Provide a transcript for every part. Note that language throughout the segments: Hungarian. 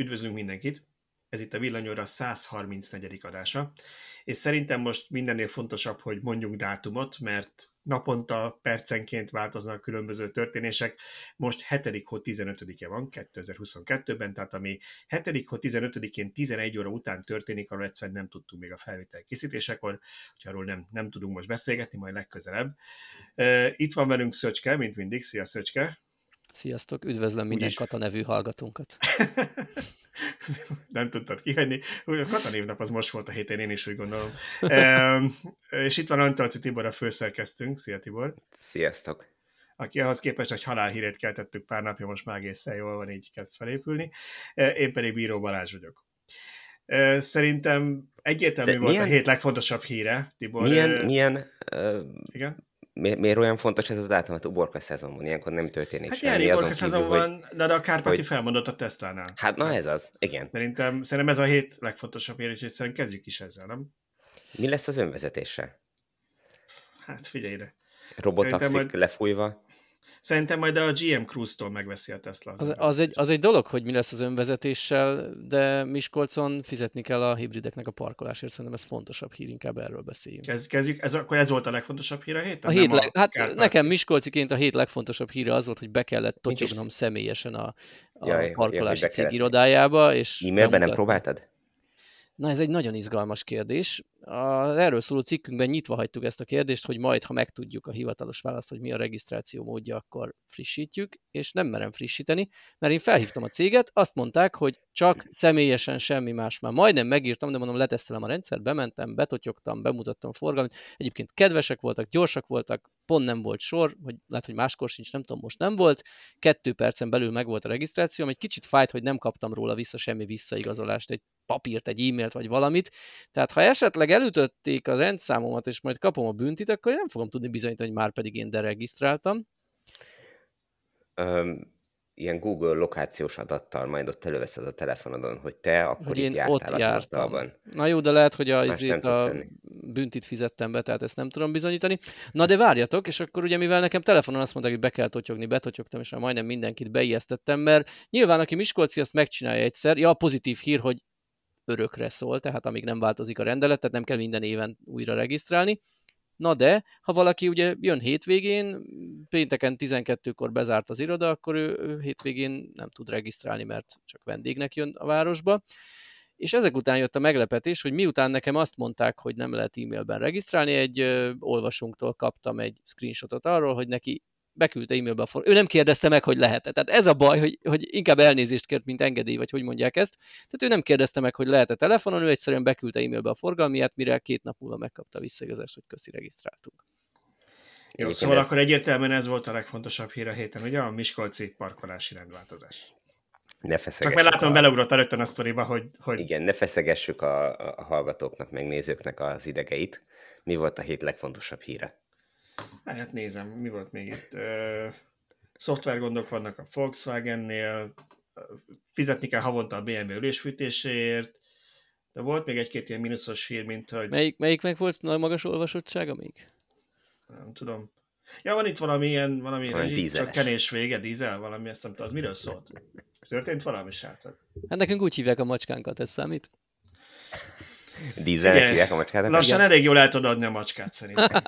Üdvözlünk mindenkit! Ez itt a Villanyóra 134. adása, és szerintem most mindennél fontosabb, hogy mondjunk dátumot, mert naponta, percenként változnak különböző történések. Most 7. hó 15-e van 2022-ben, tehát ami 7. hó 15-én 11 óra után történik, arról egyszerűen nem tudtunk még a felvétel készítésekor, úgyhogy arról nem, nem tudunk most beszélgetni, majd legközelebb. Itt van velünk Szöcske, mint mindig. Szia Szöcske! Sziasztok, üdvözlöm minden Úgyis... Kata nevű hallgatónkat. nem tudtad kihagyni. A Kata névnap az most volt a héten, én is úgy gondolom. e, és itt van Antalci Tibor, a főszerkeztünk. Szia Tibor! Sziasztok! Aki ahhoz képest, hogy halálhírét keltettük pár napja, most már egészen jól van, így kezd felépülni. Én pedig Bíró Balázs vagyok. Szerintem egyértelmű De volt milyen, a hét legfontosabb híre, Tibor. Milyen, milyen uh, igen? Miért, miért olyan fontos ez a dátum? Hát uborka szezon van, ilyenkor nem történik hát semmi. Hát uborka szezon van, de, de a Kárpáti hogy... felmondott a Tesla-nál. Hát na ez az, igen. Szerintem, szerintem ez a hét legfontosabb ér, és szerintem kezdjük is ezzel, nem? Mi lesz az önvezetéssel? Hát figyelj ide. Robotaxik majd... lefújva? Szerintem majd a GM Cruise-tól megveszi a Tesla. Az, az, egy, az egy dolog, hogy mi lesz az önvezetéssel, de Miskolcon fizetni kell a hibrideknek a parkolásért. Szerintem ez fontosabb hír, inkább erről beszéljünk. Kezd, kezdjük, ez, akkor ez volt a legfontosabb hír a héten? A hét leg, a hát Kárpát. nekem Miskolciként a hét legfontosabb híre az volt, hogy be kellett totyognom személyesen a, a Jaj, parkolási cég irodájába. És E-mailben nem próbáltad? Na ez egy nagyon izgalmas kérdés. Az erről szóló cikkünkben nyitva hagytuk ezt a kérdést, hogy majd, ha megtudjuk a hivatalos választ, hogy mi a regisztráció módja, akkor frissítjük, és nem merem frissíteni, mert én felhívtam a céget, azt mondták, hogy csak személyesen semmi más már. Majdnem megírtam, de mondom, letesztelem a rendszert, bementem, betotyogtam, bemutattam forgalmat. Egyébként kedvesek voltak, gyorsak voltak, pont nem volt sor, vagy lehet, hogy máskor sincs, nem tudom, most nem volt. Kettő percen belül meg volt a regisztráció, egy kicsit fájt, hogy nem kaptam róla vissza semmi visszaigazolást, egy papírt, egy e-mailt vagy valamit. Tehát ha esetleg elütötték a rendszámomat, és majd kapom a büntit, akkor én nem fogom tudni bizonyítani, hogy már pedig én deregisztráltam. Um, ilyen Google lokációs adattal majd ott előveszed a telefonodon, hogy te akkor hogy itt én ott jártam. Na jó, de lehet, hogy a, azért a büntit fizettem be, tehát ezt nem tudom bizonyítani. Na de várjatok, és akkor ugye mivel nekem telefonon azt mondták, hogy be kell totyogni, betotyogtam, és már majdnem mindenkit beijesztettem, mert nyilván aki Miskolci azt megcsinálja egyszer, ja, pozitív hír, hogy örökre szól, tehát amíg nem változik a rendelet, tehát nem kell minden éven újra regisztrálni. Na de, ha valaki ugye jön hétvégén, pénteken 12-kor bezárt az iroda, akkor ő, ő hétvégén nem tud regisztrálni, mert csak vendégnek jön a városba. És ezek után jött a meglepetés, hogy miután nekem azt mondták, hogy nem lehet e-mailben regisztrálni, egy ö, olvasónktól kaptam egy screenshotot arról, hogy neki beküldte e-mailbe a for... Ő nem kérdezte meg, hogy lehet -e. Tehát ez a baj, hogy, hogy inkább elnézést kért, mint engedély, vagy hogy mondják ezt. Tehát ő nem kérdezte meg, hogy lehet-e telefonon, ő egyszerűen beküldte e-mailbe a forgalmiát, mire két nap múlva megkapta visszaigazást, hogy köszi, regisztráltunk. Jó, Én szóval ez... akkor egyértelműen ez volt a legfontosabb hír a héten, ugye a Miskolci parkolási rendváltozás. Ne Csak mert látom, a... beleugrott rögtön a sztoriba, hogy, hogy... Igen, ne feszegessük a, a hallgatóknak, meg nézőknek az idegeit. Mi volt a hét legfontosabb híre? Hát nézem, mi volt még itt. Szoftvergondok vannak a Volkswagennél, fizetni kell havonta a BMW ülésfűtéséért, de volt még egy-két ilyen mínuszos hír, mint hogy... Melyik, melyik meg volt nagy magas olvasottsága még? Nem tudom. Ja, van itt valami ilyen, valami rezsi, csak kenés vége, dízel, valami, ezt nem tudom, az miről szólt? Történt valami, srácok? Hát nekünk úgy hívják a macskánkat, ez számít? Dízelnek hívják a macskát. Lassan Igen. elég jól el tudod adni a macskát szerintem.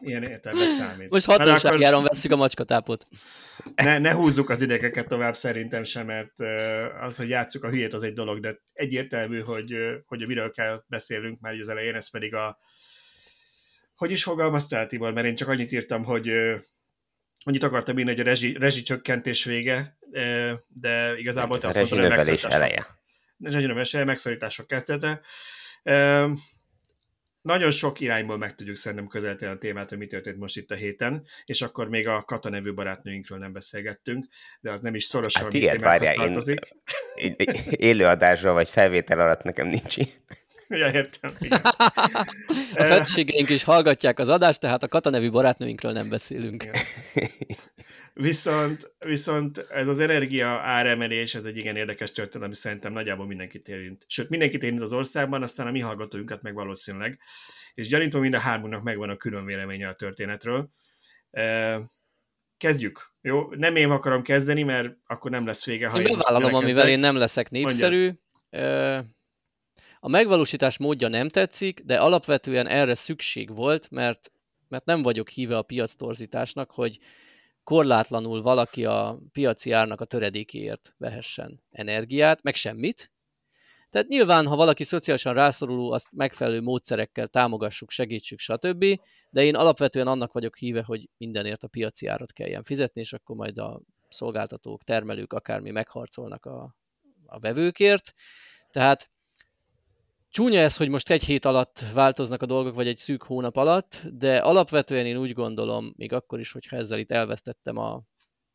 ilyen értelme számít. Most hatóságjáron akkor... veszük a macskatápot. Ne, ne húzzuk az idegeket tovább szerintem sem, mert az, hogy játsszuk a hülyét, az egy dolog, de egyértelmű, hogy, hogy miről kell beszélnünk már az elején, ez pedig a hogy is fogalmaztál, Tibor? Mert én csak annyit írtam, hogy annyit akartam írni, hogy a rezsi, rezsi csökkentés vége, de igazából te azt mondtad, hogy megszorítások. eleje. Rezsinövelés eleje, megszorítások kezdete. Nagyon sok irányból meg tudjuk szerintem közelíteni a témát, hogy mi történt most itt a héten, és akkor még a Kata nevű barátnőinkről nem beszélgettünk, de az nem is szorosan hát ilyet, várjál, tartozik. Én, élőadásra vagy felvétel alatt nekem nincs Ja, értem. a feleségeink is hallgatják az adást, tehát a Kata nevű barátnőinkről nem beszélünk. viszont, viszont ez az energia áremelés, ez egy igen érdekes történet, ami szerintem nagyjából mindenkit érint. Sőt, mindenkit érint az országban, aztán a mi hallgatóinkat meg valószínűleg. És gyanítom, mind a hármunknak megvan a külön véleménye a történetről. kezdjük. Jó, nem én akarom kezdeni, mert akkor nem lesz vége. Ha én, én bevállalom, amivel én nem leszek népszerű. Mondja. A megvalósítás módja nem tetszik, de alapvetően erre szükség volt, mert, mert nem vagyok híve a piac torzításnak, hogy korlátlanul valaki a piaci árnak a töredékéért vehessen energiát, meg semmit. Tehát nyilván, ha valaki szociálisan rászoruló, azt megfelelő módszerekkel támogassuk, segítsük, stb. De én alapvetően annak vagyok híve, hogy mindenért a piaci árat kelljen fizetni, és akkor majd a szolgáltatók, termelők akármi megharcolnak a, a vevőkért. Tehát Csúnya ez, hogy most egy hét alatt változnak a dolgok, vagy egy szűk hónap alatt, de alapvetően én úgy gondolom, még akkor is, hogyha ezzel itt elvesztettem a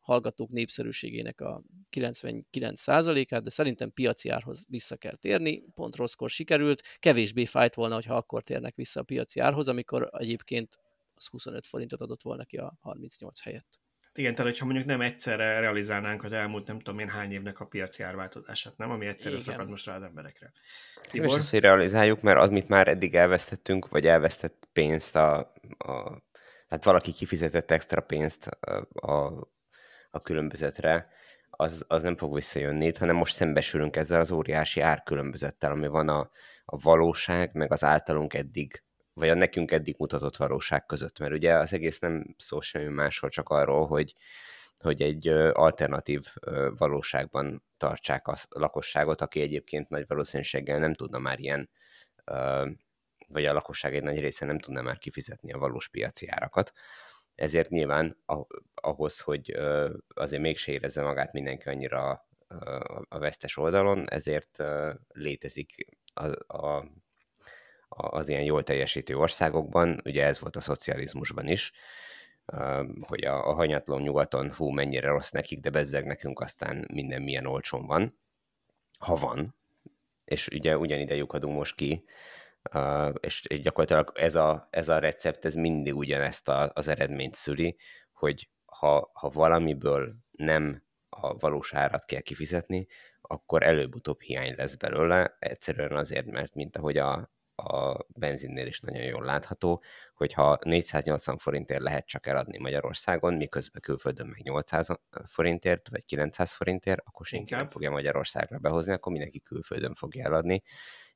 hallgatók népszerűségének a 99%-át, de szerintem piaci árhoz vissza kell térni, pont rosszkor sikerült, kevésbé fájt volna, hogyha akkor térnek vissza a piaci árhoz, amikor egyébként az 25 forintot adott volna ki a 38 helyett. Igen, tehát hogyha mondjuk nem egyszerre realizálnánk az elmúlt nem tudom én hány évnek a piaci árváltozását, nem? Ami egyszerre Igen. szakad most rá az emberekre. Tibor? És azt, hogy realizáljuk, mert az, mit már eddig elvesztettünk, vagy elvesztett pénzt a, a tehát valaki kifizetett extra pénzt a, a, a különbözetre, az, az nem fog visszajönni hanem most szembesülünk ezzel az óriási árkülönbözettel, ami van a, a valóság, meg az általunk eddig vagy a nekünk eddig mutatott valóság között, mert ugye az egész nem szól semmi másról, csak arról, hogy, hogy egy alternatív valóságban tartsák a lakosságot, aki egyébként nagy valószínűséggel nem tudna már ilyen, vagy a lakosság egy nagy része nem tudna már kifizetni a valós piaci árakat. Ezért nyilván ahhoz, hogy azért mégse érezze magát mindenki annyira a vesztes oldalon, ezért létezik a, a az ilyen jól teljesítő országokban, ugye ez volt a szocializmusban is, hogy a, a hanyatló nyugaton, hú, mennyire rossz nekik, de bezzeg nekünk aztán minden milyen olcsón van, ha van, és ugye ugyanide lyukadunk most ki, és gyakorlatilag ez a, ez a recept, ez mindig ugyanezt a, az eredményt szüli, hogy ha, ha valamiből nem a valós árat kell kifizetni, akkor előbb-utóbb hiány lesz belőle, egyszerűen azért, mert mint ahogy a, a benzinnél is nagyon jól látható, hogyha 480 forintért lehet csak eladni Magyarországon, miközben külföldön meg 800 forintért, vagy 900 forintért, akkor senki nem fogja Magyarországra behozni, akkor mindenki külföldön fogja eladni,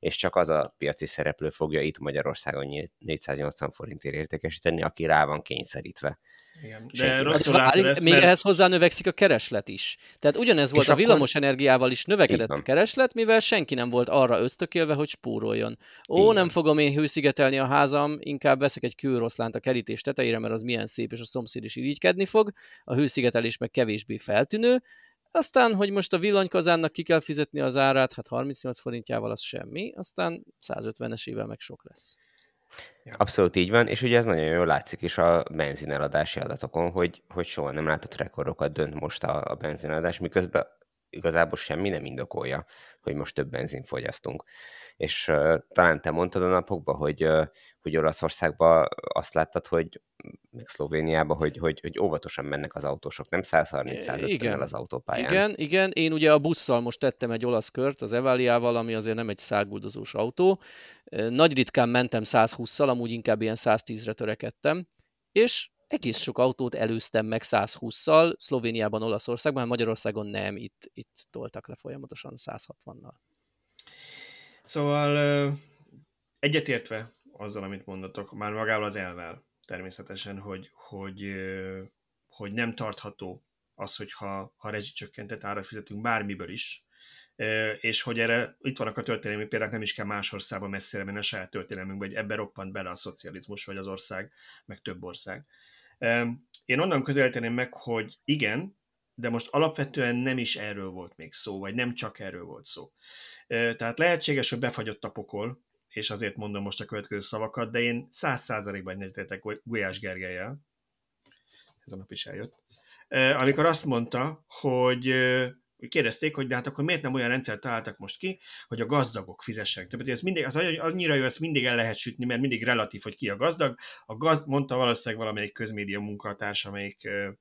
és csak az a piaci szereplő fogja itt Magyarországon 480 forintért értékesíteni, aki rá van kényszerítve igen. De rosszul hát, látod ezt, Még mert... ehhez hozzá növekszik a kereslet is. Tehát ugyanez volt és a villamos energiával is növekedett a kereslet, mivel senki nem volt arra ösztökélve, hogy spóroljon. Ó, Igen. nem fogom én hőszigetelni a házam, inkább veszek egy kőroszlánt a kerítés tetejére, mert az milyen szép, és a szomszéd is irigykedni fog. A hőszigetelés meg kevésbé feltűnő. Aztán, hogy most a villanykazánnak ki kell fizetni az árát, hát 38 forintjával az semmi, aztán 150 évvel meg sok lesz. Ja. Abszolút így van, és ugye ez nagyon jól látszik is a benzineladási adatokon, hogy, hogy soha nem látott rekordokat dönt most a, a benzineladás, miközben igazából semmi nem indokolja, hogy most több benzin fogyasztunk. És uh, talán te mondtad a napokban, hogy, uh, hogy Olaszországban azt láttad, hogy meg Szlovéniában, hogy, hogy, hogy óvatosan mennek az autósok, nem 130-150 az autópályán. Igen, igen, én ugye a busszal most tettem egy olasz kört az Evaliával, ami azért nem egy száguldozós autó. Nagy ritkán mentem 120-szal, amúgy inkább ilyen 110-re törekedtem, és egész sok autót előztem meg 120-szal, Szlovéniában, Olaszországban, Magyarországon nem, itt, itt toltak le folyamatosan 160-nal. Szóval egyetértve azzal, amit mondatok, már magával az elvel természetesen, hogy, hogy, hogy nem tartható az, hogyha ha rezsicsökkentett árat fizetünk bármiből is, és hogy erre itt vannak a történelmi példák, nem is kell más országba messzire menni a saját történelmünkbe, hogy ebbe roppant bele a szocializmus, vagy az ország, meg több ország. Én onnan közelíteném meg, hogy igen, de most alapvetően nem is erről volt még szó, vagy nem csak erről volt szó. Tehát lehetséges, hogy befagyott a pokol, és azért mondom most a következő szavakat, de én száz százalékban egyetértek Gulyás Gergelyel, ez a nap is eljött, amikor azt mondta, hogy kérdezték, hogy de hát akkor miért nem olyan rendszert találtak most ki, hogy a gazdagok fizessenek többet. Ez mindig, az annyira jó, ezt mindig el lehet sütni, mert mindig relatív, hogy ki a gazdag. A gaz, mondta valószínűleg valamelyik közmédia munkatárs, amelyik uh,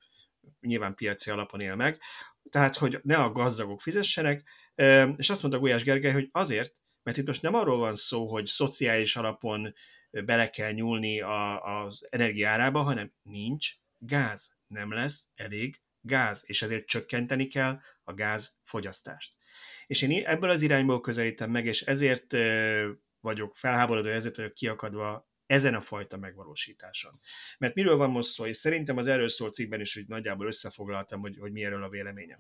nyilván piaci alapon él meg. Tehát, hogy ne a gazdagok fizessenek, uh, és azt mondta Gulyás Gergely, hogy azért, mert itt most nem arról van szó, hogy szociális alapon bele kell nyúlni a, az energiárába, hanem nincs, gáz. Nem lesz elég gáz, és ezért csökkenteni kell a gáz fogyasztást. És én ebből az irányból közelítem meg, és ezért vagyok felháborodó, ezért vagyok kiakadva ezen a fajta megvalósításon. Mert miről van most szó, és szerintem az erről szól cikkben is, hogy nagyjából összefoglaltam, hogy, hogy mi erről a véleményem.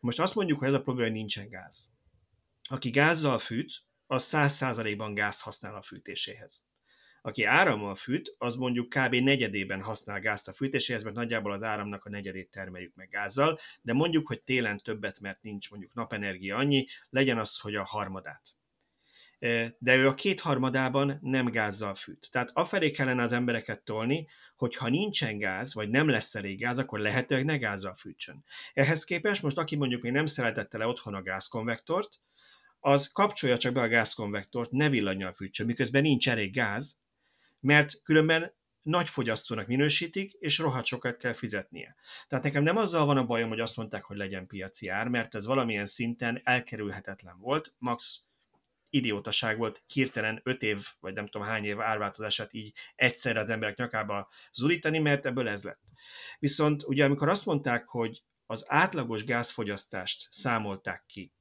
Most azt mondjuk, hogy ez a probléma, hogy nincsen gáz. Aki gázzal fűt, az száz százalékban gázt használ a fűtéséhez. Aki árammal fűt, az mondjuk kb. negyedében használ gázt a fűtéséhez, mert nagyjából az áramnak a negyedét termeljük meg gázzal, de mondjuk, hogy télen többet, mert nincs mondjuk napenergia annyi, legyen az, hogy a harmadát de ő a kétharmadában nem gázzal fűt. Tehát afelé kellene az embereket tolni, hogy ha nincsen gáz, vagy nem lesz elég gáz, akkor lehetőleg ne gázzal fűtsön. Ehhez képest most, aki mondjuk még nem szeretette le otthon a gázkonvektort, az kapcsolja csak be a gázkonvektort, ne villanyjal fűtsön, miközben nincs elég gáz, mert különben nagy fogyasztónak minősítik, és rohadt sokat kell fizetnie. Tehát nekem nem azzal van a bajom, hogy azt mondták, hogy legyen piaci ár, mert ez valamilyen szinten elkerülhetetlen volt, max idiótaság volt hirtelen öt év, vagy nem tudom hány év árváltozását így egyszerre az emberek nyakába zurítani, mert ebből ez lett. Viszont ugye amikor azt mondták, hogy az átlagos gázfogyasztást számolták ki,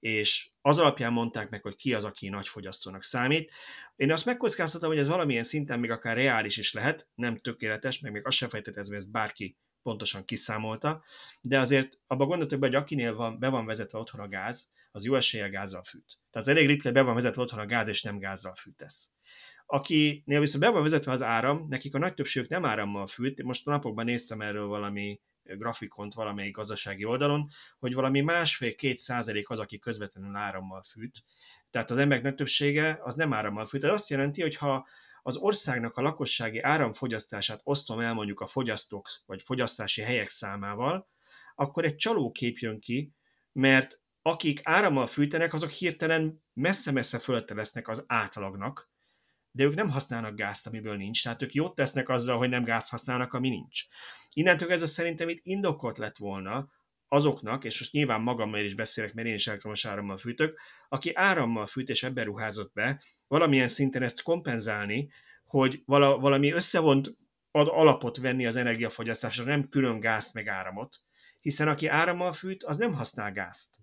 és az alapján mondták meg, hogy ki az, aki nagy fogyasztónak számít. Én azt megkockáztatom, hogy ez valamilyen szinten még akár reális is lehet, nem tökéletes, meg még azt sem fejtetezve, ezt bárki pontosan kiszámolta, de azért abba gondoltok be, hogy akinél van, be van vezetve otthon a gáz, az jó eséllyel gázzal fűt. Tehát az elég ritka, be van vezetve otthon a gáz, és nem gázzal fűtesz. Akinél viszont be van vezetve az áram, nekik a nagy többségük nem árammal fűt. Most a napokban néztem erről valami grafikont valamelyik gazdasági oldalon, hogy valami másfél-két százalék az, aki közvetlenül árammal fűt. Tehát az emberek nagy többsége az nem árammal fűt. Ez azt jelenti, hogy ha az országnak a lakossági áramfogyasztását osztom el mondjuk a fogyasztók vagy fogyasztási helyek számával, akkor egy csalókép jön ki, mert akik árammal fűtenek, azok hirtelen messze-messze fölötte lesznek az átlagnak, de ők nem használnak gázt, amiből nincs, tehát ők jót tesznek azzal, hogy nem gáz használnak, ami nincs. Innentől ez szerintem itt indokolt lett volna azoknak, és most nyilván magammal is beszélek, mert én is elektromos árammal fűtök, aki árammal fűt és ebben ruházott be, valamilyen szinten ezt kompenzálni, hogy vala, valami összevont ad alapot venni az energiafogyasztásra, nem külön gázt meg áramot, hiszen aki árammal fűt, az nem használ gázt.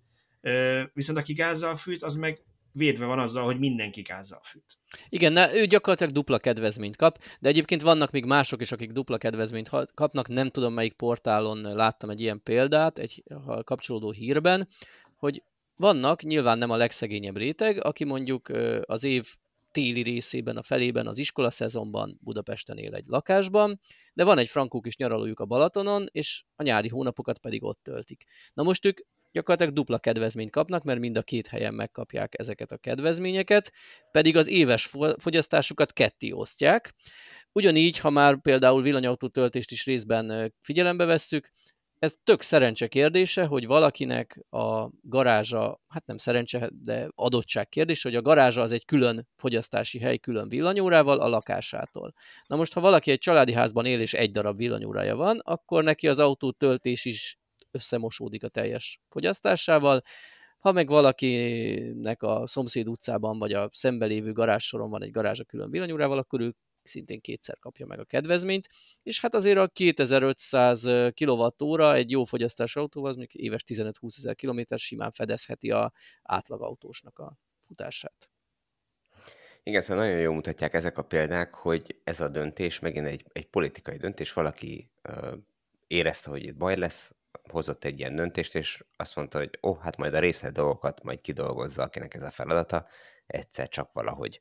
Viszont aki gázzal fűt, az meg védve van azzal, hogy mindenki gázzal fűt. Igen, na, ő gyakorlatilag dupla kedvezményt kap, de egyébként vannak még mások is, akik dupla kedvezményt kapnak, nem tudom melyik portálon láttam egy ilyen példát, egy kapcsolódó hírben, hogy vannak, nyilván nem a legszegényebb réteg, aki mondjuk az év téli részében, a felében, az iskola szezonban Budapesten él egy lakásban, de van egy frankók is nyaralójuk a Balatonon, és a nyári hónapokat pedig ott töltik. Na most ők gyakorlatilag dupla kedvezményt kapnak, mert mind a két helyen megkapják ezeket a kedvezményeket, pedig az éves fogyasztásukat ketté osztják. Ugyanígy, ha már például villanyautó töltést is részben figyelembe vesszük, ez tök szerencse kérdése, hogy valakinek a garázsa, hát nem szerencse, de adottság kérdése, hogy a garázsa az egy külön fogyasztási hely, külön villanyórával a lakásától. Na most, ha valaki egy családi házban él és egy darab villanyórája van, akkor neki az autó töltés is összemosódik a teljes fogyasztásával. Ha meg valakinek a szomszéd utcában vagy a szembelévő garázsoron van egy garázs a külön villanyórával, akkor ő szintén kétszer kapja meg a kedvezményt, és hát azért a 2500 kWh egy jó fogyasztás autóval, az mondjuk éves 15-20 ezer kilométer simán fedezheti a átlagautósnak a futását. Igen, szóval nagyon jól mutatják ezek a példák, hogy ez a döntés megint egy, egy politikai döntés, valaki ö, érezte, hogy itt baj lesz, hozott egy ilyen döntést, és azt mondta, hogy ó, oh, hát majd a részlet dolgokat majd kidolgozza, akinek ez a feladata, egyszer csak valahogy.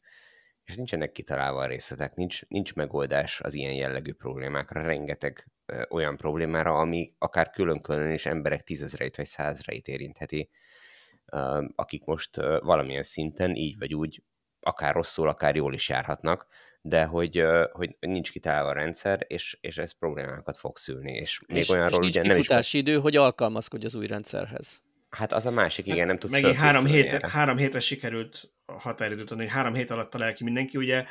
És nincsenek kitalálva a részletek, nincs, nincs megoldás az ilyen jellegű problémákra, rengeteg ö, olyan problémára, ami akár külön-külön is emberek tízezreit vagy százreit érintheti, ö, akik most ö, valamilyen szinten így vagy úgy akár rosszul, akár jól is járhatnak, de hogy, hogy nincs kitalálva a rendszer, és, és ez problémákat fog szülni. És még és, olyanról és nincs ugye nem is... idő, hogy alkalmazkodj az új rendszerhez. Hát az a másik, igen, hát nem tudsz Megint három, hét, három hétre sikerült határidőt adni, hogy három hét alatt talál ki mindenki. Ugye,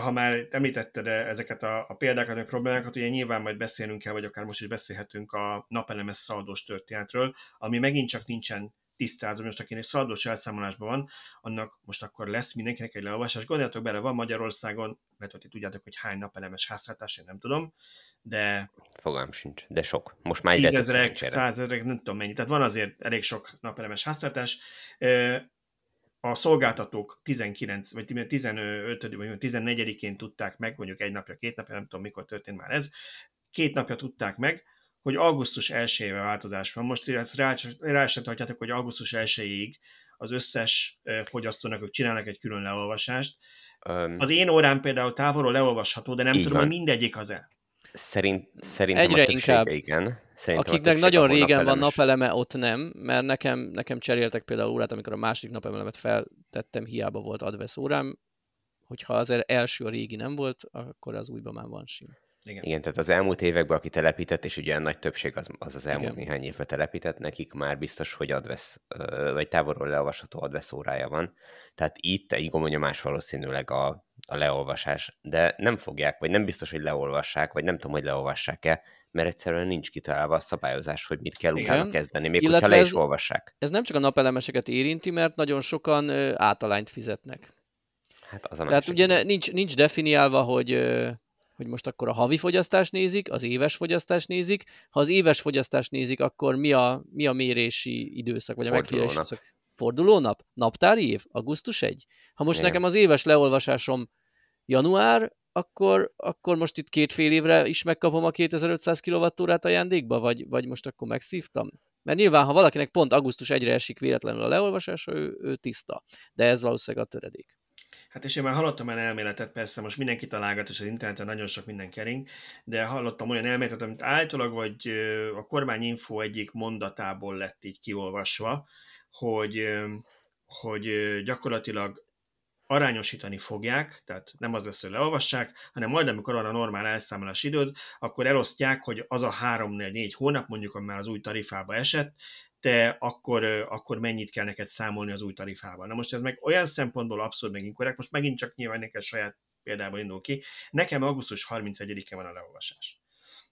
ha már említetted ezeket a, a példákat, a problémákat, ugye nyilván majd beszélünk kell, vagy akár most is beszélhetünk a napelemes szaldós történetről, ami megint csak nincsen tisztázom, most akinek szaldós elszámolásban van, annak most akkor lesz mindenkinek egy leolvasás. Gondoljatok bele, van Magyarországon, mert hogy tudjátok, hogy hány napelemes háztartás, én nem tudom, de... Fogalm sincs, de sok. Most már egyre Tízezrek, százezrek, nem tudom mennyi. Tehát van azért elég sok napelemes háztartás. A szolgáltatók 19, vagy 15, vagy 14-én tudták meg, mondjuk egy napja, két napja, nem tudom mikor történt már ez, két napja tudták meg, hogy augusztus 1 változás van. Most ezt rá, rá sem tartjátok, hogy augusztus 1-ig az összes fogyasztónak ők csinálnak egy külön leolvasást. Um, az én órám például távolról leolvasható, de nem tudom, van. hogy mindegyik az-e. Szerint, szerintem Egyre a inkább. igen. Szerintem Akiknek nagyon régen van napeleme, ott nem, mert nekem, nekem cseréltek például órát, amikor a második napelemet feltettem, hiába volt advesz órám, hogyha az első a régi nem volt, akkor az újban már van sim. Igen. Igen, tehát az elmúlt években, aki telepített, és ugye a nagy többség az az, az elmúlt Igen. néhány évben telepített, nekik már biztos, hogy advesz, vagy távolról leolvasható advesz órája van. Tehát itt egy gomonyomás valószínűleg a, a leolvasás, de nem fogják, vagy nem biztos, hogy leolvassák, vagy nem tudom, hogy leolvassák-e, mert egyszerűen nincs kitalálva a szabályozás, hogy mit kell Igen. utána kezdeni, még Illetve hogyha le is olvassák. Ez nem csak a napelemeseket érinti, mert nagyon sokan átalányt fizetnek. Hát az a Tehát ugye nincs, nincs definiálva, hogy hogy most akkor a havi fogyasztást nézik, az éves fogyasztást nézik. Ha az éves fogyasztást nézik, akkor mi a, mi a mérési időszak, vagy a megfigyelési időszak? Fordulónap? Naptári év? Augusztus 1? Ha most Igen. nekem az éves leolvasásom január, akkor, akkor most itt két fél évre is megkapom a 2500 kWh-át ajándékba, vagy, vagy most akkor megszívtam? Mert nyilván, ha valakinek pont augusztus 1-re esik véletlenül a leolvasása, ő, ő tiszta. De ez valószínűleg a töredék. Hát és én már hallottam olyan elméletet, persze most mindenki találgat, és az interneten nagyon sok minden kering, de hallottam olyan elméletet, amit általában vagy a kormányinfo egyik mondatából lett így kiolvasva, hogy, hogy gyakorlatilag arányosítani fogják, tehát nem az lesz, hogy leolvassák, hanem majd, amikor van a normál elszámolás időd, akkor elosztják, hogy az a 3-4 hónap, mondjuk, ami már az új tarifába esett, te akkor, akkor mennyit kell neked számolni az új tarifával. Na most ez meg olyan szempontból abszolút meg inkorrekt, most megint csak nyilván neked saját példából indul ki, nekem augusztus 31-e van a leolvasás.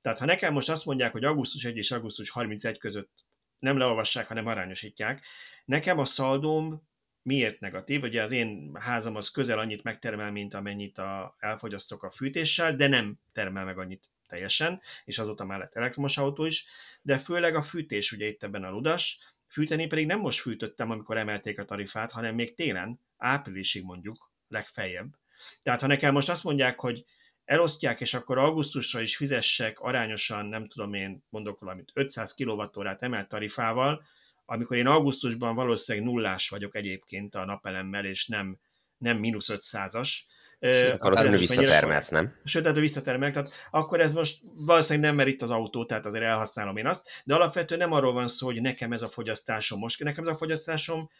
Tehát ha nekem most azt mondják, hogy augusztus 1 és augusztus 31 között nem leolvassák, hanem arányosítják, nekem a szaldóm miért negatív? Ugye az én házam az közel annyit megtermel, mint amennyit a, elfogyasztok a fűtéssel, de nem termel meg annyit teljesen, és azóta már lett elektromos autó is, de főleg a fűtés ugye itt ebben a ludas, fűteni pedig nem most fűtöttem, amikor emelték a tarifát, hanem még télen, áprilisig mondjuk, legfeljebb. Tehát ha nekem most azt mondják, hogy elosztják, és akkor augusztusra is fizessek arányosan, nem tudom én, mondok valamit, 500 kWh emelt tarifával, amikor én augusztusban valószínűleg nullás vagyok egyébként a napelemmel, és nem, nem mínusz 500-as, Sőt, valószínűleg visszatermelsz, nem? Sőt, tehát visszatermelek, tehát akkor ez most valószínűleg nem mer itt az autó, tehát azért elhasználom én azt, de alapvetően nem arról van szó, hogy nekem ez a fogyasztásom most, nekem ez a fogyasztásom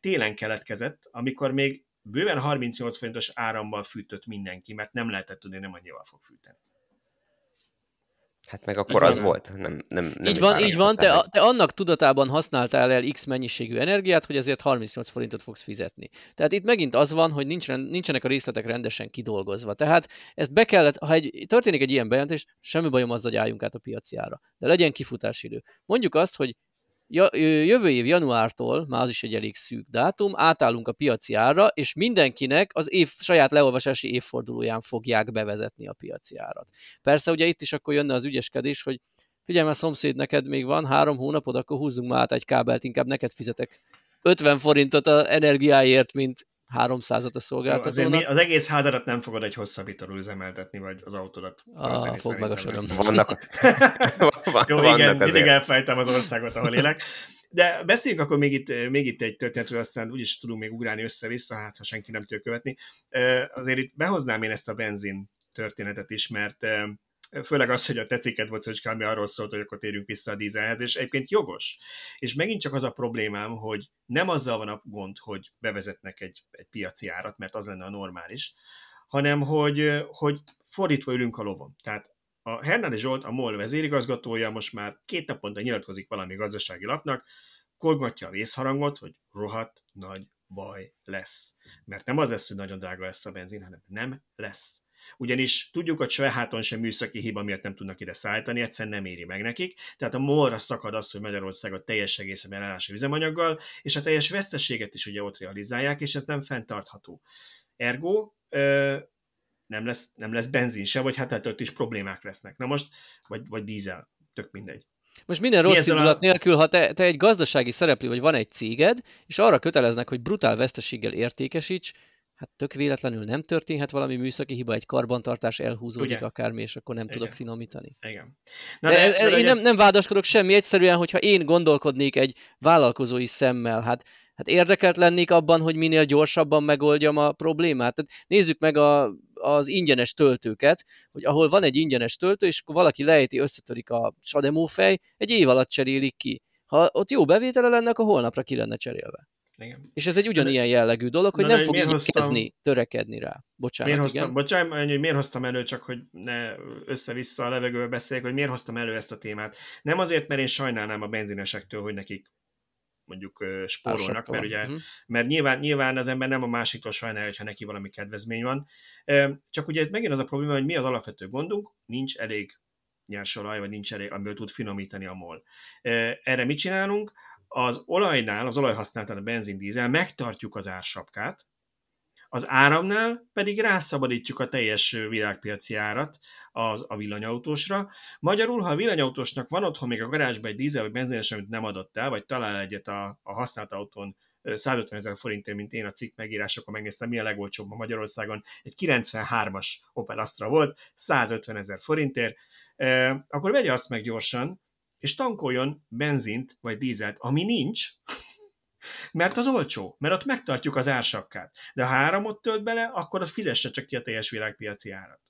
télen keletkezett, amikor még bőven 38 forintos árammal fűtött mindenki, mert nem lehetett tudni, nem annyival fog fűteni. Hát meg akkor az volt. Nem, nem, nem így van, így van. Te, te annak tudatában használtál el X mennyiségű energiát, hogy ezért 38 forintot fogsz fizetni. Tehát itt megint az van, hogy nincsen, nincsenek a részletek rendesen kidolgozva. Tehát ezt be kellett, ha egy, történik egy ilyen bejelentés, semmi bajom azzal, hogy álljunk át a piaci ára. De legyen kifutási idő. Mondjuk azt, hogy jövő év januártól, már az is egy elég szűk dátum, átállunk a piaci ára, és mindenkinek az év, saját leolvasási évfordulóján fogják bevezetni a piaci árat. Persze ugye itt is akkor jönne az ügyeskedés, hogy figyelj már szomszéd, neked még van három hónapod, akkor húzzunk már át egy kábelt, inkább neked fizetek 50 forintot az energiáért, mint 300-at a szolgáltatónak. az egész házadat nem fogod egy hosszabbítóról üzemeltetni, vagy az autódat. Ah, fog meg a sorom. Vannak, van, Jó, vannak igen, mindig elfejtem az országot, ahol élek. De beszéljünk akkor még itt, még itt egy történetről, aztán úgyis tudunk még ugrálni össze-vissza, hát ha senki nem tudja követni. Azért itt behoznám én ezt a benzin történetet is, mert főleg az, hogy a teciket volt szöcske, ami arról szólt, hogy akkor térjünk vissza a dízelhez, és egyébként jogos. És megint csak az a problémám, hogy nem azzal van a gond, hogy bevezetnek egy, egy piaci árat, mert az lenne a normális, hanem hogy, hogy fordítva ülünk a lovon. Tehát a Hernádi Zsolt, a MOL vezérigazgatója most már két naponta nyilatkozik valami gazdasági lapnak, korgatja a vészharangot, hogy rohadt nagy baj lesz. Mert nem az lesz, hogy nagyon drága lesz a benzin, hanem nem lesz. Ugyanis tudjuk, hogy Sveháton sem műszaki hiba miatt nem tudnak ide szállítani, egyszerűen nem éri meg nekik. Tehát a molra szakad az, hogy Magyarországot teljes egészében ellássa üzemanyaggal, és a teljes veszteséget is ugye ott realizálják, és ez nem fenntartható. Ergo nem lesz, nem lesz benzin se, vagy hát, hát ott is problémák lesznek. Na most, vagy, vagy dízel, tök mindegy. Most minden rossz indulat a... nélkül, ha te, te egy gazdasági szereplő vagy van egy céged, és arra köteleznek, hogy brutál veszteséggel értékesíts, hát tök véletlenül nem történhet valami műszaki hiba, egy karbantartás elhúzódik akármi, és akkor nem Igen. tudok finomítani. Igen. Na, de, de, de én nem, nem vádaskodok semmi, egyszerűen, hogyha én gondolkodnék egy vállalkozói szemmel, hát hát érdekelt lennék abban, hogy minél gyorsabban megoldjam a problémát. Tehát nézzük meg a, az ingyenes töltőket, hogy ahol van egy ingyenes töltő, és akkor valaki lejti, összetörik a sademófej, egy év alatt cserélik ki. Ha ott jó bevétele lenne, akkor holnapra ki lenne cserélve. Igen. És ez egy ugyanilyen jellegű dolog, hogy Na nem fog igyekezni, hoztam... törekedni rá. Bocsánat, miért igen. hoztam, bocsánat, hogy miért hoztam elő, csak hogy ne össze-vissza a levegőbe beszéljek, hogy miért hoztam elő ezt a témát. Nem azért, mert én sajnálnám a benzinesektől, hogy nekik mondjuk spórolnak, mert ugye, uh-huh. mert nyilván, nyilván az ember nem a másiktól sajnálja, hogyha neki valami kedvezmény van. Csak ugye megint az a probléma, hogy mi az alapvető gondunk, nincs elég nyersolaj, vagy nincs elég, amiből tud finomítani a mol. Erre mit csinálunk? Az olajnál, az olajhasználatán a benzin, dízel megtartjuk az ársapkát, az áramnál pedig rászabadítjuk a teljes világpiaci árat az, a villanyautósra. Magyarul, ha a villanyautósnak van otthon még a garázsban egy dízel vagy benzines, amit nem adott el, vagy talál egyet a, a használt autón 150 ezer forintért, mint én a cikk megírásokon megnéztem, mi a legolcsóbb a Magyarországon. Egy 93-as Opel Astra volt, 150 ezer forintért. Akkor vegye azt meg gyorsan, és tankoljon benzint vagy dízelt, ami nincs, mert az olcsó, mert ott megtartjuk az ársapkát. De ha áramot tölt bele, akkor az fizesse csak ki a teljes világpiaci árat.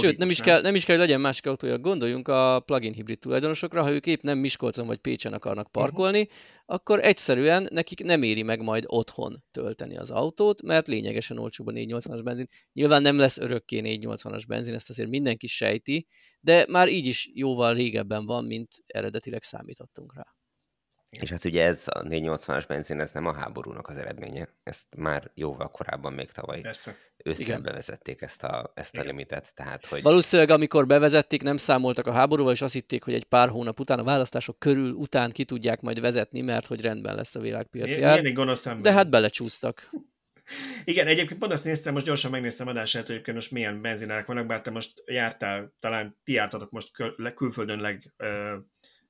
Sőt, nem is? Kell, nem is kell, hogy legyen másik autója. Gondoljunk a plug-in hibrid tulajdonosokra, ha ők épp nem Miskolcon vagy Pécsen akarnak mhm. parkolni, uh-huh. akkor egyszerűen nekik nem éri meg majd otthon tölteni az autót, mert lényegesen olcsóbb a 480-as benzin. Nyilván nem lesz örökké 480-as benzin, ezt azért mindenki sejti, de már így is jóval régebben van, mint eredetileg számítottunk rá. És hát ugye ez a 480-as benzin, ez nem a háborúnak az eredménye. Ezt már jóval korábban, még tavaly Persze. ősszel bevezették ezt a, ezt a limitet. Tehát, hogy... Valószínűleg amikor bevezették, nem számoltak a háborúval, és azt hitték, hogy egy pár hónap után, a választások körül után ki tudják majd vezetni, mert hogy rendben lesz a világpiaci ár. De hát belecsúsztak. Igen, egyébként pont azt néztem, most gyorsan megnéztem adását, hogy most milyen benzinárak vannak, bár te most jártál, talán ti jártatok most kül- külföldön leg,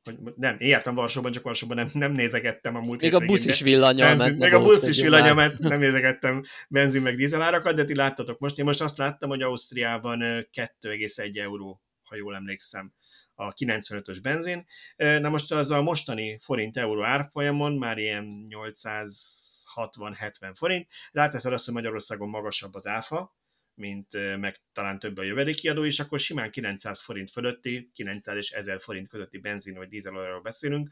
hogy nem, jártam Varsóban, csak Varsóban nem, nem nézegettem a múlt Még a busz is villanya ment. Még a busz is villanya ment, nem nézegettem benzin meg dízelárakat, de ti láttatok most. Én most azt láttam, hogy Ausztriában 2,1 euró, ha jól emlékszem, a 95-ös benzin. Na most az a mostani forint-euró árfolyamon már ilyen 860-70 forint. Ráteszed azt, hogy Magyarországon magasabb az áfa, mint meg talán több a jövedékiadó, és akkor simán 900 forint fölötti, 900 és 1000 forint közötti benzin vagy dízelolajról beszélünk,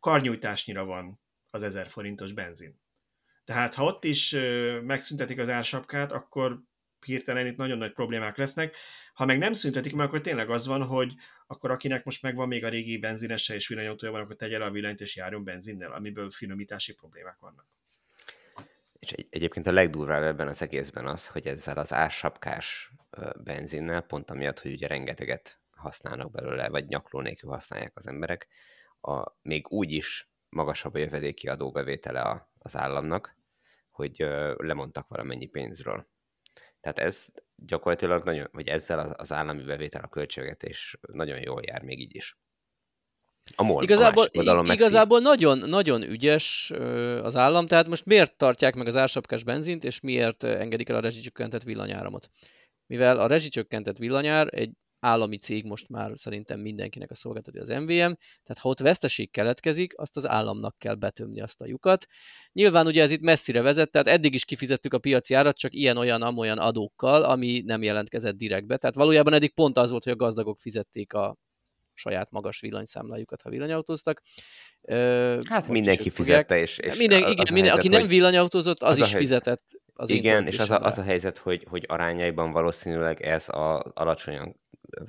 karnyújtásnyira van az 1000 forintos benzin. Tehát ha ott is megszüntetik az ársapkát, akkor hirtelen itt nagyon nagy problémák lesznek. Ha meg nem szüntetik meg, akkor tényleg az van, hogy akkor akinek most megvan még a régi benzinese és villanyautója van, akkor tegye le a villanyt és járjon benzinnel, amiből finomítási problémák vannak. És egy, egyébként a legdurvább ebben az egészben az, hogy ezzel az ársapkás benzinnel, pont amiatt, hogy ugye rengeteget használnak belőle, vagy nyakló nélkül használják az emberek, a, még úgy is magasabb a jövedéki adóbevétele a, az államnak, hogy ö, lemondtak valamennyi pénzről. Tehát ez gyakorlatilag nagyon, vagy ezzel az, az állami bevétel a költségvetés nagyon jól jár még így is. A MOL, igazából, a igazából nagyon, nagyon ügyes az állam, tehát most miért tartják meg az ársapkás benzint, és miért engedik el a rezsicsökkentett villanyáramot? Mivel a rezsicsökkentett villanyár egy állami cég most már szerintem mindenkinek a szolgáltatja az MVM, tehát ha ott veszteség keletkezik, azt az államnak kell betömni azt a lyukat. Nyilván ugye ez itt messzire vezet, tehát eddig is kifizettük a piaci árat, csak ilyen-olyan-amolyan adókkal, ami nem jelentkezett direktbe. Tehát valójában eddig pont az volt, hogy a gazdagok fizették a saját magas villanyszámlájukat, ha villanyautóztak. Hát mindenki fizette, és, és minden, igen, minden, helyzet, aki nem villanyautózott, az, az is fizetett. Az igen, és az a, az a helyzet, hogy, hogy arányaiban valószínűleg ez az alacsonyan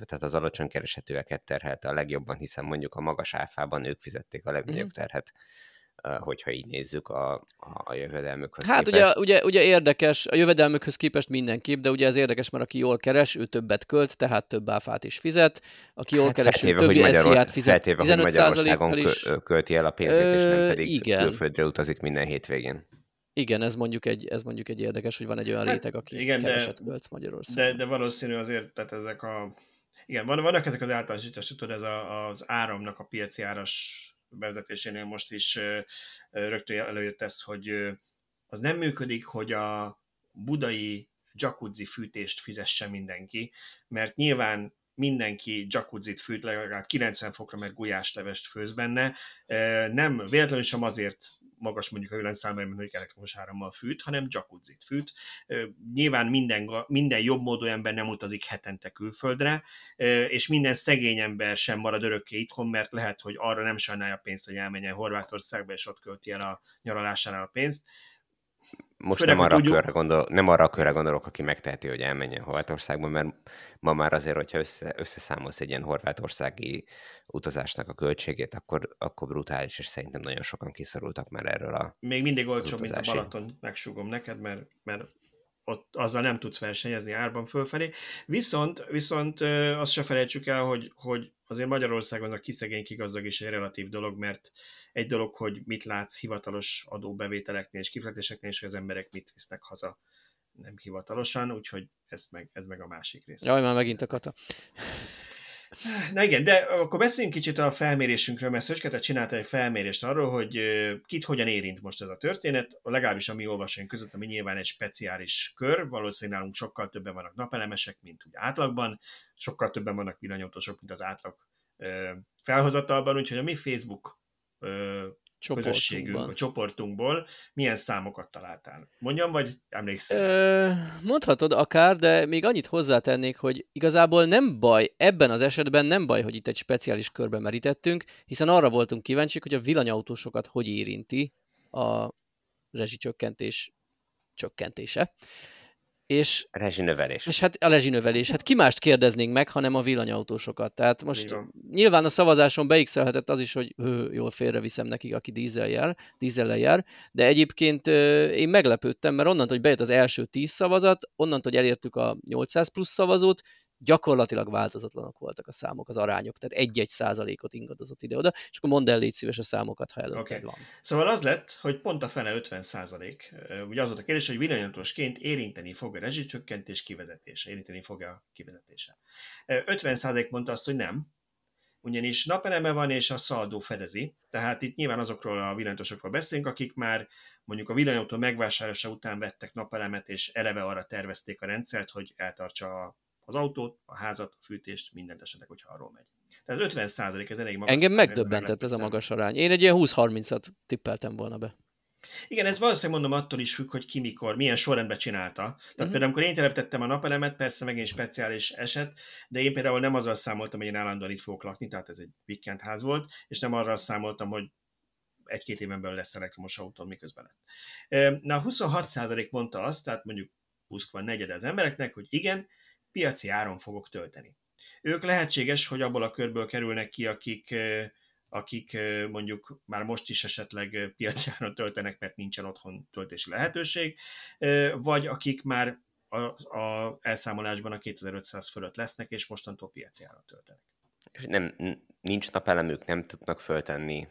tehát az alacsony keresetőeket terhelte a legjobban, hiszen mondjuk a magas áfában ők fizették a legnagyobb mhm. terhet hogyha így nézzük a, a jövedelmükhöz Hát képest. ugye, ugye, ugye érdekes, a jövedelmükhöz képest mindenképp, de ugye ez érdekes, mert aki jól keres, ő többet költ, tehát több áfát is fizet. Aki jól hát keres, ő többi SZIA-t fizet feltéve, 15 hogy Magyarországon is. költi el a pénzét, Ö, és nem pedig igen. külföldre utazik minden hétvégén. Igen, ez mondjuk egy, ez mondjuk egy érdekes, hogy van egy olyan hát, réteg, aki igen, keveset de, költ Magyarországon. De, de valószínű azért, tehát ezek a... Igen, vannak ezek az általánosítások, tudod, ez a, az áramnak a piaci áras bevezetésénél most is rögtön előjött ez, hogy az nem működik, hogy a budai jacuzzi fűtést fizesse mindenki, mert nyilván mindenki jacuzzit fűt, legalább 90 fokra, meg gulyáslevest főz benne. Nem véletlenül sem azért magas mondjuk a villanyszámban, mert mondjuk elektromos árammal fűt, hanem jacuzzit fűt. Nyilván minden, minden jobb módú ember nem utazik hetente külföldre, és minden szegény ember sem marad örökké itthon, mert lehet, hogy arra nem sajnálja a pénzt, hogy elmenjen Horvátországba, és ott költi el a nyaralásánál a pénzt most nem arra, tudjuk... körre gondol, nem arra a körre gondolok, aki megteheti, hogy elmenjen Horvátországba, mert ma már azért, hogyha össze, összeszámolsz egy ilyen horvátországi utazásnak a költségét, akkor, akkor brutális, és szerintem nagyon sokan kiszorultak már erről a Még mindig olcsóbb, mint a Balaton, megsugom neked, mert, mert ott azzal nem tudsz versenyezni árban fölfelé. Viszont, viszont azt se felejtsük el, hogy, hogy azért Magyarországon a kiszegény gazdag is egy relatív dolog, mert egy dolog, hogy mit látsz hivatalos adóbevételeknél és kifizetéseknél, és hogy az emberek mit visznek haza nem hivatalosan, úgyhogy ez meg, ez meg a másik rész. Jaj, már megint a kata. Na igen, de akkor beszéljünk kicsit a felmérésünkről, mert Szöcskete csinálta egy felmérést arról, hogy kit hogyan érint most ez a történet, legalábbis a mi olvasóink között, ami nyilván egy speciális kör, valószínűleg nálunk sokkal többen vannak napelemesek, mint úgy átlagban, sokkal többen vannak villanyautósok, mint az átlag felhozatalban, úgyhogy a mi Facebook közösségünk, a csoportunkból milyen számokat találtál? Mondjam, vagy emlékszel? Ö, mondhatod akár, de még annyit hozzátennék, hogy igazából nem baj, ebben az esetben nem baj, hogy itt egy speciális körbe merítettünk, hiszen arra voltunk kíváncsiak, hogy a villanyautósokat hogy érinti a rezsicsökkentés csökkentése. És, rezsinövelés. És hát a rezsinövelés. Hát ki mást kérdeznénk meg, hanem a villanyautósokat. Tehát most Igen. nyilván a szavazáson beixelhetett az is, hogy hő, jól félreviszem nekik, aki dízel jár, dízellel jár, de egyébként én meglepődtem, mert onnantól, hogy bejött az első 10 szavazat, onnantól, hogy elértük a 800 plusz szavazót, gyakorlatilag változatlanok voltak a számok, az arányok, tehát egy-egy százalékot ingadozott ide-oda, és akkor mondd el légy szíves a számokat, ha előtted okay. van. Szóval az lett, hogy pont a fele 50 százalék. Ugye az volt a kérdés, hogy villanyautósként érinteni fog a rezsicsökkentés kivezetése, érinteni fog a kivezetése. 50 százalék mondta azt, hogy nem, ugyanis napeleme van, és a szaldó fedezi, tehát itt nyilván azokról a villanyautósokról beszélünk, akik már mondjuk a villanyautó megvásárlása után vettek napelemet, és eleve arra tervezték a rendszert, hogy eltartsa a az autót, a házat, a fűtést, mindent esetleg, hogyha arról megy. Tehát 50 százalék, ez elég magas. Engem megdöbbentett ez a magas arány. Én egy ilyen 20-30-at tippeltem volna be. Igen, ez valószínűleg mondom attól is függ, hogy ki mikor, milyen sorrendben csinálta. Tehát uh-huh. például amikor én telepítettem a napelemet, persze megint speciális eset, de én például nem azzal számoltam, hogy én állandóan itt fogok lakni, tehát ez egy weekend ház volt, és nem arra számoltam, hogy egy-két éven belül lesz elektromos autó, miközben lett. Na, 26% mondta azt, tehát mondjuk 20 van negyed az embereknek, hogy igen, piaci áron fogok tölteni. Ők lehetséges, hogy abból a körből kerülnek ki, akik, akik mondjuk már most is esetleg piaci áron töltenek, mert nincsen otthon töltési lehetőség, vagy akik már a, a elszámolásban a 2500 fölött lesznek, és mostantól piaci áron töltenek nem, nincs napelemük, nem tudnak föltenni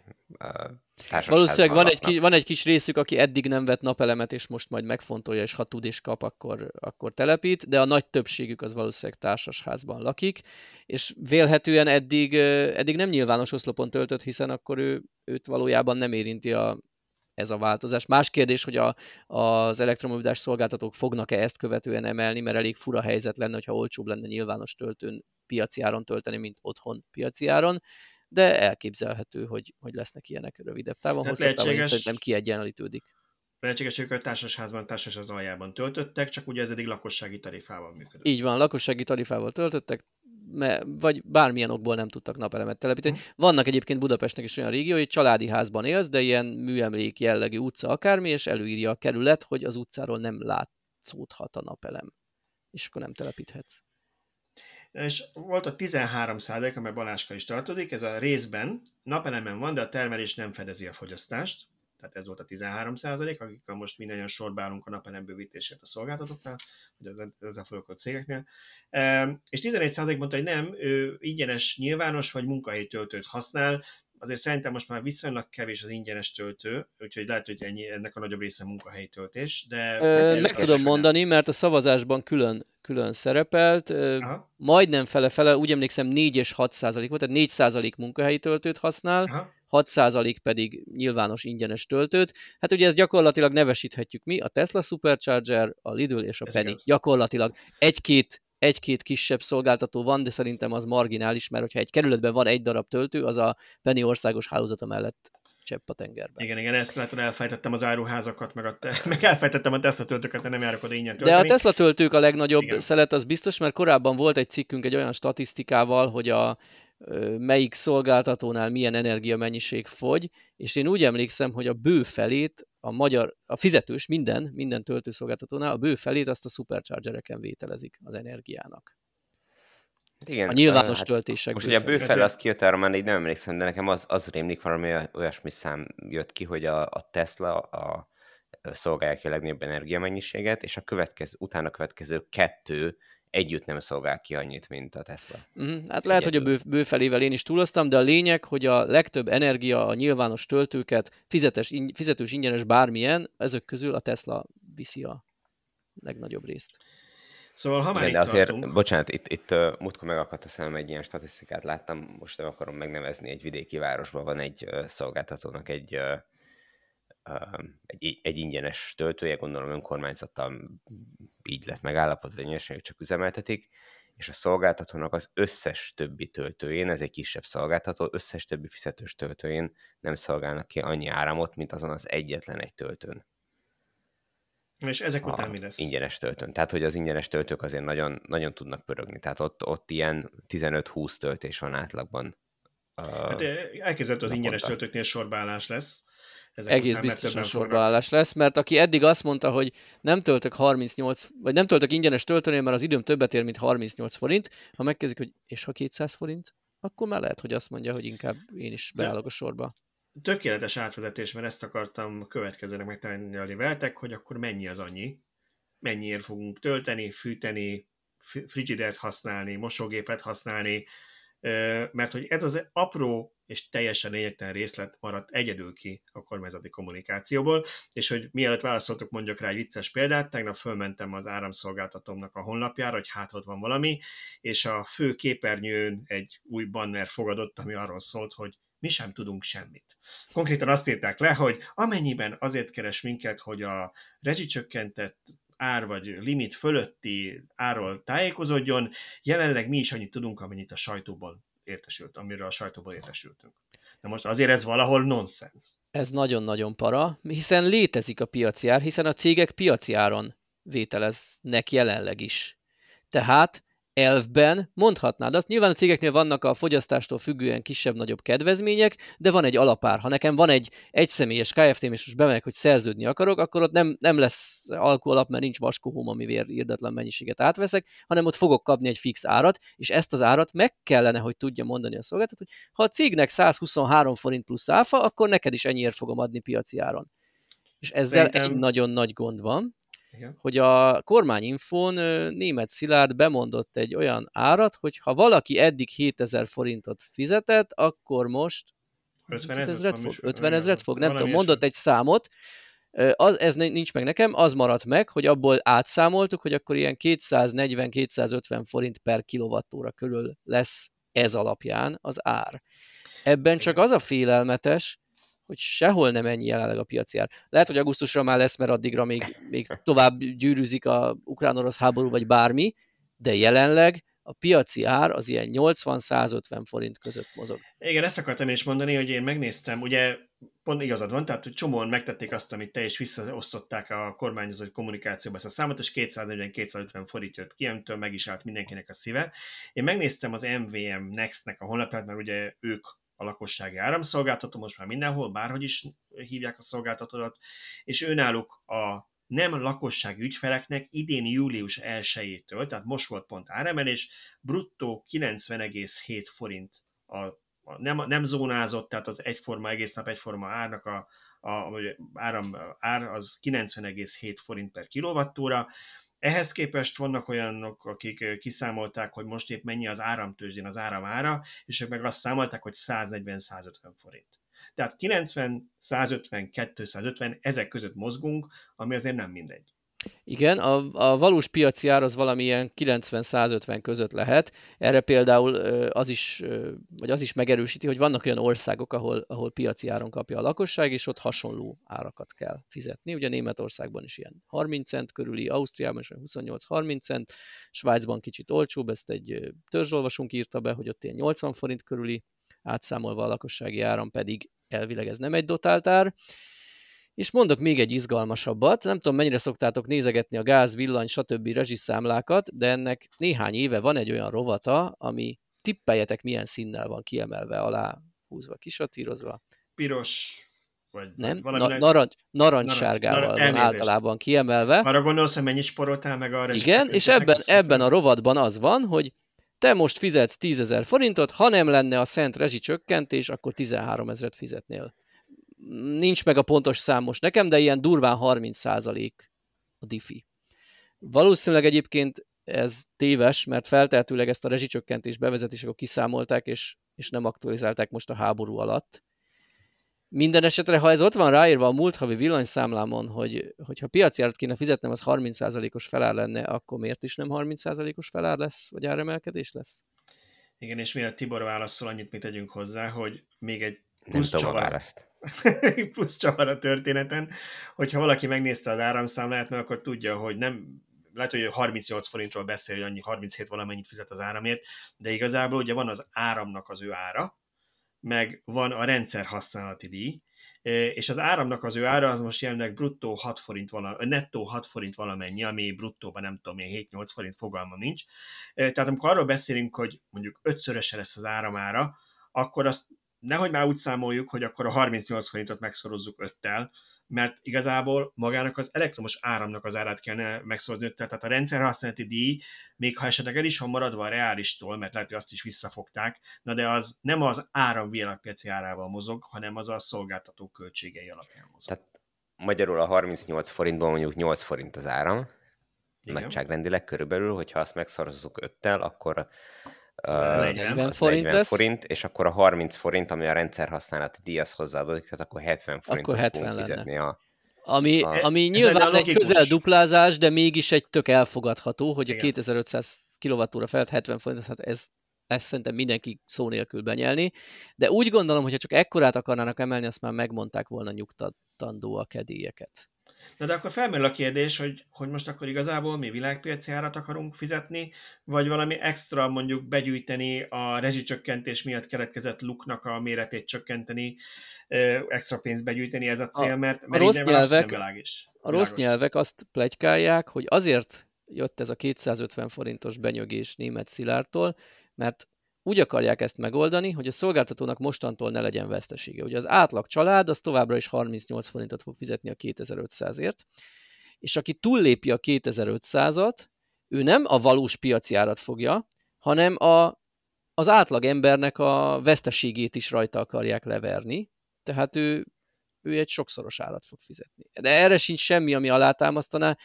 Valószínűleg van egy, kis, van egy kis részük, aki eddig nem vett napelemet, és most majd megfontolja, és ha tud és kap, akkor, akkor telepít, de a nagy többségük az valószínűleg társasházban lakik, és vélhetően eddig, eddig nem nyilvános oszlopon töltött, hiszen akkor ő, őt valójában nem érinti a, ez a változás. Más kérdés, hogy a, az elektromobilitás szolgáltatók fognak-e ezt követően emelni, mert elég fura helyzet lenne, hogyha olcsóbb lenne nyilvános töltőn piaci áron tölteni, mint otthon piaci áron, de elképzelhető, hogy, hogy lesznek ilyenek rövidebb távon, hosszabb lehetséges... távon, szerintem kiegyenlítődik. Lehetséges, hogy a társasházban, társasház aljában töltöttek, csak ugye ez eddig lakossági tarifával működött. Így van, lakossági tarifával töltöttek, vagy bármilyen okból nem tudtak napelemet telepíteni. Uh-huh. Vannak egyébként Budapestnek is olyan régiói, hogy családi házban élsz, de ilyen műemlék jellegű utca akármi, és előírja a kerület, hogy az utcáról nem látszódhat a napelem. És akkor nem telepíthetsz és volt a 13 százalék, amely Baláska is tartozik, ez a részben napelemen van, de a termelés nem fedezi a fogyasztást, tehát ez volt a 13 százalék, akikkel most mindannyian sorba állunk a napelem bővítésért a szolgáltatóknál, vagy az ezzel foglalkozó cégeknél. És 11 százalék mondta, hogy nem, ő ingyenes nyilvános vagy munkahelyi töltőt használ, azért szerintem most már viszonylag kevés az ingyenes töltő, úgyhogy lehet, hogy ennyi, ennek a nagyobb része munkahelyi töltés, de... Ö, meg tudom mondani, mert a szavazásban külön, külön szerepelt, Aha. majdnem fele-fele, úgy emlékszem 4 és 6 százalék volt, tehát 4 százalék munkahelyi töltőt használ, Aha. 6% pedig nyilvános ingyenes töltőt. Hát ugye ezt gyakorlatilag nevesíthetjük mi, a Tesla Supercharger, a Lidl és a Ez Penny. Igaz. Gyakorlatilag egy-két egy-két kisebb szolgáltató van, de szerintem az marginális, mert hogyha egy kerületben van egy darab töltő, az a Penny országos hálózata mellett csepp a tengerben. Igen, igen, ezt látod, elfejtettem az áruházakat, meg, a te- meg elfejtettem a Tesla töltőket, de nem járok oda ingyen tölteni. De a Tesla töltők a legnagyobb igen. szelet, az biztos, mert korábban volt egy cikkünk egy olyan statisztikával, hogy a melyik szolgáltatónál milyen energiamennyiség fogy, és én úgy emlékszem, hogy a bő felét a magyar, a fizetős minden, minden töltőszolgáltatónál a bő felét azt a superchargereken vételezik az energiának. Igen, a nyilvános hát töltések. Most ugye a bőfele az kijött arra már így nem emlékszem, de nekem az, az rémlik valami olyasmi szám jött ki, hogy a, a Tesla a, a szolgálja ki a legnagyobb energiamennyiséget, és a következő, utána következő kettő együtt nem szolgál ki annyit, mint a Tesla. Uh-huh. Hát lehet, Egyedül. hogy a bő, bőfelével én is túloztam, de a lényeg, hogy a legtöbb energia, a nyilvános töltőket, fizetes, in, fizetős ingyenes bármilyen, ezek közül a Tesla viszi a legnagyobb részt. Szóval ha már de azért, tartunk... bocsánat, itt, itt uh, múltkor megakadt a szemem egy ilyen statisztikát láttam, most nem akarom megnevezni, egy vidéki városban van egy uh, szolgáltatónak egy uh, egy, egy ingyenes töltője, gondolom önkormányzattal így lett megállapodva, hogy hogy csak üzemeltetik, és a szolgáltatónak az összes többi töltőjén, ez egy kisebb szolgáltató, összes többi fizetős töltőjén nem szolgálnak ki annyi áramot, mint azon az egyetlen egy töltőn. És ezek után mi lesz? Ingyenes töltőn. Tehát, hogy az ingyenes töltők azért nagyon, nagyon tudnak pörögni. Tehát ott, ott ilyen 15-20 töltés van átlagban. Hát elképzelhető az ingyenes töltőknél sorbálás lesz, ezek Egész biztosan sorbaállás lesz, mert aki eddig azt mondta, hogy nem töltök 38, vagy nem töltök ingyenes töltőnél, mert az időm többet ér, mint 38 forint, ha megkezdik, hogy és ha 200 forint, akkor már lehet, hogy azt mondja, hogy inkább én is beállok a sorba. Tökéletes átvezetés, mert ezt akartam következőnek megtalálni veletek, hogy akkor mennyi az annyi, mennyiért fogunk tölteni, fűteni, frigidert használni, mosógépet használni, mert hogy ez az apró és teljesen lényegtelen részlet maradt egyedül ki a kormányzati kommunikációból, és hogy mielőtt válaszoltok mondjak rá egy vicces példát, tegnap fölmentem az áramszolgáltatómnak a honlapjára, hogy hát ott van valami, és a fő képernyőn egy új banner fogadott, ami arról szólt, hogy mi sem tudunk semmit. Konkrétan azt írták le, hogy amennyiben azért keres minket, hogy a rezsicsökkentett ár vagy limit fölötti árról tájékozódjon, jelenleg mi is annyit tudunk, amennyit a sajtóból értesült, amiről a sajtóból értesültünk. De most azért ez valahol nonsens. Ez nagyon-nagyon para, hiszen létezik a piaci ár, hiszen a cégek piaci áron vételeznek jelenleg is. Tehát elvben mondhatnád azt. Nyilván a cégeknél vannak a fogyasztástól függően kisebb-nagyobb kedvezmények, de van egy alapár. Ha nekem van egy egyszemélyes KFT-m, és most bemegyek, hogy szerződni akarok, akkor ott nem, nem lesz alkoholap, mert nincs vaskóhóm, amivel írdetlen mennyiséget átveszek, hanem ott fogok kapni egy fix árat, és ezt az árat meg kellene, hogy tudja mondani a szolgáltató, hogy ha a cégnek 123 forint plusz áfa, akkor neked is ennyiért fogom adni piaci áron. És ezzel Szerintem... egy nagyon nagy gond van, igen. hogy a kormányinfón német Szilárd bemondott egy olyan árat, hogy ha valaki eddig 7000 forintot fizetett, akkor most 50 ezeret fog, 50 ezeret fog, nem tudom, mondott egy számot, az, ez nincs meg nekem, az maradt meg, hogy abból átszámoltuk, hogy akkor ilyen 240-250 forint per kilovattóra körül lesz ez alapján az ár. Ebben csak az a félelmetes, hogy sehol nem ennyi jelenleg a piaci ár. Lehet, hogy augusztusra már lesz, mert addigra még, még tovább gyűrűzik a ukrán-orosz háború, vagy bármi, de jelenleg a piaci ár az ilyen 80-150 forint között mozog. Igen, ezt akartam is mondani, hogy én megnéztem, ugye pont igazad van, tehát hogy csomóan megtették azt, amit te is visszaosztották a kormányozó kommunikációba ezt a számot, és 240-250 forint jött ki, meg is állt mindenkinek a szíve. Én megnéztem az MVM Next-nek a honlapját, mert ugye ők a lakossági áramszolgáltató, most már mindenhol, bárhogy is hívják a szolgáltatót, és őnáluk a nem lakossági ügyfeleknek idén július 1-től, tehát most volt pont áremelés, bruttó 90,7 forint a, a nem, nem zónázott, tehát az egyforma, egész nap egyforma árnak a, a áram, ár az 90,7 forint per kilovattóra, ehhez képest vannak olyanok, akik kiszámolták, hogy most épp mennyi az áramtőzsdén az áram ára, és ők meg azt számolták, hogy 140-150 forint. Tehát 90, 150, 250, ezek között mozgunk, ami azért nem mindegy. Igen, a, a valós piaci ár az valamilyen 90-150 között lehet. Erre például az is, vagy az is megerősíti, hogy vannak olyan országok, ahol, ahol piaci áron kapja a lakosság, és ott hasonló árakat kell fizetni. Ugye Németországban is ilyen 30 cent körüli, Ausztriában is 28-30 cent, Svájcban kicsit olcsóbb, ezt egy törzsolvasunk írta be, hogy ott ilyen 80 forint körüli, átszámolva a lakossági áram pedig elvileg ez nem egy dotált ár. És mondok még egy izgalmasabbat, nem tudom mennyire szoktátok nézegetni a gáz, villany, stb. rezsiszámlákat, de ennek néhány éve van egy olyan rovata, ami tippeljetek milyen színnel van kiemelve, alá húzva, kisatírozva. Piros, vagy nem, valami na, narancs, narancssárgával narancs, van általában kiemelve. Arra gondolsz, hogy mennyit sporoltál meg a Igen, és ebben, ebben a rovatban az van, hogy te most fizetsz 10 ezer forintot, ha nem lenne a szent rezsicsökkentés, akkor 13 ezeret fizetnél nincs meg a pontos szám most nekem, de ilyen durván 30% a diffi. Valószínűleg egyébként ez téves, mert feltehetőleg ezt a rezsicsökkentést bevezetésekor kiszámolták, és, és nem aktualizálták most a háború alatt. Minden esetre, ha ez ott van ráírva a múlt havi villanyszámlámon, hogy, hogyha piaci árat kéne fizetnem, az 30%-os felár lenne, akkor miért is nem 30%-os felár lesz, vagy áremelkedés lesz? Igen, és miért Tibor válaszol, annyit mi tegyünk hozzá, hogy még egy plusz nem csavar, választ. plusz csavar a történeten, hogyha valaki megnézte az áramszámlát, mert akkor tudja, hogy nem lehet, hogy 38 forintról beszél, hogy annyi 37 valamennyit fizet az áramért, de igazából ugye van az áramnak az ő ára, meg van a rendszer használati díj, és az áramnak az ő ára az most jelenleg bruttó 6 forint vala, nettó 6 forint valamennyi, ami bruttóban nem tudom én 7-8 forint fogalmam nincs. Tehát amikor arról beszélünk, hogy mondjuk ötszöröse lesz az áramára, akkor azt nehogy már úgy számoljuk, hogy akkor a 38 forintot megszorozzuk 5-tel, mert igazából magának az elektromos áramnak az árát kellene megszorozni 5 tehát a rendszer használati díj, még ha esetleg el is van maradva a reálistól, mert lehet, hogy azt is visszafogták, na de az nem az áram világpiaci árával mozog, hanem az a szolgáltató költségei alapján mozog. Tehát magyarul a 38 forintból mondjuk 8 forint az áram, Igen. nagyságrendileg körülbelül, hogyha azt megszorozzuk 5-tel, akkor 40 forint 40 lesz. forint, és akkor a 30 forint, ami a rendszer használati díjaz hozzáadódik, tehát akkor 70 forintot akkor 70 lenne. fizetni a, ami, a, ami nyilván egy közel duplázás, de mégis egy tök elfogadható, hogy Igen. a 2500 kWh felett 70 forint, hát ez, ezt szerintem mindenki szó nélkül benyelni, de úgy gondolom, hogy ha csak ekkorát akarnának emelni, azt már megmondták volna nyugtatandó a kedélyeket. Na de akkor felmerül a kérdés, hogy, hogy most akkor igazából mi világpiaci árat akarunk fizetni, vagy valami extra mondjuk begyűjteni a rezsicsökkentés miatt keletkezett luknak a méretét csökkenteni, extra pénzt begyűjteni ez a cél, mert, mert a rossz nyelvek, nem világos. A rossz nyelvek azt plegykálják, hogy azért jött ez a 250 forintos benyögés német Szilártól, mert úgy akarják ezt megoldani, hogy a szolgáltatónak mostantól ne legyen vesztesége. Ugye az átlag család az továbbra is 38 forintot fog fizetni a 2500-ért, és aki túllépi a 2500-at, ő nem a valós piaci árat fogja, hanem a, az átlag embernek a veszteségét is rajta akarják leverni, tehát ő, ő egy sokszoros árat fog fizetni. De erre sincs semmi, ami alátámasztaná,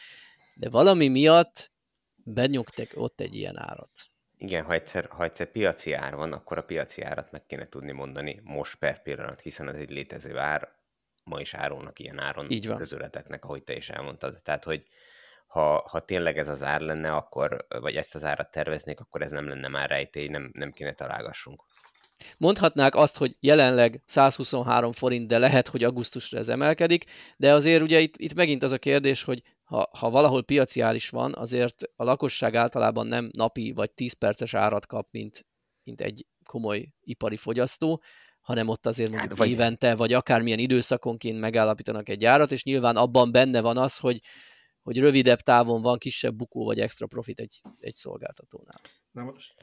de valami miatt benyugtek ott egy ilyen árat. Igen, ha egyszer, ha egyszer piaci ár van, akkor a piaci árat meg kéne tudni mondani most per pillanat, hiszen ez egy létező ár, ma is árulnak ilyen áron Így van. közületeknek, ahogy te is elmondtad. Tehát, hogy ha, ha tényleg ez az ár lenne, akkor, vagy ezt az árat terveznék, akkor ez nem lenne már rejtély, nem, nem kéne találgassunk. Mondhatnák azt, hogy jelenleg 123 forint, de lehet, hogy augusztusra ez emelkedik, de azért ugye itt, itt megint az a kérdés, hogy ha, ha valahol piaci ár is van, azért a lakosság általában nem napi vagy 10 perces árat kap, mint, mint egy komoly ipari fogyasztó, hanem ott azért mondjuk hát, vagy... évente, vagy akármilyen időszakonként megállapítanak egy árat, és nyilván abban benne van az, hogy, hogy rövidebb távon van kisebb bukó vagy extra profit egy, egy szolgáltatónál. Na most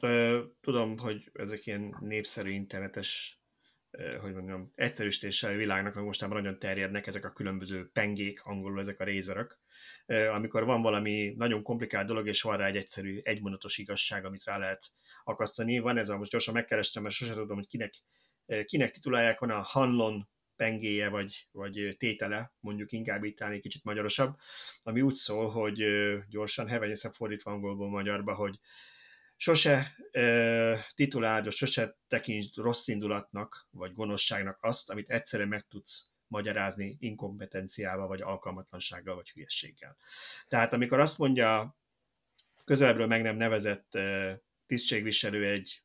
tudom, hogy ezek ilyen népszerű internetes hogy mondjam, egyszerűsítéssel világnak, hogy mostában nagyon terjednek ezek a különböző pengék, angolul ezek a rézerök, amikor van valami nagyon komplikált dolog, és van rá egy egyszerű, egymondatos igazság, amit rá lehet akasztani. Van ez a, most gyorsan megkerestem, mert sosem tudom, hogy kinek, kinek titulálják, van a Hanlon pengéje vagy, vagy tétele, mondjuk inkább itt egy kicsit magyarosabb, ami úgy szól, hogy gyorsan hevenyeszem fordítva angolból magyarba, hogy sose e, titulálod, sose tekintsd rossz indulatnak, vagy gonoszságnak azt, amit egyszerűen meg tudsz magyarázni inkompetenciával, vagy alkalmatlansággal, vagy hülyességgel. Tehát amikor azt mondja közelebbről meg nem nevezett tisztségviselő egy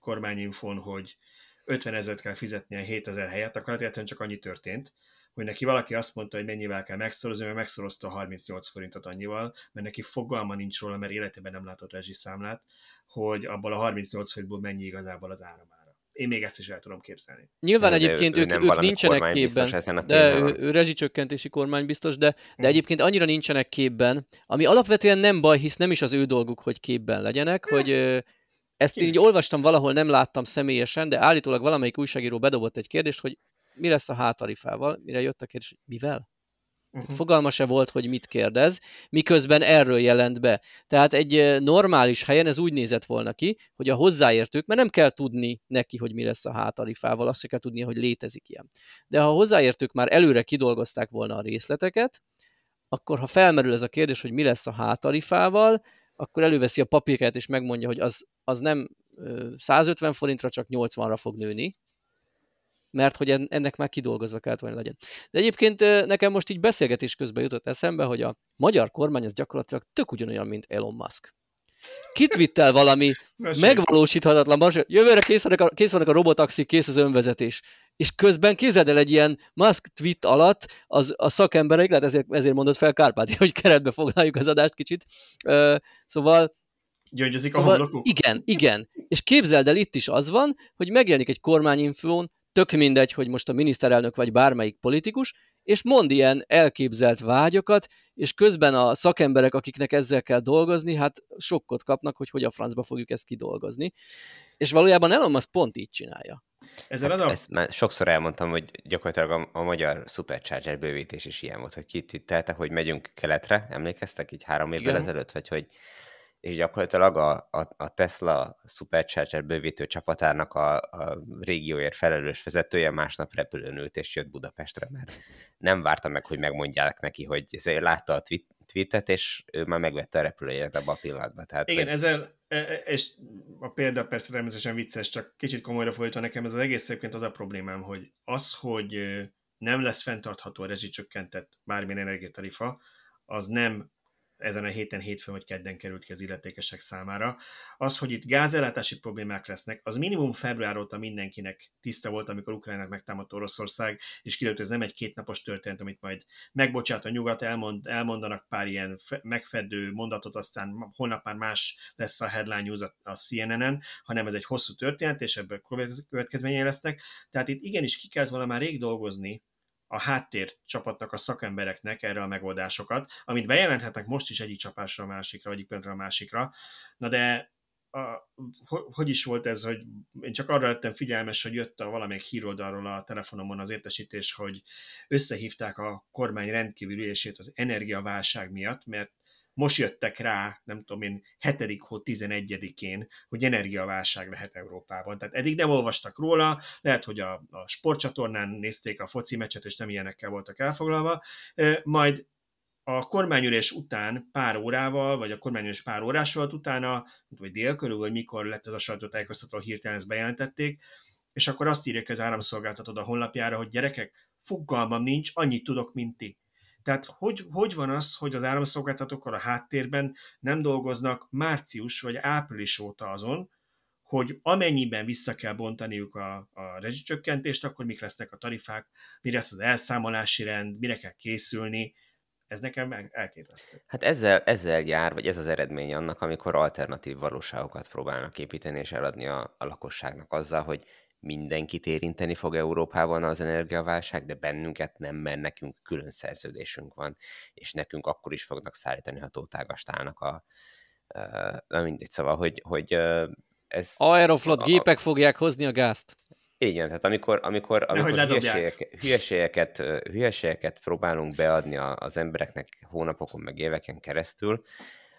kormányinfon, hogy 50 ezeret kell fizetnie 7000 helyett, akkor egyszerűen csak annyi történt, hogy neki valaki azt mondta, hogy mennyivel kell megszorozni, mert megszorozta a 38 forintot annyival, mert neki fogalma nincs róla, mert életében nem látott rezsiszámlát, hogy abból a 38 forintból mennyi igazából az áramára. Én még ezt is el tudom képzelni. Nyilván de egyébként ő, ők, ők nincsenek képben, de ő, ő rezsicsökkentési kormány biztos, de, de hmm. egyébként annyira nincsenek képben, ami alapvetően nem baj, hisz nem is az ő dolguk, hogy képben legyenek, hogy ezt én így olvastam valahol, nem láttam személyesen, de állítólag valamelyik újságíró bedobott egy kérdést, hogy mi lesz a hátarifával, mire jött a kérdés, hogy mivel? Uh-huh. Fogalma se volt, hogy mit kérdez, miközben erről jelent be. Tehát egy normális helyen ez úgy nézett volna ki, hogy a hozzáértők, mert nem kell tudni neki, hogy mi lesz a hátarifával, azt se kell tudnia, hogy létezik ilyen. De ha a hozzáértők már előre kidolgozták volna a részleteket, akkor ha felmerül ez a kérdés, hogy mi lesz a hátarifával, akkor előveszi a papírkát és megmondja, hogy az, az nem 150 forintra, csak 80-ra fog nőni, mert hogy ennek már kidolgozva kellett volna legyen. De egyébként nekem most így beszélgetés közben jutott eszembe, hogy a magyar kormány az gyakorlatilag tök ugyanolyan, mint Elon Musk. Kitvittel valami megvalósíthatatlan, most jövőre kész vannak, a, kész vannak a robotaxik, kész az önvezetés. És közben képzeld el egy ilyen Musk tweet alatt az, a szakemberek, lehet ezért, ezért mondott fel Kárpáti, hogy keretbe foglaljuk az adást kicsit. Uh, szóval Gyöngyözik szóval, a homlokuk. Igen, igen. És képzeld el, itt is az van, hogy megjelenik egy kormányinfón, tök mindegy, hogy most a miniszterelnök vagy bármelyik politikus, és mond ilyen elképzelt vágyokat, és közben a szakemberek, akiknek ezzel kell dolgozni, hát sokkot kapnak, hogy hogy a francba fogjuk ezt kidolgozni. És valójában Elon Musk pont így csinálja. Ezzel hát az a... Ezt már sokszor elmondtam, hogy gyakorlatilag a, a magyar Supercharger bővítés is ilyen volt, hogy kitittelte, hogy megyünk keletre, emlékeztek így három évvel Igen. ezelőtt, vagy hogy és gyakorlatilag a, a, a Tesla Supercharger bővítő csapatának a, a régióért felelős vezetője másnap repülőn ült és jött Budapestre, mert nem várta meg, hogy megmondják neki, hogy látta a tweet, tweetet, és ő már megvette a repülőjét abban a pillanatban. Tehát, Igen, hogy... ezzel, e, e, és a példa persze természetesen vicces, csak kicsit komolyra folytva nekem ez az egész egyébként az a problémám, hogy az, hogy nem lesz fenntartható a rezsicsökkentett bármilyen energiatarifa, az nem ezen a héten, hétfőn vagy kedden került ki az illetékesek számára. Az, hogy itt gázellátási problémák lesznek, az minimum február óta mindenkinek tiszta volt, amikor Ukrajnát megtámadt Oroszország, és kiderült, ez nem egy kétnapos történet, amit majd megbocsát a nyugat, elmond, elmondanak pár ilyen megfedő mondatot, aztán holnap már más lesz a headline news a CNN-en, hanem ez egy hosszú történet, és ebből következményei lesznek. Tehát itt igenis ki kellett volna már rég dolgozni a háttér csapatnak, a szakembereknek erre a megoldásokat, amit bejelenthetnek most is egyik csapásra a másikra, egyik pillanatra a másikra. Na de a, hogy is volt ez, hogy én csak arra lettem figyelmes, hogy jött a valamelyik híroldalról a telefonomon az értesítés, hogy összehívták a kormány rendkívül ülését az energiaválság miatt, mert most jöttek rá, nem tudom én, 7. hó 11-én, hogy energiaválság lehet Európában. Tehát eddig nem olvastak róla, lehet, hogy a, a sportcsatornán nézték a foci meccset, és nem ilyenekkel voltak elfoglalva, majd a kormányülés után pár órával, vagy a kormányülés pár órás volt utána, vagy dél körül, vagy mikor lett ez a sajtótájékoztató, hirtelen ezt bejelentették, és akkor azt írják az áramszolgáltató a honlapjára, hogy gyerekek, fogalmam nincs, annyit tudok, mint ti. Tehát hogy, hogy van az, hogy az áramszolgáltatókkal a háttérben nem dolgoznak március vagy április óta azon, hogy amennyiben vissza kell bontaniuk a, a rezsicsökkentést, akkor mik lesznek a tarifák, mi lesz az elszámolási rend, mire kell készülni, ez nekem elképesztő. Hát ezzel, ezzel jár, vagy ez az eredmény annak, amikor alternatív valóságokat próbálnak építeni és eladni a, a lakosságnak azzal, hogy mindenkit érinteni fog Európában az energiaválság, de bennünket nem, mert nekünk külön szerződésünk van, és nekünk akkor is fognak szállítani, ha tótágast állnak a... Na mindegy, szóval, hogy, hogy ez... Aeroflot a, gépek fogják hozni a gázt. Igen, tehát amikor, amikor, amikor hülyeségek, hülyeségeket, hülyeségeket próbálunk beadni az embereknek hónapokon, meg éveken keresztül,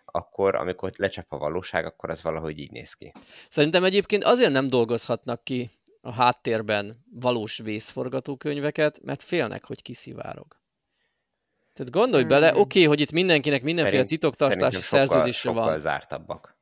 akkor amikor lecsap a valóság, akkor az valahogy így néz ki. Szerintem egyébként azért nem dolgozhatnak ki a háttérben valós vészforgatókönyveket, mert félnek, hogy kiszivárog. Tehát gondolj hmm. bele, oké, okay, hogy itt mindenkinek mindenféle Szerint, titoktartási szerződése van. Sokkal zártabbak.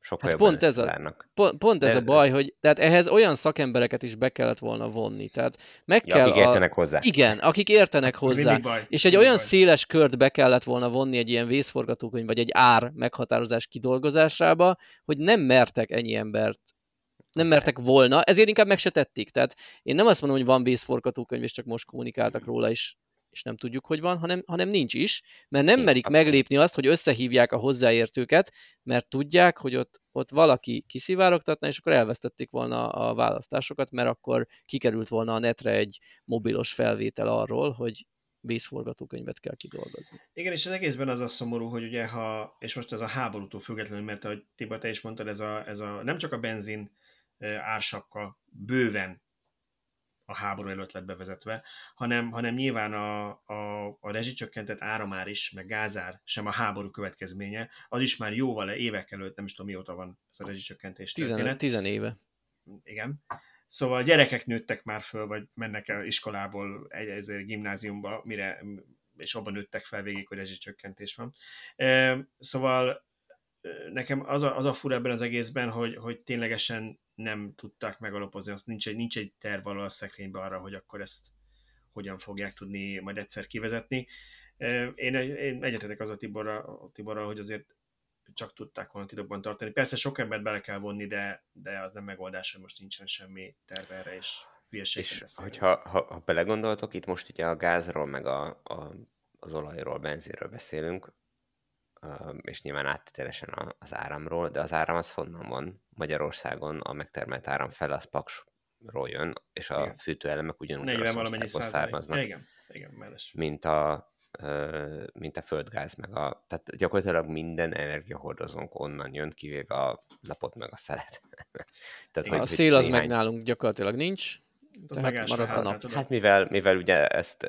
Sokkal hát pont ez, a, pont, pont ez De... a baj, hogy tehát ehhez olyan szakembereket is be kellett volna vonni. Tehát meg ja, kell akik a... értenek hozzá. Igen, akik értenek hozzá. Baj. És egy olyan baj. széles kört be kellett volna vonni egy ilyen vészforgatókönyv, vagy egy ár meghatározás kidolgozásába, hogy nem mertek ennyi embert nem mertek volna, ezért inkább meg se tették. Tehát én nem azt mondom, hogy van vészforgatókönyv, és csak most kommunikáltak róla, és és nem tudjuk, hogy van, hanem, hanem nincs is, mert nem merik meglépni azt, hogy összehívják a hozzáértőket, mert tudják, hogy ott, ott valaki kiszivárogtatna, és akkor elvesztették volna a választásokat, mert akkor kikerült volna a netre egy mobilos felvétel arról, hogy vészforgatókönyvet kell kidolgozni. Igen, és az egészben az a szomorú, hogy ugye ha, és most ez a háborútól függetlenül, mert ahogy Tibor, te is mondtad, ez a, ez a nem csak a benzin ársapka bőven a háború előtt lett bevezetve, hanem, hanem nyilván a, a, a rezsicsökkentett áramár is, meg gázár sem a háború következménye, az is már jóval évek előtt, nem is tudom mióta van ez a rezsicsökkentés történet. Tizen éve. Igen. Szóval gyerekek nőttek már föl, vagy mennek el iskolából egy, egy gimnáziumba, mire, és abban nőttek fel végig, hogy rezsicsökkentés van. Szóval nekem az a, az a fura ebben az egészben, hogy, hogy ténylegesen nem tudták megalapozni, azt nincs egy, nincs egy terv a szekrényben arra, hogy akkor ezt hogyan fogják tudni majd egyszer kivezetni. Én, én egyetetek az a Tiborra, Tiborra, hogy azért csak tudták volna titokban tartani. Persze sok embert bele kell vonni, de, de az nem megoldás, hogy most nincsen semmi terve erre, és hülyeségre És hogyha ha, ha belegondoltok, itt most ugye a gázról, meg a, a, az olajról, benzinről beszélünk, és nyilván áttételesen az áramról, de az áram az honnan van? Magyarországon a megtermelt áram fel az paksról jön, és a igen. fűtőelemek ugyanúgy 40 valamennyi származnak. Igen, igen. Mint a, mint a földgáz, meg a, tehát gyakorlatilag minden energiahordozónk onnan jön, kivéve a napot meg a szelet. tehát, hogy, a szél az néhány... meg nálunk gyakorlatilag nincs, tehát maradt a nap. Hát mivel, mivel ugye ezt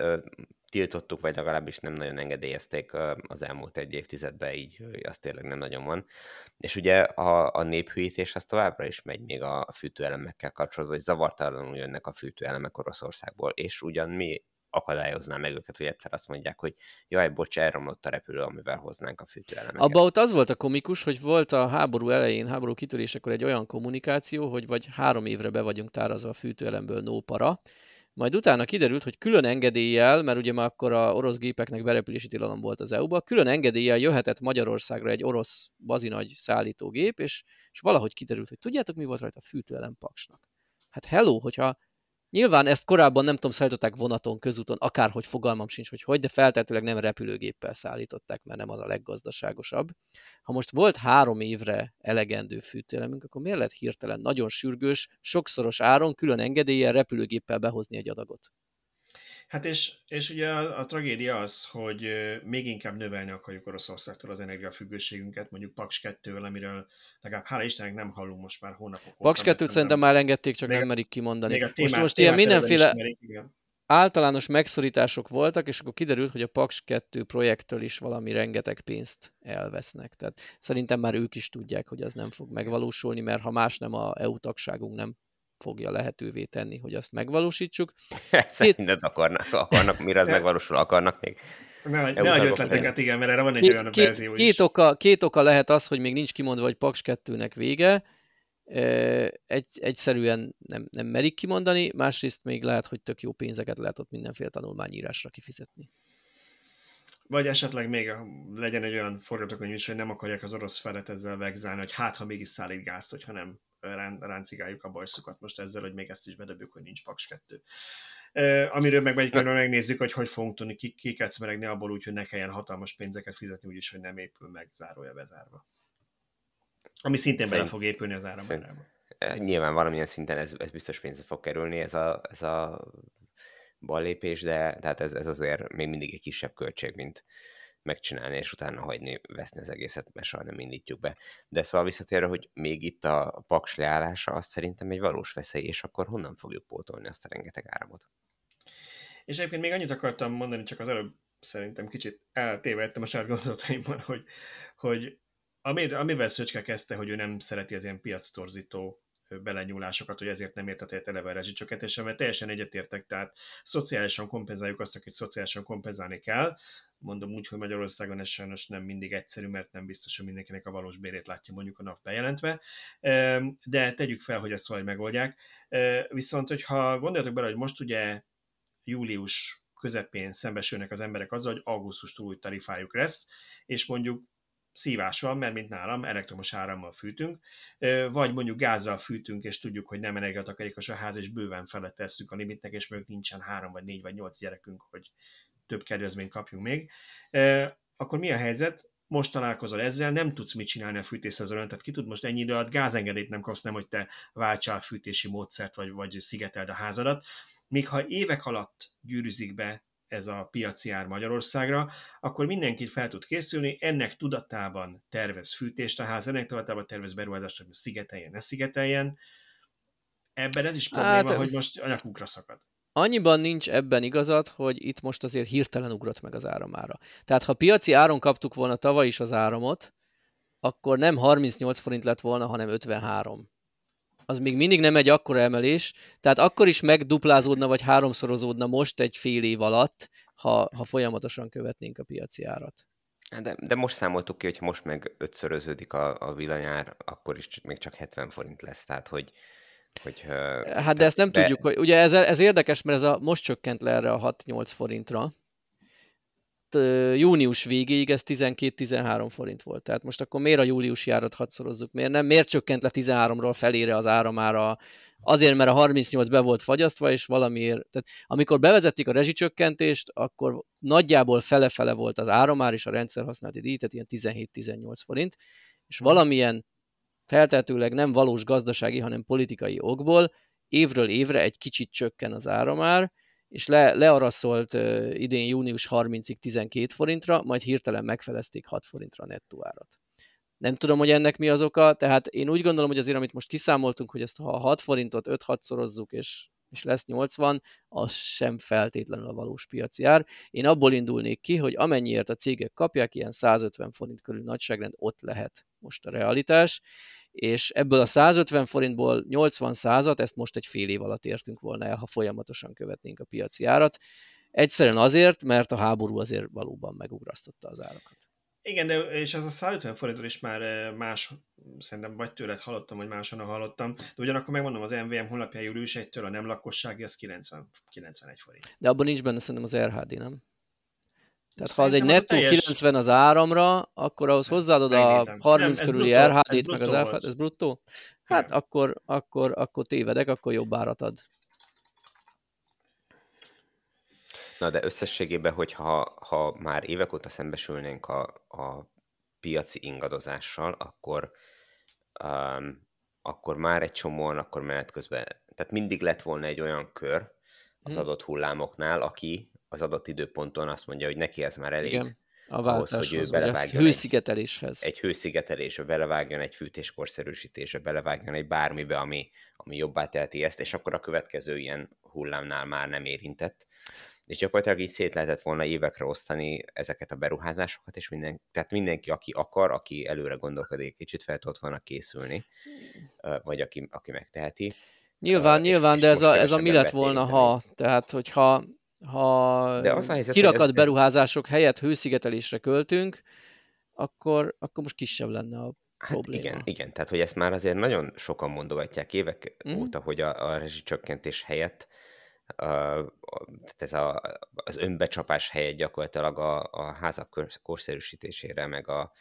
tiltottuk, vagy legalábbis nem nagyon engedélyezték az elmúlt egy évtizedben, így az tényleg nem nagyon van. És ugye a, a néphűítés az továbbra is megy még a fűtőelemekkel kapcsolatban, hogy zavartalanul jönnek a fűtőelemek Oroszországból, és ugyan mi akadályozná meg őket, hogy egyszer azt mondják, hogy jaj, bocs, elromlott a repülő, amivel hoznánk a fűtőelemeket. Abba ott az volt a komikus, hogy volt a háború elején, háború kitörésekor egy olyan kommunikáció, hogy vagy három évre be vagyunk tárazva a fűtőelemből nópara, majd utána kiderült, hogy külön engedéllyel, mert ugye már akkor a orosz gépeknek berepülési tilalom volt az EU-ba, külön engedéllyel jöhetett Magyarországra egy orosz bazinagy szállítógép, és, és valahogy kiderült, hogy tudjátok, mi volt rajta fűtőelem paksnak. Hát hello, hogyha Nyilván ezt korábban nem tudom, szállították vonaton, közúton, akárhogy fogalmam sincs, hogy hogy, de feltétlenül nem repülőgéppel szállították, mert nem az a leggazdaságosabb. Ha most volt három évre elegendő fűtőelemünk, akkor miért lehet hirtelen nagyon sürgős, sokszoros áron, külön engedéllyel repülőgéppel behozni egy adagot? Hát és, és ugye a, a tragédia az, hogy még inkább növelni akarjuk Oroszországtól az energiafüggőségünket, mondjuk Paks 2-vel, amiről legalább hála Istennek nem hallunk most már hónapok Paks 2-t szerintem már engedték, csak nem merik kimondani. Még a témát, most, most ilyen mindenféle igen. általános megszorítások voltak, és akkor kiderült, hogy a Paks 2 projektől is valami rengeteg pénzt elvesznek. Tehát szerintem már ők is tudják, hogy az nem fog megvalósulni, mert ha más nem a EU tagságunk nem fogja lehetővé tenni, hogy azt megvalósítsuk. Szerinted akarnak, akarnak, mire az megvalósul, akarnak még ne, ne adj ötleteket, igen, mert erre van egy két, olyan két, verzió két is. Oka, két oka lehet az, hogy még nincs kimondva, hogy Paks 2-nek vége. Egy, egyszerűen nem, nem merik kimondani, másrészt még lehet, hogy tök jó pénzeket lehet ott mindenféle tanulmányírásra kifizetni. Vagy esetleg még legyen egy olyan forgatókönyv is, hogy nem akarják az orosz felet ezzel vegzálni, hogy hát, ha mégis szállít gázt, hogyha nem ráncigáljuk a bajszukat most ezzel, hogy még ezt is bedobjuk, hogy nincs Paks 2. Uh, amiről meg egyébként megnézzük, hogy hogy fogunk tudni kikecmeregni abból úgy, hogy ne kelljen hatalmas pénzeket fizetni, úgyis, hogy nem épül meg zárója bezárva. Ami szintén Szerint, bele fog épülni az áramárába. Nyilván valamilyen szinten ez, ez biztos pénzbe fog kerülni, ez a, ez a ballépés, de tehát ez, ez azért még mindig egy kisebb költség, mint, megcsinálni, és utána hagyni, veszni az egészet, mert soha nem indítjuk be. De szóval visszatérve, hogy még itt a paks leállása, azt szerintem egy valós veszély, és akkor honnan fogjuk pótolni azt a rengeteg áramot? És egyébként még annyit akartam mondani, csak az előbb szerintem kicsit eltévedtem a saját gondolataimban, hogy, hogy amivel Szöcske kezdte, hogy ő nem szereti az ilyen piactorzító belenyúlásokat, hogy ezért nem értett egyet eleve a rezsicsökkentésre, mert teljesen egyetértek, tehát szociálisan kompenzáljuk azt, akit szociálisan kompenzálni kell. Mondom úgy, hogy Magyarországon ez sajnos nem mindig egyszerű, mert nem biztos, hogy mindenkinek a valós bérét látja mondjuk a nap bejelentve, de tegyük fel, hogy ezt valahogy megoldják. Viszont, hogyha gondoljatok bele, hogy most ugye július közepén szembesülnek az emberek azzal, hogy augusztustól új tarifájuk lesz, és mondjuk szívás van, mert mint nálam elektromos árammal fűtünk, vagy mondjuk gázzal fűtünk, és tudjuk, hogy nem energiatakarékos a ház, és bőven felett tesszük a limitnek, és mondjuk nincsen három, vagy négy, vagy nyolc gyerekünk, hogy több kedvezményt kapjunk még, akkor mi a helyzet? Most találkozol ezzel, nem tudsz mit csinálni a fűtészezőn, tehát ki tud most ennyi idő alatt gázengedélyt nem kapsz, nem, hogy te váltsál fűtési módszert, vagy, vagy szigeteld a házadat. Míg ha évek alatt gyűrűzik be ez a piaci ár Magyarországra, akkor mindenki fel tud készülni, ennek tudatában tervez fűtést a ház, ennek tudatában tervez beruházást, hogy szigeteljen, ne szigeteljen. Ebben ez is probléma, hát, hogy most a nyakunkra szakad. Annyiban nincs ebben igazad, hogy itt most azért hirtelen ugrott meg az áramára. Tehát ha piaci áron kaptuk volna tavaly is az áramot, akkor nem 38 forint lett volna, hanem 53 az még mindig nem egy akkora emelés, tehát akkor is megduplázódna, vagy háromszorozódna most egy fél év alatt, ha, ha folyamatosan követnénk a piaci árat. De, de most számoltuk ki, hogy most meg ötszöröződik a, a villanyár, akkor is még csak 70 forint lesz, tehát hogy... hogy hát de ezt nem de... tudjuk, hogy ugye ez, ez érdekes, mert ez a, most csökkent le erre a 6-8 forintra, június végéig ez 12-13 forint volt. Tehát most akkor miért a júliusi árat hatszorozzuk? Miért, nem, miért csökkent le 13-ról felére az áramára? Azért, mert a 38 be volt fagyasztva, és valamiért... Tehát amikor bevezették a rezsicsökkentést, akkor nagyjából fele-fele volt az áramár és a rendszer használati díj, tehát ilyen 17-18 forint, és valamilyen feltehetőleg nem valós gazdasági, hanem politikai okból évről évre egy kicsit csökken az áramár, és le, learaszolt uh, idén június 30-ig 12 forintra, majd hirtelen megfelezték 6 forintra a nettó árat. Nem tudom, hogy ennek mi az oka, tehát én úgy gondolom, hogy azért, amit most kiszámoltunk, hogy ezt ha 6 forintot 5-6 szorozzuk, és, és lesz 80, az sem feltétlenül a valós piaci ár. Én abból indulnék ki, hogy amennyiért a cégek kapják, ilyen 150 forint körül nagyságrend, ott lehet most a realitás, és ebből a 150 forintból 80 százat, ezt most egy fél év alatt értünk volna el, ha folyamatosan követnénk a piaci árat. Egyszerűen azért, mert a háború azért valóban megugrasztotta az árakat. Igen, de és ez a 150 forintot is már eh, más, szerintem vagy tőled hallottam, vagy máshonnan hallottam, de ugyanakkor megmondom, az MVM honlapja július 1-től a nem lakossági, az 90, 91 forint. De abban nincs benne szerintem az RHD, nem? Tehát ha az egy nettó teljes... 90 az áramra, akkor ahhoz hozzáadod a 30 nem, körüli RHD-t, meg az elfát, ez bruttó? Hát Igen. akkor, akkor, akkor tévedek, akkor jobb árat ad. Na de összességében, hogyha ha már évek óta szembesülnénk a, a piaci ingadozással, akkor, um, akkor már egy csomóan, akkor menet közben, tehát mindig lett volna egy olyan kör az hmm. adott hullámoknál, aki az adott időponton azt mondja, hogy neki ez már elég. Igen. A ahhoz, hogy ő belevágjon hőszigeteléshez. Egy, egy hőszigetelésbe, belevágjon egy fűtéskorszerűsítésbe, belevágjon egy bármibe, ami, ami jobbá teheti ezt, és akkor a következő ilyen hullámnál már nem érintett. És gyakorlatilag így szét lehetett volna évekre osztani ezeket a beruházásokat, és minden, tehát mindenki, aki akar, aki előre gondolkodik, kicsit fel tudott volna készülni, vagy aki, aki megteheti. Nyilván, uh, nyilván, és, de ez a, ez a mi lett volna, ha, tehát hogyha ha De az a helyzet, kirakat ez, beruházások ez... helyett hőszigetelésre költünk, akkor, akkor most kisebb lenne a hát probléma. Igen, igen, tehát hogy ezt már azért nagyon sokan mondogatják évek mm. óta, hogy a, a rezsicsökkentés helyett a, a, ez a, az önbecsapás helyett gyakorlatilag a, a házak korszerűsítésére, meg a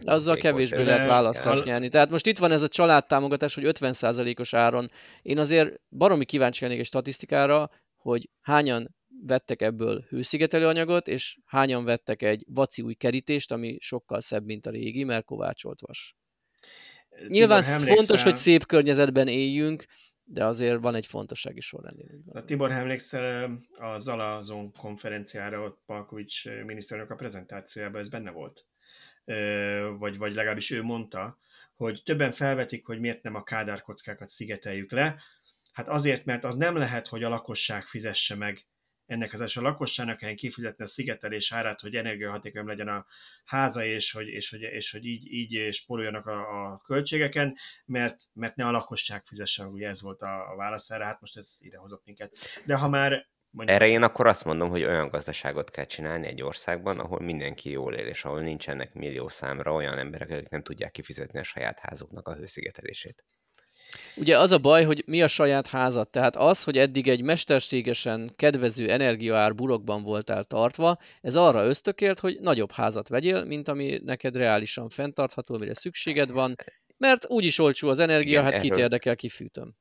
azzal kevésbé lehet választást nyerni. Tehát most itt van ez a családtámogatás, hogy 50%-os áron. Én azért baromi kíváncsi lennék egy statisztikára, hogy hányan vettek ebből hőszigetelő anyagot, és hányan vettek egy vaci új kerítést, ami sokkal szebb, mint a régi, mert kovácsolt vas. Nyilván Tibor, fontos, hogy szép környezetben éljünk, de azért van egy fontossági sorrend. A Tibor, emlékszel a Zalazon konferenciára, ott Palkovics miniszterelnök a prezentációjában ez benne volt? Vagy, vagy legalábbis ő mondta, hogy többen felvetik, hogy miért nem a kádárkockákat szigeteljük le. Hát azért, mert az nem lehet, hogy a lakosság fizesse meg ennek az a lakosságnak helyen kifizetni a szigetelés árát, hogy energiahatékony legyen a háza, és hogy, és hogy, és hogy így, így spóroljanak a, a költségeken, mert, mert ne a lakosság fizessen, ugye ez volt a, a válasz erre, hát most ez ide hozott minket. De ha már Mondjuk. Erre én akkor azt mondom, hogy olyan gazdaságot kell csinálni egy országban, ahol mindenki jól él, és ahol nincsenek millió számra olyan emberek, akik nem tudják kifizetni a saját házuknak a hőszigetelését. Ugye az a baj, hogy mi a saját házad. Tehát az, hogy eddig egy mesterségesen kedvező energiaár bulokban voltál tartva, ez arra ösztökélt, hogy nagyobb házat vegyél, mint ami neked reálisan fenntartható, mire szükséged van, mert úgyis olcsó az energia, Igen, hát erről... kit érdekel, kifűtöm.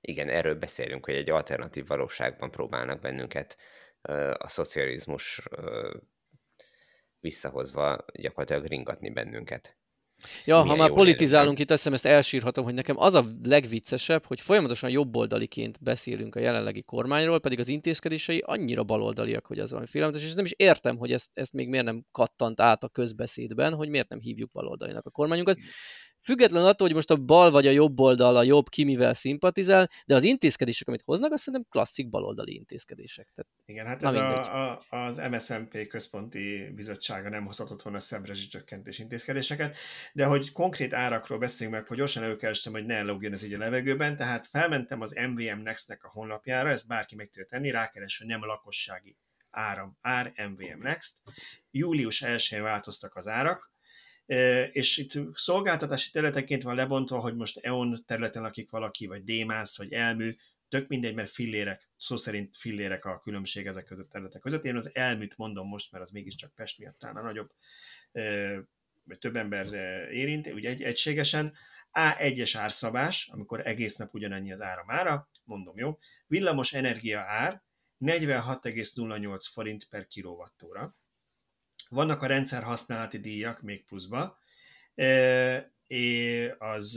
Igen, erről beszélünk, hogy egy alternatív valóságban próbálnak bennünket a szocializmus visszahozva gyakorlatilag ringatni bennünket. Ja, Milyen ha már politizálunk itt, azt hiszem ezt elsírhatom, hogy nekem az a legviccesebb, hogy folyamatosan jobboldaliként beszélünk a jelenlegi kormányról, pedig az intézkedései annyira baloldaliak, hogy az valami félelmetes, és nem is értem, hogy ezt, ezt még miért nem kattant át a közbeszédben, hogy miért nem hívjuk baloldalinak a kormányunkat. Független attól, hogy most a bal vagy a jobb oldal, a jobb ki mivel szimpatizál, de az intézkedések, amit hoznak, azt szerintem klasszik baloldali intézkedések. Tehát, Igen, hát ez a, a, az MSZMP központi bizottsága nem hozhatott volna szemrezsi csökkentés intézkedéseket, de hogy konkrét árakról beszéljünk meg, hogy gyorsan előkerestem, hogy ne logjon ez így a levegőben, tehát felmentem az MVM Next-nek a honlapjára, ezt bárki meg tudja tenni, rákeres, hogy nem a lakossági áram, ár MVM Next. Július 1-én változtak az árak, és itt szolgáltatási területeként van lebontva, hogy most EON területen lakik valaki, vagy Démász, vagy Elmű, tök mindegy, mert fillérek, szó szerint fillérek a különbség ezek között területek között. Én az elműt mondom most, mert az mégiscsak Pest miatt talán nagyobb, vagy több ember érint, ugye egy, egységesen. A1-es árszabás, amikor egész nap ugyanannyi az áramára, mondom jó, villamos energia ár 46,08 forint per kilovattóra, vannak a rendszer használati díjak még pluszba, az,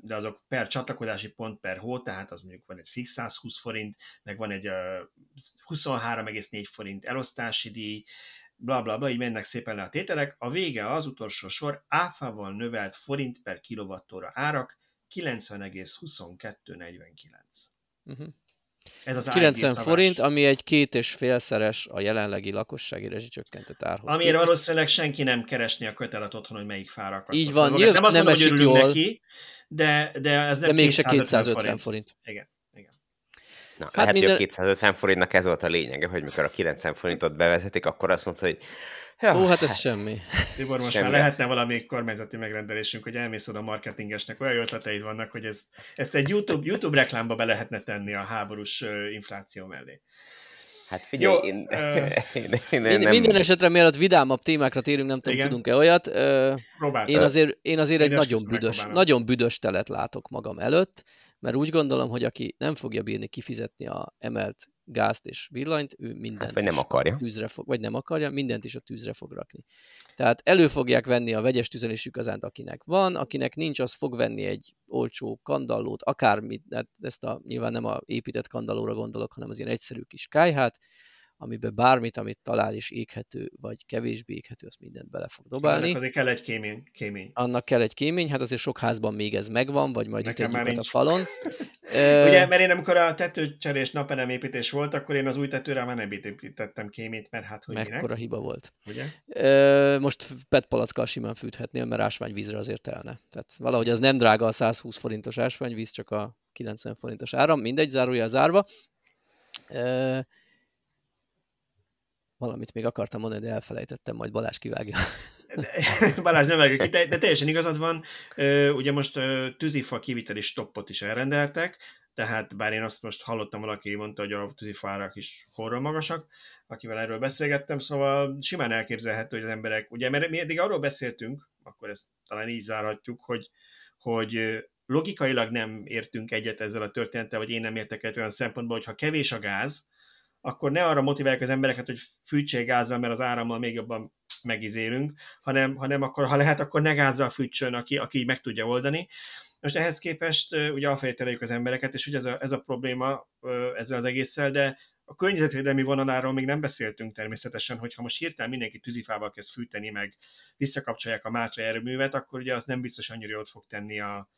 de azok per csatlakozási pont per hó, tehát az mondjuk van egy fix 120 forint, meg van egy 23,4 forint elosztási díj, bla bla bla, így mennek szépen le a tételek. A vége az utolsó sor áfával növelt forint per kilovattóra árak 90,2249. Uh-huh. Ez az 90 forint, ami egy két és félszeres a jelenlegi lakossági rezsicsökkentett árhoz. Amire képest. valószínűleg senki nem keresni a kötelet otthon, hogy melyik fára Így van, nyilván nem, azt nem mondom, hogy jól, neki, de, de ez nem de mégse 250 forint. forint. Igen. Igen. Na, hát lehet, minden... hogy a 250 forintnak ez volt a lényege, hogy mikor a 90 forintot bevezetik, akkor azt mondta, hogy Ja, Ó, hát ez semmi. Tibor, most semmi. már lehetne valami kormányzati megrendelésünk, hogy elmész oda a marketingesnek, olyan ötleteid vannak, hogy ez, ezt egy YouTube, YouTube reklámba be lehetne tenni a háborús infláció mellé. Hát figyelj, Jó, én, uh, én, én, én nem... Minden esetre mielőtt vidámabb témákra térünk, nem tudom, tudunk-e olyat. Uh, én azért, én azért egy nagyon büdös, nagyon büdös telet látok magam előtt, mert úgy gondolom, hogy aki nem fogja bírni kifizetni a emelt gázt és villanyt, ő mindent hát, vagy nem akarja. tűzre fog, vagy nem akarja, mindent is a tűzre fog rakni. Tehát elő fogják venni a vegyes tüzelésű kazánt, akinek van, akinek nincs, az fog venni egy olcsó kandallót, akármit, hát ezt a, nyilván nem a épített kandallóra gondolok, hanem az ilyen egyszerű kis kájhát, amiben bármit, amit talál is éghető, vagy kevésbé éghető, azt mindent bele fog dobálni. Annak azért kell egy kémény. kémény. Annak kell egy kémény, hát azért sok házban még ez megvan, vagy majd Nekem itt a falon. Ugye, mert én amikor a tetőcserés építés volt, akkor én az új tetőre már nem építettem kémét, mert hát hogy Mekkora minek? hiba volt. Ugye? Most PET palackkal simán fűthetnél, mert ásványvízre azért telne. Tehát valahogy az nem drága a 120 forintos ásványvíz, csak a 90 forintos áram, mindegy, zárója zárva valamit még akartam mondani, de elfelejtettem, majd Balázs kivágja. Balázs nem vágja ki, de, de teljesen igazad van. Ugye most tűzifa kiviteli stoppot is elrendeltek, tehát bár én azt most hallottam, valaki mondta, hogy a tűzifárak is horror magasak, akivel erről beszélgettem, szóval simán elképzelhető, hogy az emberek, ugye, mert mi eddig arról beszéltünk, akkor ezt talán így zárhatjuk, hogy, hogy logikailag nem értünk egyet ezzel a történettel, vagy én nem értek egyet olyan szempontból, hogy ha kevés a gáz, akkor ne arra motiválják az embereket, hogy fűtsék gázzal, mert az árammal még jobban megizélünk, hanem, hanem akkor, ha lehet, akkor ne gázzal fűtsön, aki, aki meg tudja oldani. Most ehhez képest ugye afelé az embereket, és ugye ez a, ez a probléma ezzel az egésszel, de a környezetvédelmi vonaláról még nem beszéltünk természetesen, hogy ha most hirtelen mindenki tűzifával kezd fűteni, meg visszakapcsolják a Mátra erőművet, akkor ugye az nem biztos annyira jót fog tenni a,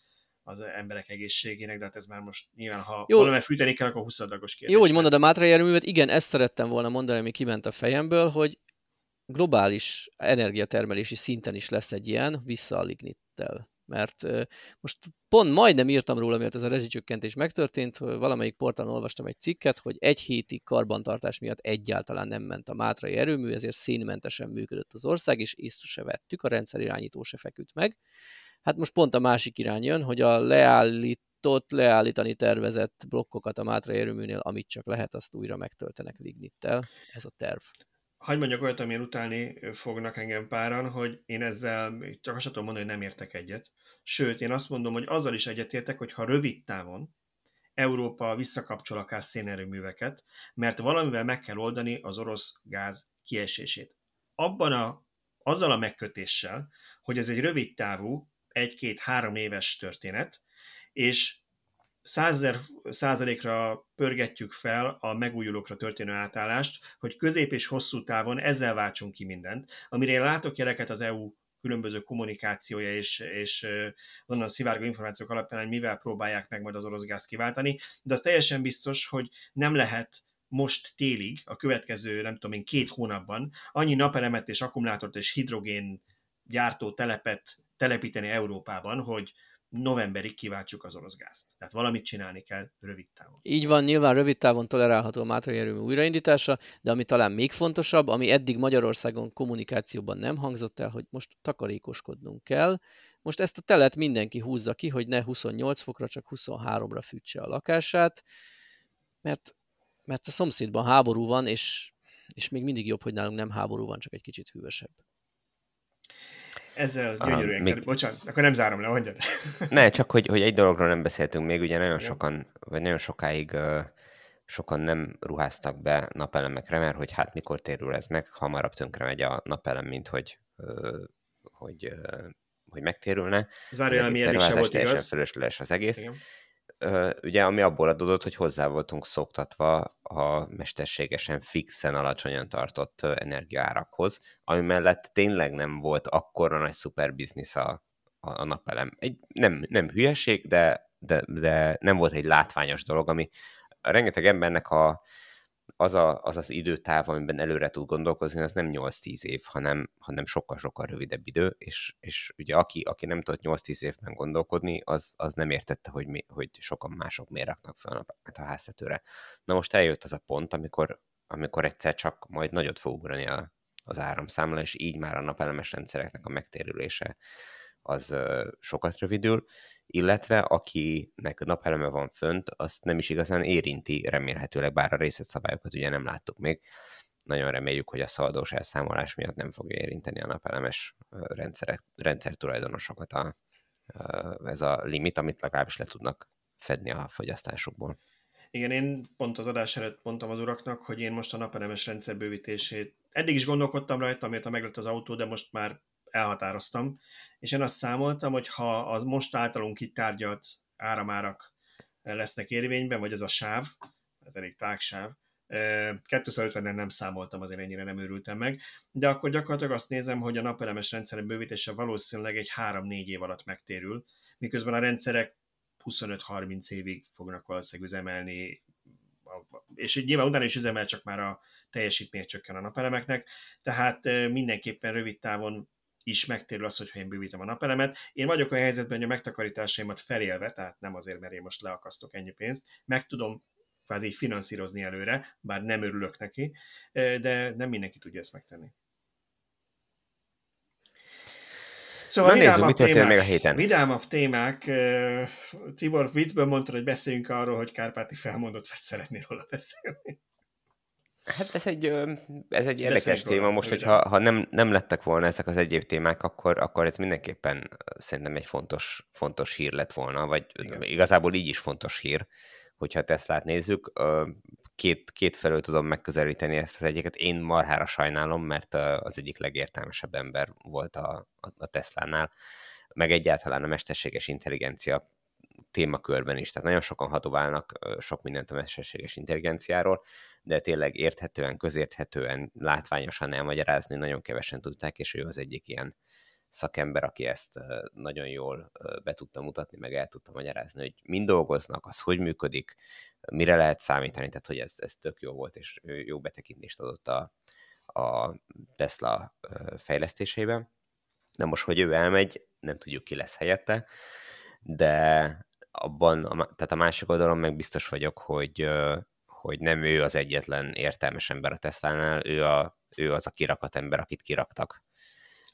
az emberek egészségének, de hát ez már most nyilván, ha Jó. valami fűteni kell, akkor 20 adagos kérdés. Jó, hogy mondod a Mátrai erőművet, igen, ezt szerettem volna mondani, ami kiment a fejemből, hogy globális energiatermelési szinten is lesz egy ilyen, vissza a lignittel. Mert most pont majdnem írtam róla, miatt ez a rezsicsökkentés megtörtént, valamelyik portálon olvastam egy cikket, hogy egy hétig karbantartás miatt egyáltalán nem ment a mátrai erőmű, ezért szénmentesen működött az ország, és észre se vettük, a rendszerirányító se feküdt meg. Hát most pont a másik irány jön, hogy a leállított, leállítani tervezett blokkokat a Mátrai erőműnél, amit csak lehet, azt újra megtöltenek lignittel. Ez a terv hagyd mondjak olyat, amilyen utálni fognak engem páran, hogy én ezzel csak azt tudom mondani, hogy nem értek egyet. Sőt, én azt mondom, hogy azzal is egyetértek, hogy ha rövid távon Európa visszakapcsol akár szénerőműveket, mert valamivel meg kell oldani az orosz gáz kiesését. Abban a, azzal a megkötéssel, hogy ez egy rövid távú, egy-két-három éves történet, és százezer százalékra pörgetjük fel a megújulókra történő átállást, hogy közép és hosszú távon ezzel váltsunk ki mindent. Amire én látok jeleket az EU különböző kommunikációja és, és onnan szivárgó információk alapján, hogy mivel próbálják meg majd az orosz gáz kiváltani, de az teljesen biztos, hogy nem lehet most télig, a következő, nem tudom én, két hónapban annyi napelemet és akkumulátort és hidrogén gyártó telepet telepíteni Európában, hogy, novemberig kiváltsuk az orosz gázt. Tehát valamit csinálni kell rövid távon. Így van, nyilván rövid távon tolerálható a Mátrai erőmű újraindítása, de ami talán még fontosabb, ami eddig Magyarországon kommunikációban nem hangzott el, hogy most takarékoskodnunk kell. Most ezt a telet mindenki húzza ki, hogy ne 28 fokra, csak 23-ra fűtse a lakását, mert, mert a szomszédban háború van, és, és még mindig jobb, hogy nálunk nem háború van, csak egy kicsit hűvösebb. Ezzel gyönyörűen uh, még... Bocsánat, akkor nem zárom le, mondjad. ne, csak hogy, hogy egy dologról nem beszéltünk még, ugye nagyon sokan, vagy nagyon sokáig uh, sokan nem ruháztak be napelemekre, mert hogy hát mikor térül ez meg, hamarabb tönkre megy a napelem, mint hogy, uh, hogy, uh, hogy megtérülne. Zárójelmi eddig sem volt igaz. fölösleges az egész. Igen ugye ami abból adódott, hogy hozzá voltunk szoktatva a mesterségesen fixen alacsonyan tartott energiaárakhoz, ami mellett tényleg nem volt akkora nagy szuper biznisz a, a, a napelem. Egy, nem, nem hülyeség, de, de, de nem volt egy látványos dolog, ami rengeteg embernek a, az, a, az az időtáv, amiben előre tud gondolkozni, az nem 8-10 év, hanem, hanem sokkal-sokkal rövidebb idő, és, és ugye aki, aki nem tudott 8-10 évben gondolkodni, az, az nem értette, hogy, mi, hogy sokan mások miért raknak fel a, hát a háztetőre. Na most eljött az a pont, amikor, amikor egyszer csak majd nagyot fog ugrani a, az áramszámla, és így már a napelemes rendszereknek a megtérülése az sokat rövidül, illetve akinek napeleme van fönt, azt nem is igazán érinti remélhetőleg, bár a részletszabályokat ugye nem láttuk még. Nagyon reméljük, hogy a szaldós elszámolás miatt nem fogja érinteni a napelemes rendszerek, rendszer tulajdonosokat a, ez a limit, amit legalábbis le tudnak fedni a fogyasztásukból. Igen, én pont az adás előtt mondtam az uraknak, hogy én most a napelemes rendszer bővítését, eddig is gondolkodtam rajta, miért meglett az autó, de most már elhatároztam, és én azt számoltam, hogy ha az most általunk itt tárgyalt áramárak lesznek érvényben, vagy ez a sáv, ez elég tágsáv, 250-en nem számoltam, azért ennyire nem őrültem meg, de akkor gyakorlatilag azt nézem, hogy a napelemes rendszerek bővítése valószínűleg egy 3-4 év alatt megtérül, miközben a rendszerek 25-30 évig fognak valószínűleg üzemelni, és nyilván utána is üzemel, csak már a teljesítmény csökken a napelemeknek, tehát mindenképpen rövid távon is megtérül az, hogyha én bővítem a napelemet. Én vagyok olyan helyzetben, hogy a megtakarításaimat felélve, tehát nem azért, mert én most leakasztok ennyi pénzt, meg tudom kvázi finanszírozni előre, bár nem örülök neki, de nem mindenki tudja ezt megtenni. Szóval Na nézzük, mi történt még a héten. Vidámabb témák. Tibor viccből mondtad, hogy beszéljünk arról, hogy Kárpáti felmondott, vagy szeretnél róla beszélni. Hát ez egy, ez egy érdekes téma. Most, hogyha ha nem, nem lettek volna ezek az egyéb témák, akkor, akkor ez mindenképpen szerintem egy fontos, fontos hír lett volna, vagy Igen. igazából így is fontos hír, hogyha Teslát nézzük. Két, két felől tudom megközelíteni ezt az egyiket. Én marhára sajnálom, mert az egyik legértelmesebb ember volt a, a, a Teslánál, meg egyáltalán a mesterséges intelligencia témakörben is. Tehát nagyon sokan hatoválnak sok mindent a mesterséges intelligenciáról, de tényleg érthetően, közérthetően, látványosan elmagyarázni nagyon kevesen tudták, és ő az egyik ilyen szakember, aki ezt nagyon jól be tudta mutatni, meg el tudta magyarázni, hogy mind dolgoznak, az hogy működik, mire lehet számítani, tehát hogy ez, ez tök jó volt, és jó betekintést adott a, a Tesla fejlesztésében. De most, hogy ő elmegy, nem tudjuk, ki lesz helyette, de abban, tehát a másik oldalon meg biztos vagyok, hogy, hogy nem ő az egyetlen értelmes ember a Tesla-nál, ő, a, ő az a kirakat ember, akit kiraktak.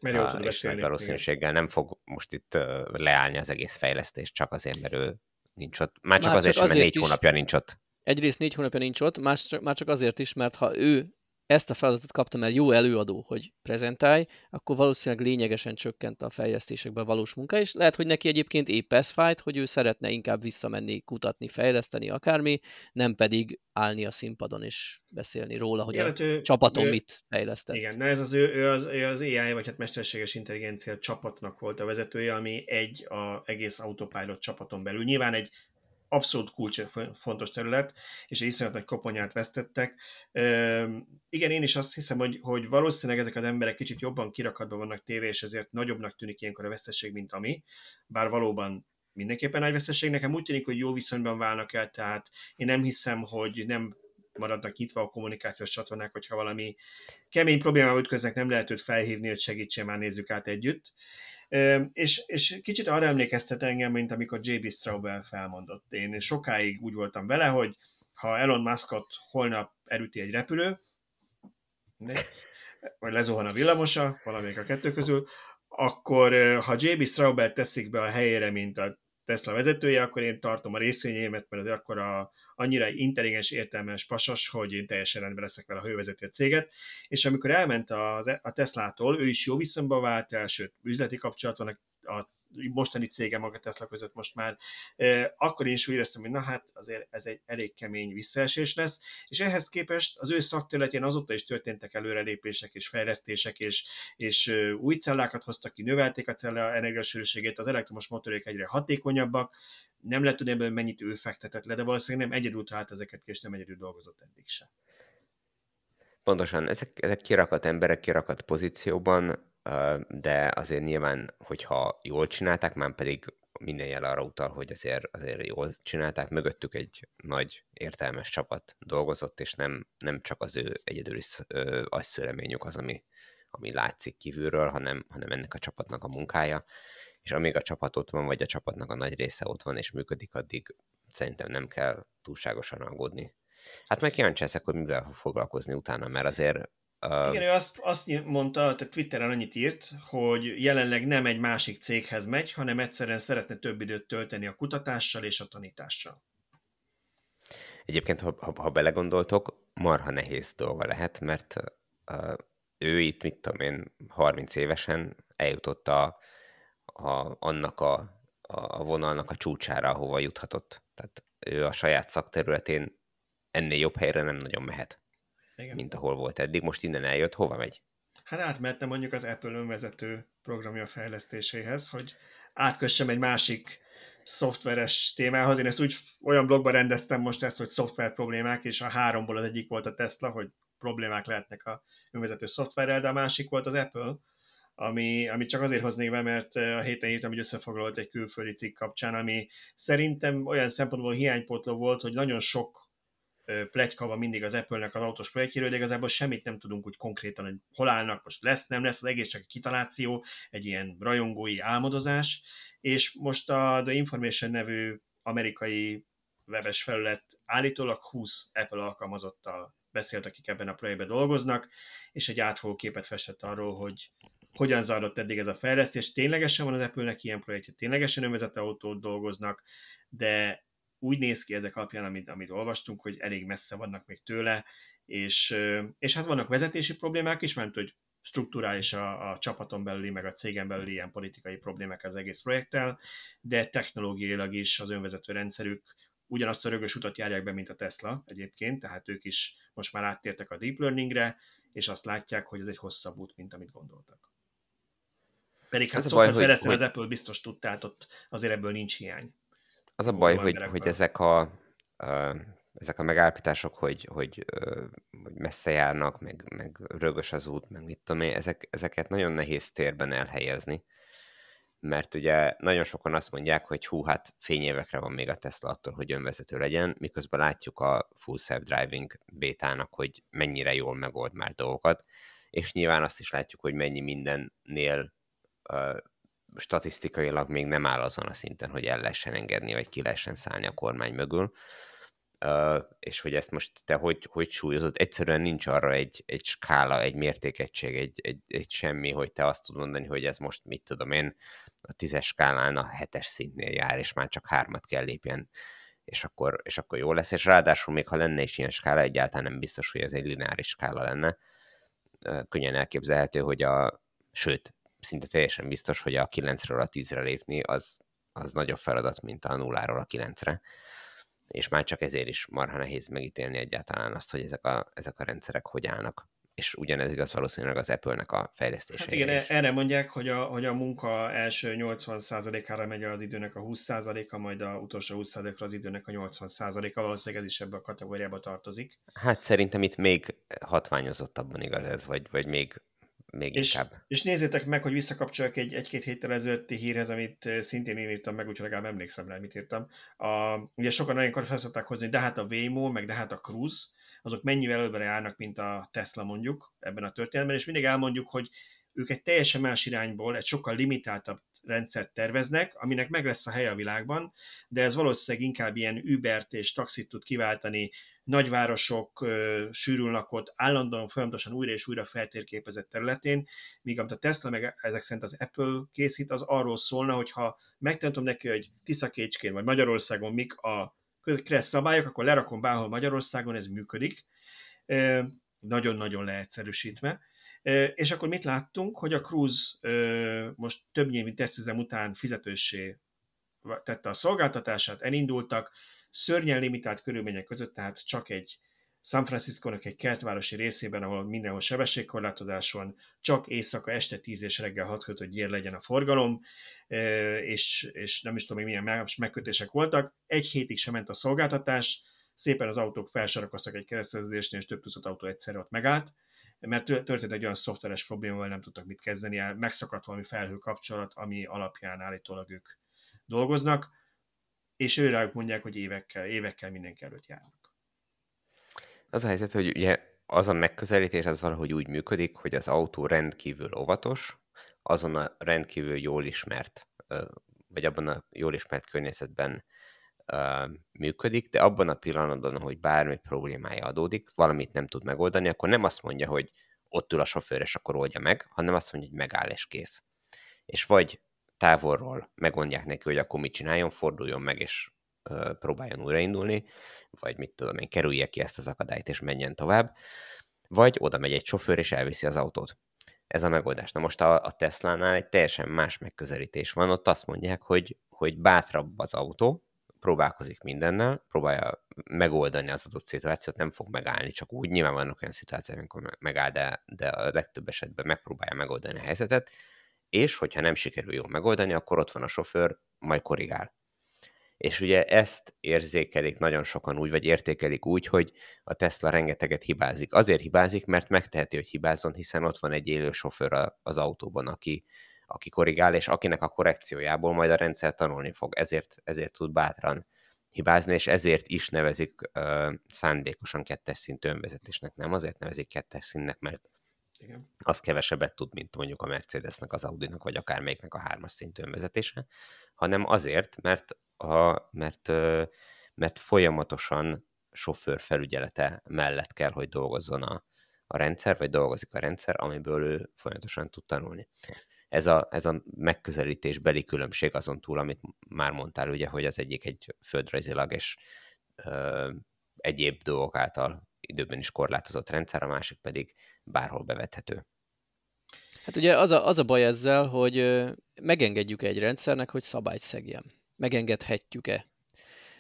Mert jól tud nagy valószínűséggel nem fog most itt leállni az egész fejlesztés, csak azért, mert ő nincs ott. Már csak már azért, csak azért mert négy is. hónapja nincs ott. Egyrészt négy hónapja nincs ott, más, már csak azért is, mert ha ő ezt a feladatot kapta, mert jó előadó, hogy prezentálj, akkor valószínűleg lényegesen csökkent a fejlesztésekben valós munka, és lehet, hogy neki egyébként épp ez fájt, hogy ő szeretne inkább visszamenni, kutatni, fejleszteni akármi, nem pedig állni a színpadon és beszélni róla, hogy igen, a ő, csapatom ő, mit fejlesztett. Igen, na ez az ő, ő az, ő az AI, vagy hát mesterséges intelligencia csapatnak volt a vezetője, ami egy a egész autopilot csapaton belül. Nyilván egy abszolút kulcs fontos terület, és iszonyat nagy koponyát vesztettek. igen, én is azt hiszem, hogy, hogy valószínűleg ezek az emberek kicsit jobban kirakadva vannak tévé, és ezért nagyobbnak tűnik ilyenkor a veszteség, mint ami, bár valóban mindenképpen nagy veszteség. Nekem úgy tűnik, hogy jó viszonyban válnak el, tehát én nem hiszem, hogy nem maradnak nyitva a kommunikációs csatornák, hogyha valami kemény problémával ütköznek, nem lehet őt felhívni, hogy segítsen, már nézzük át együtt. És, és kicsit arra emlékeztet engem, mint amikor J.B. Straubel felmondott. Én sokáig úgy voltam vele, hogy ha Elon Muskot holnap erüti egy repülő, vagy lezuhan a villamosa, valamelyik a kettő közül, akkor ha J.B. Straubel teszik be a helyére, mint a Tesla vezetője, akkor én tartom a részvényeimet, mert az akkor a, annyira intelligens, értelmes pasas, hogy én teljesen rendben leszek vele, a hővezető céget. És amikor elment a, a Teslától, ő is jó viszonyba vált el, sőt, üzleti kapcsolat van a mostani cége maga Tesla között most már, akkor én is úgy éreztem, hogy na hát azért ez egy elég kemény visszaesés lesz, és ehhez képest az ő szakterületén azóta is történtek előrelépések és fejlesztések, és, és új cellákat hoztak ki, növelték a cella energiasűrűségét, az elektromos motorok egyre hatékonyabbak, nem lehet tudni ebből mennyit ő fektetett le, de valószínűleg nem egyedül talált ezeket ki, és nem egyedül dolgozott eddig se. Pontosan, ezek, ezek kirakat emberek, kirakat pozícióban, de azért nyilván, hogyha jól csinálták, már pedig minden jel arra utal, hogy azért, azért jól csinálták, mögöttük egy nagy értelmes csapat dolgozott, és nem, nem csak az ő egyedüli agyszőleményük az, ami, ami látszik kívülről, hanem, hanem ennek a csapatnak a munkája, és amíg a csapat ott van, vagy a csapatnak a nagy része ott van, és működik, addig szerintem nem kell túlságosan aggódni. Hát meg kíváncsi leszek, hogy mivel fog foglalkozni utána, mert azért Igen, ő azt, azt mondta, tehát Twitteren annyit írt, hogy jelenleg nem egy másik céghez megy, hanem egyszerűen szeretne több időt tölteni a kutatással és a tanítással. Egyébként, ha, ha, ha belegondoltok, marha nehéz dolga lehet, mert uh, ő itt, mit tudom én, 30 évesen eljutott a, a, annak a, a vonalnak a csúcsára, ahova juthatott. Tehát ő a saját szakterületén ennél jobb helyre nem nagyon mehet. Igen. mint ahol volt eddig. Most innen eljött, hova megy? Hát átmehetne mondjuk az Apple önvezető programja fejlesztéséhez, hogy átkössem egy másik szoftveres témához. Én ezt úgy olyan blogban rendeztem most ezt, hogy szoftver problémák, és a háromból az egyik volt a Tesla, hogy problémák lehetnek a önvezető szoftverrel, de a másik volt az Apple, ami, ami csak azért hoznék be, mert a héten írtam, hogy összefoglalt egy külföldi cikk kapcsán, ami szerintem olyan szempontból hiánypótló volt, hogy nagyon sok plegyka van mindig az Apple-nek az autós projektjéről, de igazából semmit nem tudunk úgy konkrétan, hogy hol állnak, most lesz, nem lesz, az egész csak egy kitaláció, egy ilyen rajongói álmodozás, és most a The Information nevű amerikai webes felület állítólag 20 Apple alkalmazottal beszélt, akik ebben a projektben dolgoznak, és egy átfogó képet festett arról, hogy hogyan zajlott eddig ez a fejlesztés. Ténylegesen van az Apple-nek ilyen projektje, ténylegesen önvezető autót dolgoznak, de úgy néz ki ezek alapján, amit, amit olvastunk, hogy elég messze vannak még tőle, és, és hát vannak vezetési problémák is, mert hogy strukturális a, a csapaton belüli, meg a cégen belüli ilyen politikai problémák az egész projekttel, de technológiailag is az önvezető rendszerük ugyanazt a rögös utat járják be, mint a Tesla egyébként, tehát ők is most már áttértek a deep learningre, és azt látják, hogy ez egy hosszabb út, mint amit gondoltak. Pedig hát fejleszteni hogy... az Apple biztos tudta, tehát ott azért ebből nincs hiány. Az a baj, hogy, hogy ezek a, a ezek a megállapítások, hogy, hogy, hogy messze járnak, meg, meg rögös az út, meg mit tudom én, ezek, ezeket nagyon nehéz térben elhelyezni, mert ugye nagyon sokan azt mondják, hogy hú, hát fényévekre van még a Tesla attól, hogy önvezető legyen, miközben látjuk a full self-driving bétának, hogy mennyire jól megold már dolgokat, és nyilván azt is látjuk, hogy mennyi mindennél statisztikailag még nem áll azon a szinten, hogy el lehessen engedni, vagy ki lehessen szállni a kormány mögül. És hogy ezt most te hogy, hogy súlyozod, egyszerűen nincs arra egy, egy skála, egy mértékegység, egy, egy, egy semmi, hogy te azt tudod mondani, hogy ez most mit tudom én, a tízes skálán a hetes szintnél jár, és már csak hármat kell lépjen, és akkor, és akkor jó lesz, és ráadásul még ha lenne is ilyen skála, egyáltalán nem biztos, hogy ez egy lineáris skála lenne, könnyen elképzelhető, hogy a, sőt, szinte teljesen biztos, hogy a 9-ről a 10-re lépni az, az nagyobb feladat, mint a 0-ról a 9-re. És már csak ezért is marha nehéz megítélni egyáltalán azt, hogy ezek a, ezek a rendszerek hogy állnak és ugyanez igaz valószínűleg az Apple-nek a fejlesztésére hát igen, is. erre mondják, hogy a, hogy a munka első 80%-ára megy az időnek a 20%-a, majd a utolsó 20%-ra az időnek a 80%-a, valószínűleg ez is ebbe a kategóriába tartozik. Hát szerintem itt még hatványozottabban igaz ez, vagy, vagy még, még és, inkább. És nézzétek meg, hogy visszakapcsoljak egy, egy-két héttel ezelőtti hírhez, amit szintén én írtam meg, úgyhogy legalább emlékszem rá, mit írtam. A, ugye sokan nagyon felszokták hozni, de hát a Waymo, meg de hát a Cruise, azok mennyivel előbbre járnak, mint a Tesla mondjuk ebben a történetben, és mindig elmondjuk, hogy ők egy teljesen más irányból, egy sokkal limitáltabb rendszert terveznek, aminek meg lesz a helye a világban, de ez valószínűleg inkább ilyen Ubert és taxit tud kiváltani, nagyvárosok, sűrűn lakott, állandóan folyamatosan újra és újra feltérképezett területén, míg amit a Tesla meg ezek szerint az Apple készít, az arról szólna, hogy ha megtanítom neki, hogy Tiszakécskén vagy Magyarországon mik a kressz szabályok, akkor lerakom bárhol Magyarországon, ez működik, nagyon-nagyon leegyszerűsítve. És akkor mit láttunk, hogy a Cruise most több évi tesztüzem után fizetőssé tette a szolgáltatását, elindultak, szörnyen limitált körülmények között, tehát csak egy San Francisco-nak egy kertvárosi részében, ahol mindenhol sebességkorlátozás van, csak éjszaka este 10 és reggel 6 között, hogy gyér legyen a forgalom, és, és nem is tudom, hogy milyen megkötések voltak. Egy hétig sem ment a szolgáltatás, szépen az autók felsorakoztak egy kereszteződésnél, és több tucat autó egyszerre ott megállt, mert történt egy olyan szoftveres probléma, nem tudtak mit kezdeni, megszakadt valami felhő kapcsolat, ami alapján állítólag ők dolgoznak, és ő rájuk mondják, hogy évekkel, évekkel mindenki előtt járnak. Az a helyzet, hogy ugye az a megközelítés az valahogy úgy működik, hogy az autó rendkívül óvatos, azon a rendkívül jól ismert, vagy abban a jól ismert környezetben működik, de abban a pillanatban, hogy bármi problémája adódik, valamit nem tud megoldani, akkor nem azt mondja, hogy ott ül a sofőr, és akkor oldja meg, hanem azt mondja, hogy megáll és kész. És vagy távolról megmondják neki, hogy akkor mit csináljon, forduljon meg, és próbáljon újraindulni, vagy mit tudom én, kerülje ki ezt az akadályt, és menjen tovább, vagy oda megy egy sofőr, és elviszi az autót. Ez a megoldás. Na most a, a Tesla-nál egy teljesen más megközelítés van, ott azt mondják, hogy, hogy bátrabb az autó, próbálkozik mindennel, próbálja megoldani az adott szituációt, nem fog megállni, csak úgy. Nyilván vannak olyan szituációk, amikor megáll, de, de a legtöbb esetben megpróbálja megoldani a helyzetet, és hogyha nem sikerül jól megoldani, akkor ott van a sofőr, majd korrigál. És ugye ezt érzékelik nagyon sokan úgy, vagy értékelik úgy, hogy a Tesla rengeteget hibázik. Azért hibázik, mert megteheti, hogy hibázzon, hiszen ott van egy élő sofőr az autóban, aki, aki korrigál, és akinek a korrekciójából majd a rendszer tanulni fog. Ezért, ezért tud bátran hibázni, és ezért is nevezik uh, szándékosan kettes szintű önvezetésnek. Nem azért nevezik kettes színnek, mert igen. az kevesebbet tud, mint mondjuk a Mercedesnek, az Audinak, vagy akármelyiknek a hármas szintű önvezetése, hanem azért, mert a, mert, mert folyamatosan sofőr felügyelete mellett kell, hogy dolgozzon a, a rendszer, vagy dolgozik a rendszer, amiből ő folyamatosan tud tanulni. Ez a, ez a megközelítésbeli különbség azon túl, amit már mondtál, ugye, hogy az egyik egy földrajzilag és ö, egyéb dolgok által időben is korlátozott rendszer, a másik pedig bárhol bevethető. Hát ugye az a, az a baj ezzel, hogy megengedjük egy rendszernek, hogy szabályt szegjen megengedhetjük-e.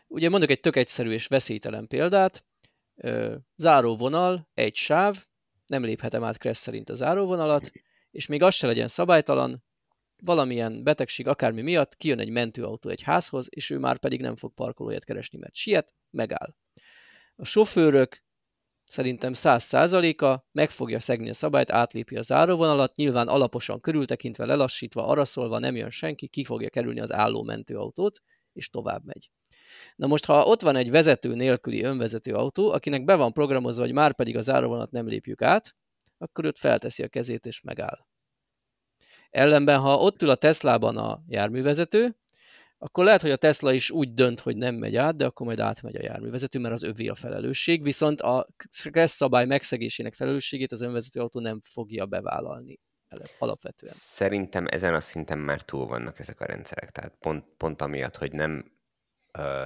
Ugye mondok egy tök egyszerű és veszélytelen példát, záróvonal, egy sáv, nem léphetem át Kressz szerint a záróvonalat, és még az se legyen szabálytalan, valamilyen betegség, akármi miatt kijön egy mentőautó egy házhoz, és ő már pedig nem fog parkolóját keresni, mert siet, megáll. A sofőrök szerintem száz százaléka meg fogja szegni a szabályt, átlépi a záróvonalat, nyilván alaposan körültekintve, lelassítva, araszolva, nem jön senki, ki fogja kerülni az álló mentőautót, és tovább megy. Na most, ha ott van egy vezető nélküli önvezető autó, akinek be van programozva, hogy már pedig a záróvonat nem lépjük át, akkor őt felteszi a kezét és megáll. Ellenben, ha ott ül a Teslában a járművezető, akkor lehet, hogy a Tesla is úgy dönt, hogy nem megy át, de akkor majd átmegy a járművezető, mert az övé a felelősség, viszont a stressz szabály megszegésének felelősségét az önvezető autó nem fogja bevállalni alapvetően. Szerintem ezen a szinten már túl vannak ezek a rendszerek, tehát pont, pont amiatt, hogy nem ö,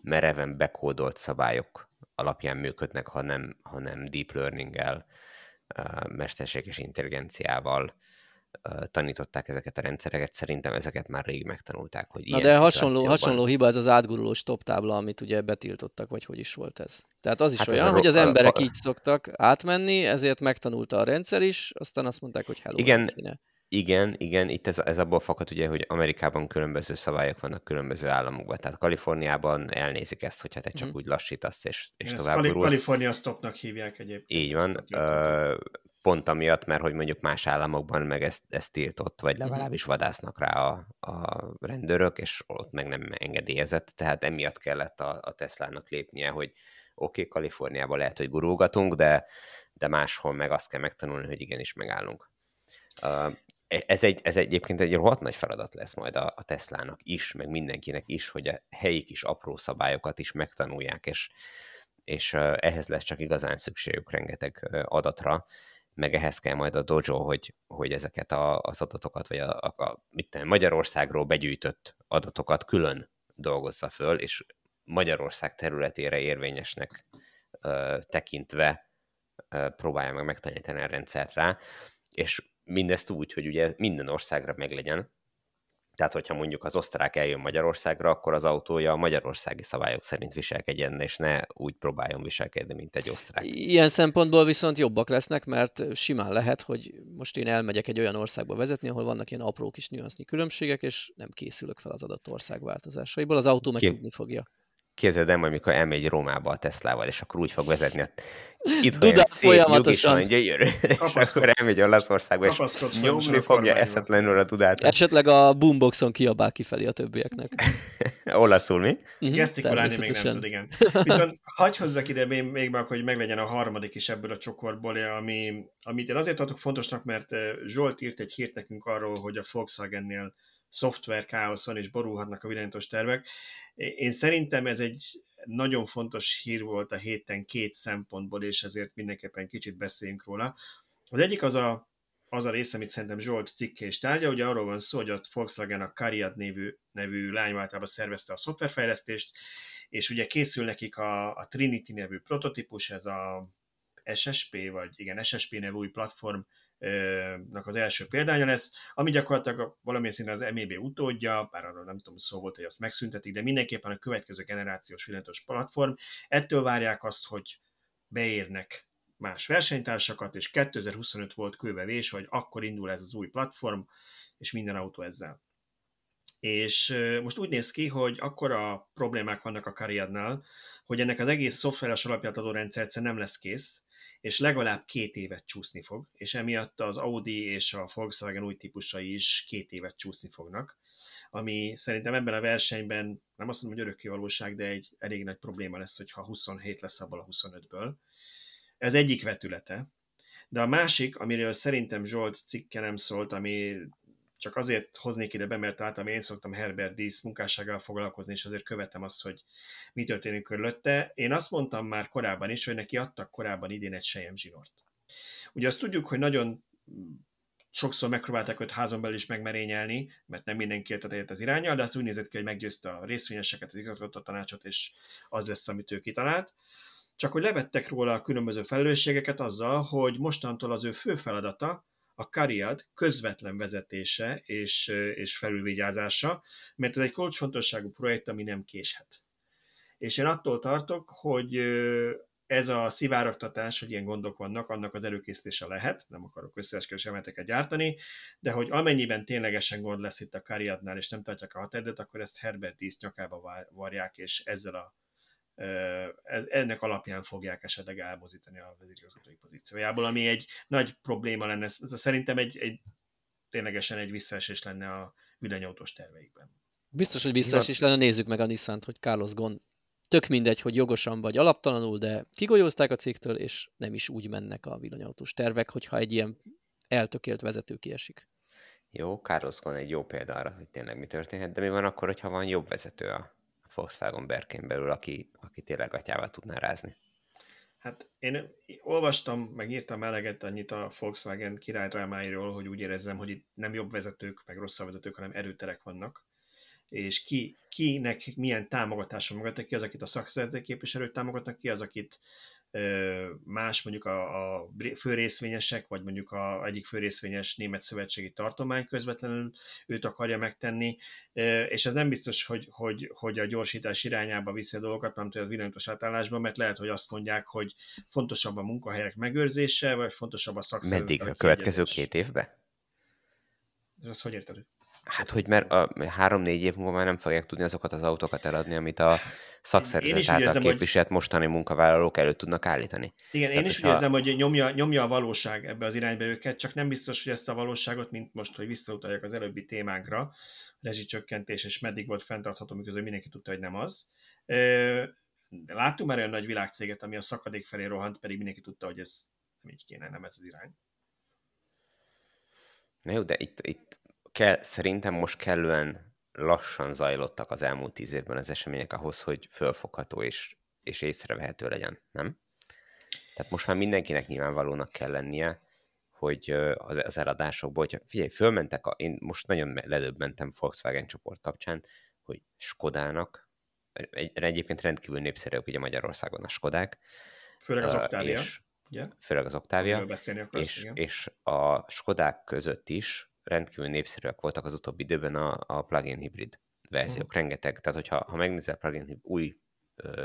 mereven bekódolt szabályok alapján működnek, hanem, hanem deep learning-el, mesterséges intelligenciával, tanították ezeket a rendszereket, szerintem ezeket már rég megtanulták, hogy Na de hasonló, hasonló hiba ez az átgurulós top tábla, amit ugye betiltottak, vagy hogy is volt ez. Tehát az is hát olyan, hogy az emberek a... így szoktak átmenni, ezért megtanulta a rendszer is, aztán azt mondták, hogy hello. Igen, igen, igen, itt ez, ez abból fakad ugye, hogy Amerikában különböző szabályok vannak különböző államokban. Tehát Kaliforniában elnézik ezt, hogyha te csak mm. úgy lassítasz, és, és tovább Kali- Kalifornia stopnak hívják egyébként. Így van pont amiatt, mert hogy mondjuk más államokban meg ezt, ezt tiltott, vagy mhm. legalábbis vadásznak rá a, a rendőrök, és ott meg nem engedélyezett, tehát emiatt kellett a, a Teslának lépnie, hogy oké, okay, Kaliforniában lehet, hogy gurulgatunk, de, de máshol meg azt kell megtanulni, hogy igenis megállunk. Uh, ez, egy, ez egyébként egy rohadt nagy feladat lesz majd a, a Teslának is, meg mindenkinek is, hogy a helyi kis apró szabályokat is megtanulják, és, és ehhez lesz csak igazán szükségük rengeteg adatra, meg ehhez kell majd a dojo, hogy, hogy ezeket a, az adatokat, vagy a, a, a mit tenni, Magyarországról begyűjtött adatokat külön dolgozza föl, és Magyarország területére érvényesnek ö, tekintve ö, próbálja meg megtanítani a rendszert rá, és mindezt úgy, hogy ugye minden országra meglegyen, tehát, hogyha mondjuk az osztrák eljön Magyarországra, akkor az autója a magyarországi szabályok szerint viselkedjen, és ne úgy próbáljon viselkedni, mint egy osztrák. Ilyen szempontból viszont jobbak lesznek, mert simán lehet, hogy most én elmegyek egy olyan országba vezetni, ahol vannak ilyen apró kis nüansznyi különbségek, és nem készülök fel az adott ország változásaiból. Az autó meg Ki... tudni fogja. Képzeld el, amikor elmegy Rómába a Teslával, és akkor úgy fog vezetni, hogy itt Duda folyamatosan. Van, gyönyörű, és akkor elmegy Olaszországba, és nyomni fogja eszetlenül a Dudát. Esetleg a boomboxon kiabál kifelé a többieknek. Olaszul mi? Uh-huh, Gesztikulálni még nem tud, igen. Viszont hagyj hozzak ide még, még meg, hogy meglegyen a harmadik is ebből a csokortból, ami, amit én azért tartok fontosnak, mert Zsolt írt egy hírt nekünk arról, hogy a Volkswagennél szoftver káosz van, és borulhatnak a virányítós tervek. Én szerintem ez egy nagyon fontos hír volt a héten két szempontból, és ezért mindenképpen kicsit beszéljünk róla. Az egyik az a, az a rész, amit szerintem Zsolt cikke és tárgya, ugye arról van szó, hogy a Volkswagen a Cariad nevű, nevű lányváltába szervezte a szoftverfejlesztést, és ugye készül nekik a, a Trinity nevű prototípus, ez a SSP, vagy igen, SSP nevű új platform, nak az első példánya lesz, ami gyakorlatilag valamilyen szinten az MEB utódja, bár arról nem tudom, szó volt, hogy azt megszüntetik, de mindenképpen a következő generációs villanyos platform. Ettől várják azt, hogy beérnek más versenytársakat, és 2025 volt kőbevés, hogy akkor indul ez az új platform, és minden autó ezzel. És most úgy néz ki, hogy akkor a problémák vannak a Cariadnál, hogy ennek az egész szoftveres alapját adó rendszer nem lesz kész, és legalább két évet csúszni fog, és emiatt az Audi és a Volkswagen új típusai is két évet csúszni fognak, ami szerintem ebben a versenyben nem azt mondom, hogy örökké valóság, de egy elég nagy probléma lesz, hogyha 27 lesz abból a 25-ből. Ez egyik vetülete. De a másik, amiről szerintem Zsolt cikke nem szólt, ami csak azért hoznék ide be, mert általában én szoktam Herbert Dísz munkássággal foglalkozni, és azért követem azt, hogy mi történik körülötte. Én azt mondtam már korábban is, hogy neki adtak korábban idén egy sejem zsinort. Ugye azt tudjuk, hogy nagyon sokszor megpróbálták őt házon belül is megmerényelni, mert nem mindenki értett egyet az irányal, de az úgy nézett ki, hogy meggyőzte a részvényeseket, az igazgató tanácsot, és az lesz, amit ő kitalált. Csak hogy levettek róla a különböző felelősségeket azzal, hogy mostantól az ő fő feladata a Cariad közvetlen vezetése és, és felülvigyázása, mert ez egy kulcsfontosságú projekt, ami nem késhet. És én attól tartok, hogy ez a szivárogtatás, hogy ilyen gondok vannak, annak az előkészítése lehet, nem akarok összeesküvés emeteket gyártani, de hogy amennyiben ténylegesen gond lesz itt a Cariadnál, és nem tartják a határidőt, akkor ezt Herbert Dísz nyakába varják, és ezzel a ez, ennek alapján fogják esetleg elmozítani a vezérigazgatói pozíciójából, ami egy nagy probléma lenne. Ez szerintem egy, egy ténylegesen egy visszaesés lenne a villanyautós terveikben. Biztos, hogy visszaesés lenne, nézzük meg a nissan hogy Carlos Gon tök mindegy, hogy jogosan vagy alaptalanul, de kigolyózták a cégtől, és nem is úgy mennek a villanyautós tervek, hogyha egy ilyen eltökélt vezető kiesik. Jó, Carlos Gon egy jó példa arra, hogy tényleg mi történhet, de mi van akkor, hogyha van jobb vezető a Volkswagen Berkén belül, aki, aki tényleg atyával tudná rázni? Hát én olvastam, meg írtam eleget annyit a Volkswagen királydrámáiról, hogy úgy érezzem, hogy itt nem jobb vezetők, meg rosszabb vezetők, hanem erőterek vannak, és ki, kinek milyen támogatása magadt, ki az, akit a szakszervezeti képviselők támogatnak, ki az, akit más mondjuk a, a főrészvényesek, vagy mondjuk a egyik főrészvényes német szövetségi tartomány közvetlenül őt akarja megtenni, és ez nem biztos, hogy, hogy, hogy a gyorsítás irányába viszi a dolgokat, nem tudja a villanyatos átállásban, mert lehet, hogy azt mondják, hogy fontosabb a munkahelyek megőrzése, vagy fontosabb a szakszervezet. Meddig a következő két évben? És azt hogy érted? Hát, hogy mert a három-négy év múlva már nem fogják tudni azokat az autókat eladni, amit a szakszervezet által érzem, képviselt hogy... mostani munkavállalók előtt tudnak állítani. Igen, Tehát, én is úgy érzem, hogy nyomja, nyomja a valóság ebbe az irányba őket, csak nem biztos, hogy ezt a valóságot, mint most, hogy visszautaljak az előbbi témánkra, rezsicsökkentés, és meddig volt fenntartható, miközben mindenki tudta, hogy nem az. De láttunk már olyan nagy világcéget, ami a szakadék felé rohant, pedig mindenki tudta, hogy ez nem így kéne, nem ez az irány. Na jó, de itt, itt kell, szerintem most kellően lassan zajlottak az elmúlt tíz évben az események ahhoz, hogy fölfogható és, és észrevehető legyen, nem? Tehát most már mindenkinek nyilvánvalónak kell lennie, hogy az, az eladásokból, hogyha figyelj, fölmentek, a, én most nagyon ledöbbentem Volkswagen csoport kapcsán, hogy Skodának, egy, egyébként rendkívül népszerűek ugye Magyarországon a Skodák. Főleg az Octavia. És, ugye? Főleg az Octavia. És, és a Skodák között is rendkívül népszerűek voltak az utóbbi időben a, a plug-in hibrid verziók. Uh-huh. Rengeteg, tehát hogyha ha megnézel plug-in, új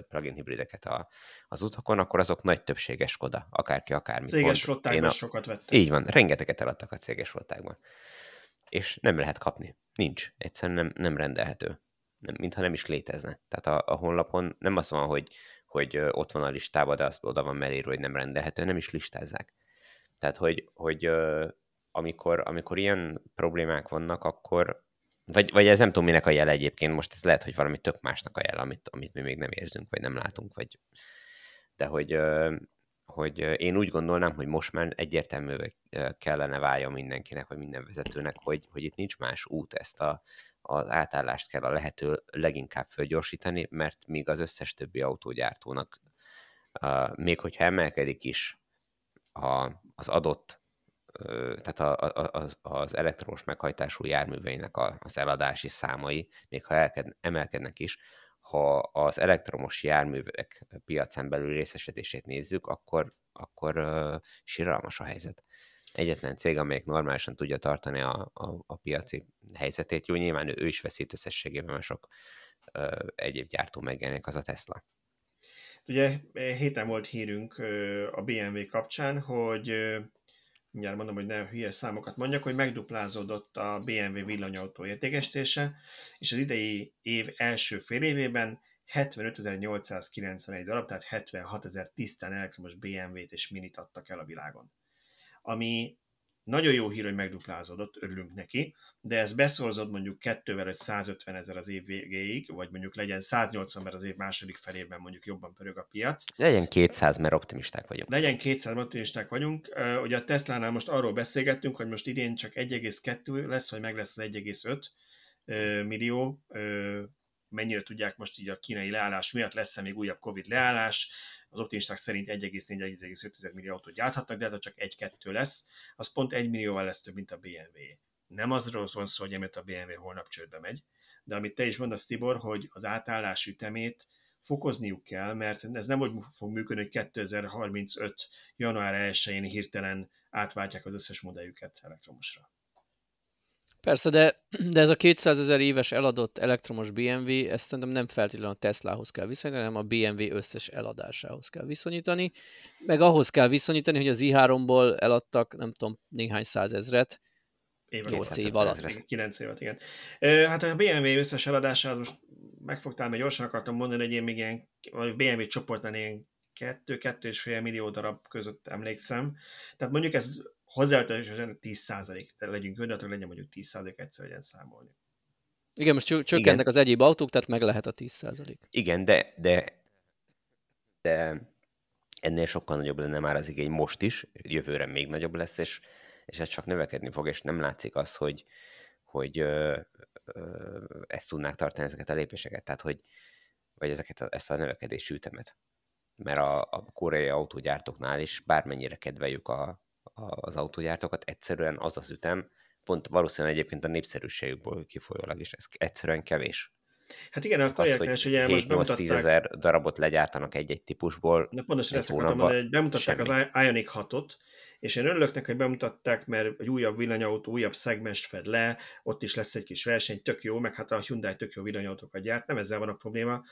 plug-in hibrideket a, az utakon, akkor azok nagy többséges Skoda, akárki, akármi. Céges flottákban a... sokat vettek. Így van, rengeteget eladtak a céges flottákban. És nem lehet kapni. Nincs. Egyszerűen nem, nem rendelhető. Nem, mintha nem is létezne. Tehát a, a honlapon nem az van, hogy, hogy ott van a listában, de az oda van mellérő, hogy nem rendelhető, nem is listázzák. Tehát, hogy, hogy amikor, amikor ilyen problémák vannak, akkor, vagy, vagy ez nem tudom, minek a jel egyébként, most ez lehet, hogy valami tök másnak a jel, amit, amit mi még nem érzünk, vagy nem látunk, vagy de hogy, hogy én úgy gondolnám, hogy most már egyértelművé kellene válja mindenkinek, vagy minden vezetőnek, hogy, hogy itt nincs más út, ezt a, az átállást kell a lehető leginkább fölgyorsítani, mert míg az összes többi autógyártónak, még hogyha emelkedik is a, az adott tehát a, a, az elektromos meghajtású járműveinek a, az eladási számai, még ha elked, emelkednek is, ha az elektromos járművek piacán belül részesedését nézzük, akkor, akkor uh, síralmas a helyzet. Egyetlen cég, amelyik normálisan tudja tartani a, a, a piaci helyzetét, jó, nyilván ő, ő is veszít összességében, mert sok uh, egyéb gyártó megjelenik, az a Tesla. Ugye héten volt hírünk a BMW kapcsán, hogy mindjárt mondom, hogy ne hülye számokat mondjak, hogy megduplázódott a BMW villanyautó értékesítése, és az idei év első fél évében 75.891 darab, tehát 76.000 tisztán elektromos BMW-t és minit adtak el a világon. Ami nagyon jó hír, hogy megduplázódott, örülünk neki, de ez beszorzott mondjuk kettővel, hogy 150 ezer az év végéig, vagy mondjuk legyen 180, mert az év második felében mondjuk jobban pörög a piac. Legyen 200, mert optimisták vagyunk. Legyen 200, mert optimisták vagyunk. Ugye a Tesla-nál most arról beszélgettünk, hogy most idén csak 1,2 lesz, vagy meg lesz az 1,5 millió mennyire tudják most így a kínai leállás miatt, lesz-e még újabb Covid leállás, az optimisták szerint 1,4-1,5 millió autót gyárthatnak, de hát csak 1-2 lesz, az pont 1 millióval lesz több, mint a BMW. Nem azról van szó, hogy emiatt a BMW holnap csődbe megy, de amit te is mondasz, Tibor, hogy az átállás ütemét fokozniuk kell, mert ez nem úgy fog működni, hogy 2035. január 1-én hirtelen átváltják az összes modelljüket elektromosra. Persze, de, de ez a 200 ezer éves eladott elektromos BMW, ezt szerintem nem feltétlenül a Teslahoz kell viszonyítani, hanem a BMW összes eladásához kell viszonyítani, meg ahhoz kell viszonyítani, hogy az i3-ból eladtak, nem tudom, néhány százezret, 8 év alatt. 9 évet, igen. Hát a BMW összes eladásához most megfogtál, mert gyorsan akartam mondani, hogy én még ilyen, vagy BMW csoportnál ilyen 2-2,5 millió darab között emlékszem. Tehát mondjuk ez hozzáadott 10 százalék, tehát legyünk önötök, legyen mondjuk 10 százalék egyszer legyen számolni. Igen, most csökkennek Igen. az egyéb autók, tehát meg lehet a 10 százalék. Igen, de, de, de ennél sokkal nagyobb lenne már az igény most is, jövőre még nagyobb lesz, és, és ez csak növekedni fog, és nem látszik az, hogy, hogy ö, ö, ezt tudnák tartani ezeket a lépéseket, tehát hogy, vagy ezeket a, ezt a növekedési ütemet. Mert a, a koreai autógyártóknál is, bármennyire kedveljük a, az autógyártókat, egyszerűen az az ütem, pont valószínűleg egyébként a népszerűségükből kifolyólag is, ez egyszerűen kevés. Hát igen, a karrierkás az, ugye most bemutatták... ezer darabot legyártanak egy-egy típusból. Na pontosan ezt akartam mondani, hogy bemutatták semmi. az Ioniq 6-ot, és én örülök neki, hogy bemutatták, mert egy újabb villanyautó, újabb szegmest fed le, ott is lesz egy kis verseny, tök jó, meg hát a Hyundai tök jó villanyautókat gyárt, nem ezzel van a probléma.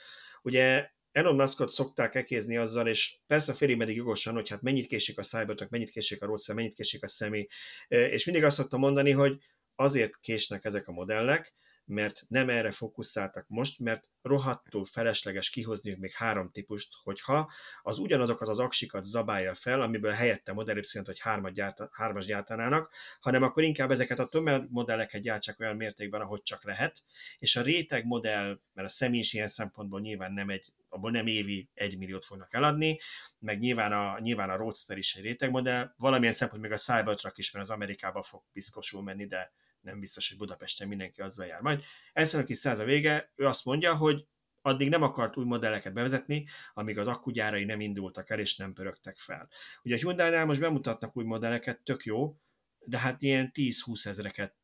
Ugye Elon Muskot szokták ekézni azzal, és persze félig meddig jogosan, hogy hát mennyit késik a Cybertruck, mennyit késik a Roadster, mennyit késik a Semi, és mindig azt szoktam mondani, hogy azért késnek ezek a modellek, mert nem erre fókuszáltak most, mert rohadtul felesleges kihozni még három típust, hogyha az ugyanazokat az aksikat zabálja fel, amiből helyette Model y vagy hármat gyárta, hármas gyártanának, hanem akkor inkább ezeket a tömegmodelleket gyártsák olyan mértékben, ahogy csak lehet, és a réteg modell, mert a személy is ilyen szempontból nyilván nem egy, abból nem évi egy milliót fognak eladni, meg nyilván a, nyilván a Roadster is egy réteg modell, valamilyen szempontból még a Cybertruck is, mert az Amerikába fog piszkosul menni, de nem biztos, hogy Budapesten mindenki azzal jár majd. Eszönök is száz a vége, ő azt mondja, hogy addig nem akart új modelleket bevezetni, amíg az akkugyárai nem indultak el és nem pörögtek fel. Ugye a Hyundai-nál most bemutatnak új modelleket, tök jó, de hát ilyen 10-20 ezreket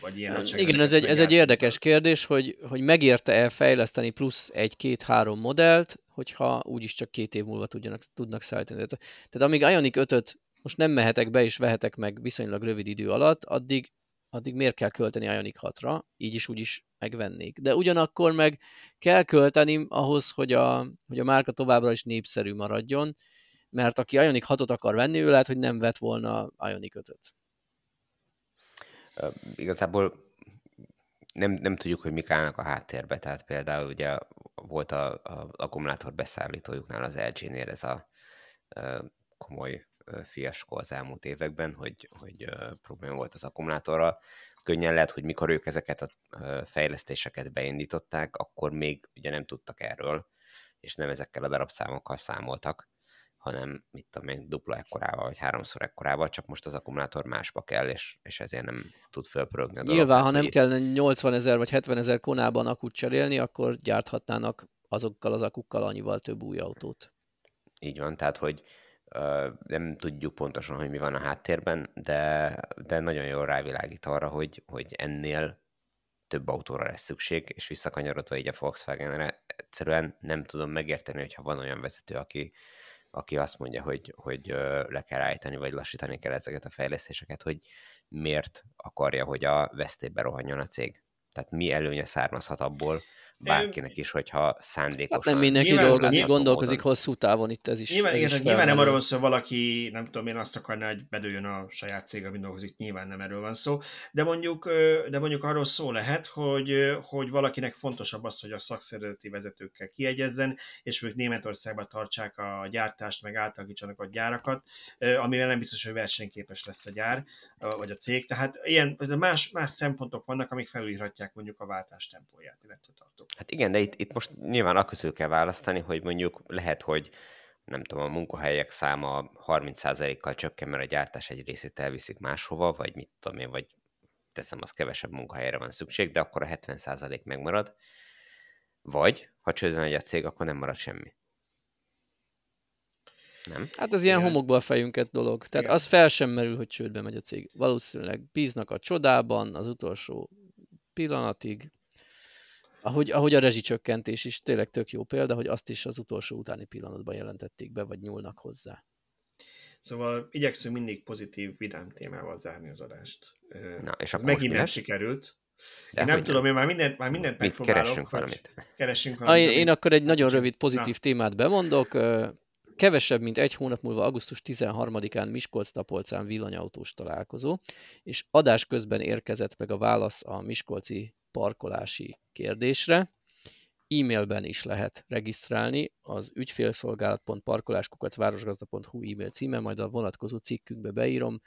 vagy ilyen Igen, ez egy, ez egy érdekes kérdés, hogy, hogy megérte-e fejleszteni plusz egy-két-három modellt, hogyha úgyis csak két év múlva tudjanak, tudnak szállítani. Tehát amíg Ioniq 5-öt most nem mehetek be és vehetek meg viszonylag rövid idő alatt, addig addig miért kell költeni Ioniq 6-ra, így is úgy is megvennék. De ugyanakkor meg kell költeni ahhoz, hogy a, hogy a márka továbbra is népszerű maradjon, mert aki Ioniq 6-ot akar venni, ő lehet, hogy nem vett volna Ioniq 5-öt. Uh, igazából nem, nem tudjuk, hogy mik állnak a háttérbe, tehát például ugye volt a, a akkumulátor beszállítójuknál az LG-nél ez a uh, komoly fiaskó az elmúlt években, hogy, hogy probléma volt az akkumulátorral. Könnyen lehet, hogy mikor ők ezeket a fejlesztéseket beindították, akkor még ugye nem tudtak erről, és nem ezekkel a darabszámokkal számoltak, hanem mit tudom én, dupla ekkorával, vagy háromszor ekkorával, csak most az akkumulátor másba kell, és, és ezért nem tud fölpörögni a dolog. Nyilván, ha nem kell 80 ezer vagy 70 ezer konában akut cserélni, akkor gyárthatnának azokkal az akukkal annyival több új autót. Így van, tehát hogy nem tudjuk pontosan, hogy mi van a háttérben, de, de nagyon jól rávilágít arra, hogy, hogy ennél több autóra lesz szükség, és visszakanyarodva így a Volkswagenre, egyszerűen nem tudom megérteni, hogyha van olyan vezető, aki, aki azt mondja, hogy, hogy le kell állítani, vagy lassítani kell ezeket a fejlesztéseket, hogy miért akarja, hogy a vesztébe rohanjon a cég. Tehát mi előnye származhat abból, bárkinek is, hogyha szándékosan... Hát nem mindenki dolgozik, nyilván, gondolkozik módon. hosszú távon itt ez is. Nyilván, ez igen, is nyilván nem arról van szó, valaki, nem tudom én azt akarná, hogy bedőjön a saját cég, amin dolgozik, nyilván nem erről van szó, de mondjuk, de mondjuk arról szó lehet, hogy, hogy valakinek fontosabb az, hogy a szakszervezeti vezetőkkel kiegyezzen, és ők Németországban tartsák a gyártást, meg átalakítsanak a gyárakat, amivel nem biztos, hogy versenyképes lesz a gyár, vagy a cég. Tehát ilyen más, más szempontok vannak, amik felülírhatják mondjuk a váltás tempóját, illetve tartók. Hát igen, de itt, itt most nyilván a közül kell választani, hogy mondjuk lehet, hogy nem tudom, a munkahelyek száma 30%-kal csökken, mert a gyártás egy részét elviszik máshova, vagy mit tudom én, vagy teszem, az kevesebb munkahelyre van szükség, de akkor a 70% megmarad. Vagy, ha csődön megy a cég, akkor nem marad semmi. Nem? Hát ez ilyen Igen. homokba a fejünket dolog. Tehát Igen. az fel sem merül, hogy csődbe megy a cég. Valószínűleg bíznak a csodában az utolsó pillanatig, ahogy, ahogy a rezsicsökkentés is tényleg tök jó példa, hogy azt is az utolsó utáni pillanatban jelentették be, vagy nyúlnak hozzá. Szóval igyekszünk mindig pozitív, vidám témával zárni az adást. Na, és Ez megint nem sikerült. De én nem tudom, én már mindent, már mindent Mit megpróbálok. Keressünk valamit. Keressünk valamit. én, én akkor egy nagyon rövid pozitív Na. témát bemondok. Kevesebb, mint egy hónap múlva, augusztus 13-án Miskolc-Tapolcán villanyautós találkozó, és adás közben érkezett meg a válasz a Miskolci parkolási kérdésre. e-mailben is lehet regisztrálni az ügyfélszolgálat.parkoláskukacvárosgazda.hu e-mail címe, majd a vonatkozó cikkünkbe beírom,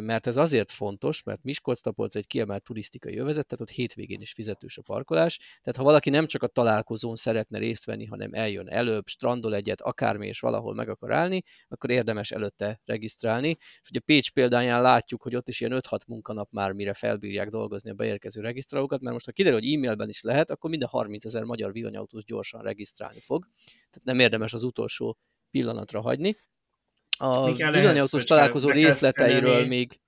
mert ez azért fontos, mert Miskolc-Tapolc egy kiemelt turisztikai övezet, tehát ott hétvégén is fizetős a parkolás, tehát ha valaki nem csak a találkozón szeretne részt venni, hanem eljön előbb, strandol egyet, akármi, és valahol meg akar állni, akkor érdemes előtte regisztrálni. És ugye Pécs példáján látjuk, hogy ott is ilyen 5-6 munkanap már, mire felbírják dolgozni a beérkező regisztrálókat, mert most ha kiderül, hogy e-mailben is lehet, akkor minden 30 ezer magyar villanyautós gyorsan regisztrálni fog. Tehát nem érdemes az utolsó pillanatra hagyni. A villanyautós találkozó részleteiről még...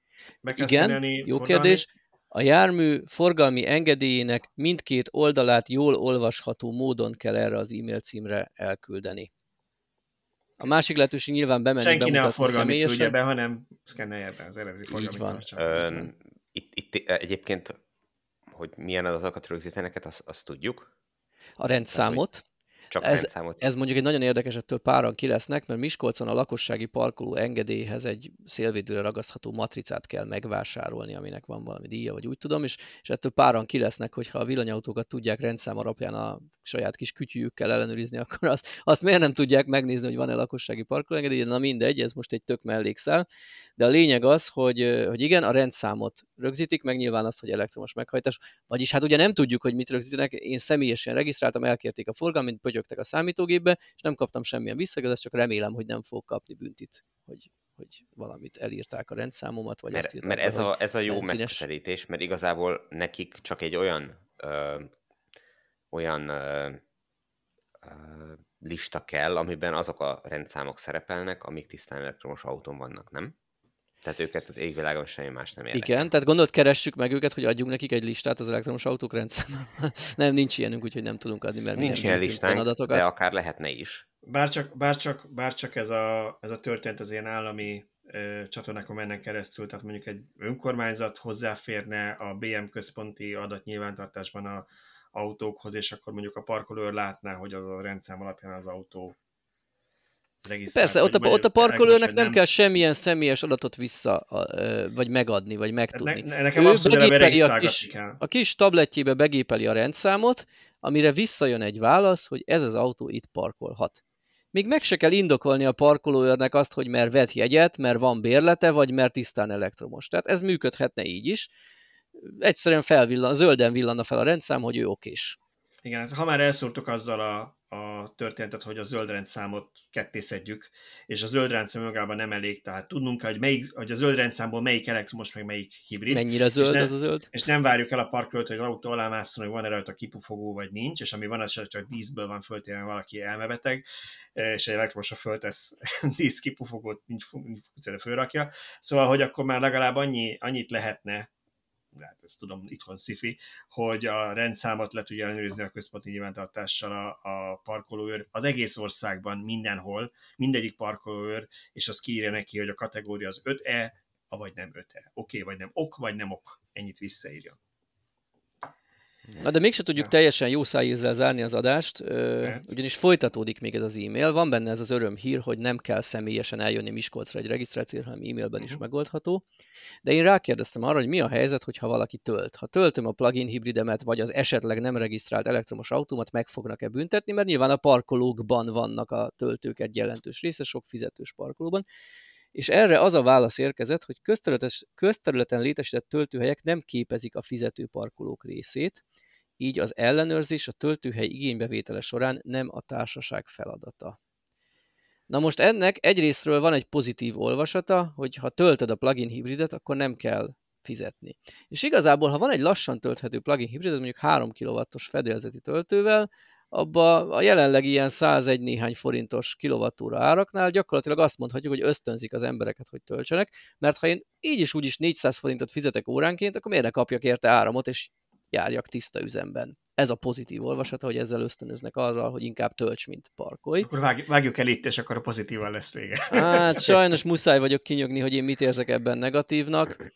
Igen, jó kérdés. A jármű forgalmi engedélyének mindkét oldalát jól olvasható módon kell erre az e-mail címre elküldeni. A másik lehetőség nyilván bemenni, Senki ne a forgalmi küldje be, hanem szkennelje be az eredeti forgalmi Így van. Ö, itt, itt egyébként, hogy milyen adatokat rögzítenek, azt, azt tudjuk? A rendszámot. Tehát, csak ez, rendszámot. Ez mondjuk egy nagyon érdekes, ettől páran ki lesznek, mert Miskolcon a lakossági parkoló engedélyhez egy szélvédőre ragasztható matricát kell megvásárolni, aminek van valami díja, vagy úgy tudom, és, és ettől páran ki lesznek, hogyha a villanyautókat tudják rendszám alapján a saját kis kütyűjükkel ellenőrizni, akkor azt, azt miért nem tudják megnézni, hogy van-e lakossági parkoló engedély, na mindegy, ez most egy tök mellékszál, de a lényeg az, hogy, hogy igen, a rendszámot rögzítik, meg nyilván azt, hogy elektromos meghajtás, vagyis hát ugye nem tudjuk, hogy mit rögzítenek, én személyesen regisztráltam, elkérték a forgalmat, pötyögtek a számítógépbe, és nem kaptam semmilyen visszajelzést, csak remélem, hogy nem fog kapni büntit, hogy, hogy valamit elírták a rendszámomat, vagy mert, azt írták, Mert ez, a, ez a jó megközelítés, mert igazából nekik csak egy olyan ö, olyan ö, ö, lista kell, amiben azok a rendszámok szerepelnek, amik tisztán elektromos autón vannak, nem? Tehát őket az égvilágon semmi más nem érdekel. Igen, tehát gondolt keressük meg őket, hogy adjunk nekik egy listát az elektromos autók rendszerben. nem, nincs ilyenünk, úgyhogy nem tudunk adni, mert nincs ilyen listánk, adatokat. de akár lehetne is. Bárcsak, bárcsak, bárcsak ez, a, ez a történet az ilyen állami ö, csatornákon mennek keresztül, tehát mondjuk egy önkormányzat hozzáférne a BM központi adatnyilvántartásban a autókhoz, és akkor mondjuk a parkolőr látná, hogy az a rendszám alapján az autó Persze, ott a, ott a parkolőrnek nem, nem kell semmilyen személyes adatot vissza, vagy megadni, vagy megtudni. Ne, nekem ő begépeli a kis, a kis tabletjébe begépeli a rendszámot, amire visszajön egy válasz, hogy ez az autó itt parkolhat. Még meg se kell indokolni a parkolóőrnek azt, hogy mert vett jegyet, mert van bérlete, vagy mert tisztán elektromos. Tehát ez működhetne így is. Egyszerűen felvillan, zölden villanna fel a rendszám, hogy ő okés. Igen, hát ha már elszóltuk azzal a a történetet, hogy a zöld rendszámot kettészedjük, és a zöld rendszám magában nem elég, tehát tudnunk hogy, melyik, hogy a zöld rendszámból melyik elektromos, meg melyik hibrid. Mennyire zöld nem, az a zöld? És nem várjuk el a parkolót, hogy az autó alá másszon, hogy van-e rajta kipufogó, vagy nincs, és ami van, az csak díszből van föltéve valaki elmebeteg, és egy elektromosra föltesz dísz kipufogót, nincs, nincs fölrakja. Szóval, hogy akkor már legalább annyi, annyit lehetne hát ezt tudom, itthon szifi, hogy a rendszámot le tudja ellenőrizni a központi nyilvántartással a, a parkolóőr az egész országban, mindenhol, mindegyik parkolóőr, és az kiírja neki, hogy a kategória az 5E, vagy nem 5E. Oké, okay, vagy nem ok, vagy nem ok. Ennyit visszaírja. Na de mégse tudjuk teljesen jó szájízzel zárni az adást, ugyanis folytatódik még ez az e-mail. Van benne ez az öröm hír, hogy nem kell személyesen eljönni Miskolcra egy regisztrációra, hanem e-mailben is uh-huh. megoldható. De én rákérdeztem arra, hogy mi a helyzet, hogyha valaki tölt. Ha töltöm a plugin hibridemet, vagy az esetleg nem regisztrált elektromos autómat, meg fognak-e büntetni, mert nyilván a parkolókban vannak a töltők egy jelentős része, sok fizetős parkolóban. És erre az a válasz érkezett, hogy közterületen létesített töltőhelyek nem képezik a fizető parkolók részét, így az ellenőrzés a töltőhely igénybevétele során nem a társaság feladata. Na most ennek egyrésztről van egy pozitív olvasata, hogy ha töltöd a plugin hibridet, akkor nem kell fizetni. És igazából, ha van egy lassan tölthető plugin hibridet, mondjuk 3 kW-os fedélzeti töltővel, abba a jelenleg ilyen 101 néhány forintos kilovattúra áraknál gyakorlatilag azt mondhatjuk, hogy ösztönzik az embereket, hogy töltsenek, mert ha én így is úgy is 400 forintot fizetek óránként, akkor miért ne kapjak érte áramot, és járjak tiszta üzemben. Ez a pozitív olvasata, hogy ezzel ösztönöznek arra, hogy inkább tölts, mint parkolj. Akkor vágjuk el itt, és akkor a pozitívan lesz vége. Hát sajnos muszáj vagyok kinyögni, hogy én mit érzek ebben negatívnak.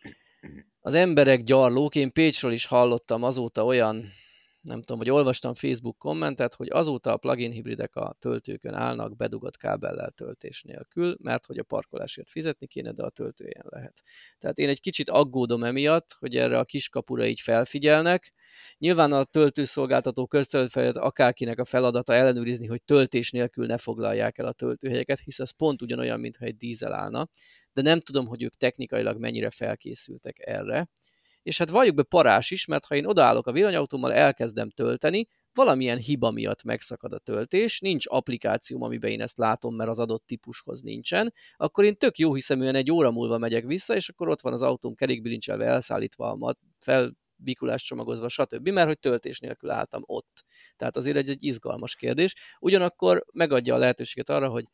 Az emberek gyarlók, én Pécsről is hallottam azóta olyan nem tudom, hogy olvastam Facebook kommentet, hogy azóta a plugin hibridek a töltőkön állnak bedugott kábellel töltés nélkül, mert hogy a parkolásért fizetni kéne, de a töltőjen lehet. Tehát én egy kicsit aggódom emiatt, hogy erre a kiskapura így felfigyelnek. Nyilván a töltőszolgáltató köztöltőfejlet akárkinek a feladata ellenőrizni, hogy töltés nélkül ne foglalják el a töltőhelyeket, hisz ez pont ugyanolyan, mintha egy dízel állna, de nem tudom, hogy ők technikailag mennyire felkészültek erre és hát valljuk be parás is, mert ha én odaállok a villanyautómmal, elkezdem tölteni, valamilyen hiba miatt megszakad a töltés, nincs applikációm, amiben én ezt látom, mert az adott típushoz nincsen, akkor én tök jó hiszeműen egy óra múlva megyek vissza, és akkor ott van az autóm kerékbilincselve, elszállítva, fel vikulás csomagozva, stb., mert hogy töltés nélkül álltam ott. Tehát azért egy, egy izgalmas kérdés. Ugyanakkor megadja a lehetőséget arra, hogy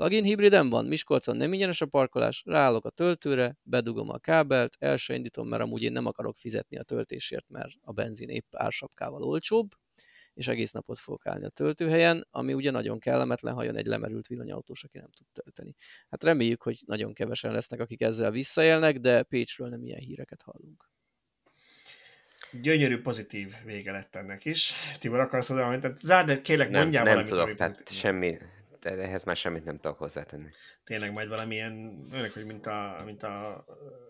Plugin hibriden van, Miskolcon nem ingyenes a parkolás, ráállok a töltőre, bedugom a kábelt, el se indítom, mert amúgy én nem akarok fizetni a töltésért, mert a benzin épp ársapkával olcsóbb, és egész napot fogok állni a töltőhelyen, ami ugye nagyon kellemetlen, ha jön egy lemerült villanyautós, aki nem tud tölteni. Hát reméljük, hogy nagyon kevesen lesznek, akik ezzel visszaélnek, de Pécsről nem ilyen híreket hallunk. Gyönyörű pozitív vége lett ennek is. Tibor, akarsz hozzá Tehát zárd, kérlek, mondjál nem, valamit. Nem tudok, tehát semmi, ehhez már semmit nem tudok hozzátenni. Tényleg majd valamilyen, olyan, hogy mint a, mint a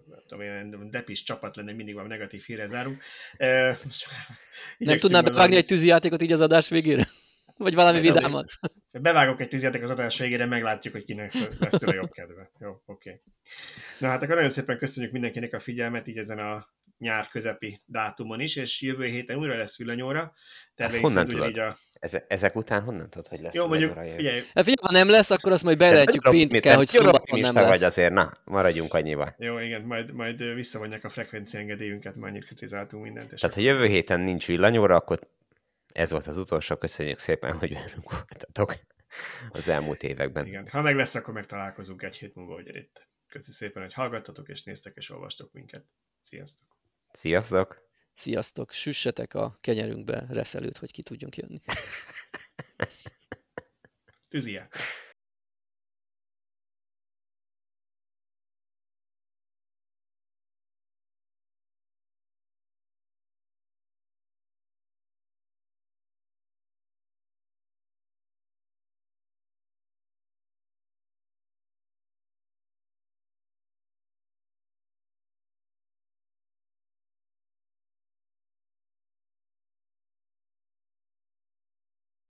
nem tudom, ilyen depis csapat lenne, mindig valami negatív hírre zárunk. E, nem tudnál bevágni egy tűzijátékot így az adás végére? Vagy valami Ez vidámat? Bevágok egy tűzijátékot az adás végére, meglátjuk, hogy kinek lesz a jobb kedve. Jó, oké. Okay. Na hát akkor nagyon szépen köszönjük mindenkinek a figyelmet így ezen a nyár közepi dátumon is, és jövő héten újra lesz villanyóra. Ezt honnan tudod? A... Ezek után honnan tudod, hogy lesz Jó, mondjuk, figyelj. Hát figyelj, ha nem lesz, akkor azt majd bejelentjük pénteken, hogy szombaton nem lesz. vagy azért, na, maradjunk annyiba. Jó, igen, majd, majd visszavonják a frekvencia engedélyünket, már annyit kritizáltunk mindent. Tehát, ha jövő héten nincs villanyóra, akkor ez volt az utolsó, köszönjük szépen, hogy velünk voltatok az elmúlt években. Igen, ha meg lesz, akkor megtalálkozunk egy hét múlva itt. Köszi szépen, hogy hallgattatok, és néztek, és olvastok minket. Sziasztok! Sziasztok! Sziasztok! Süssetek a kenyerünkbe reszelőt, hogy ki tudjunk jönni. Tűzijáték!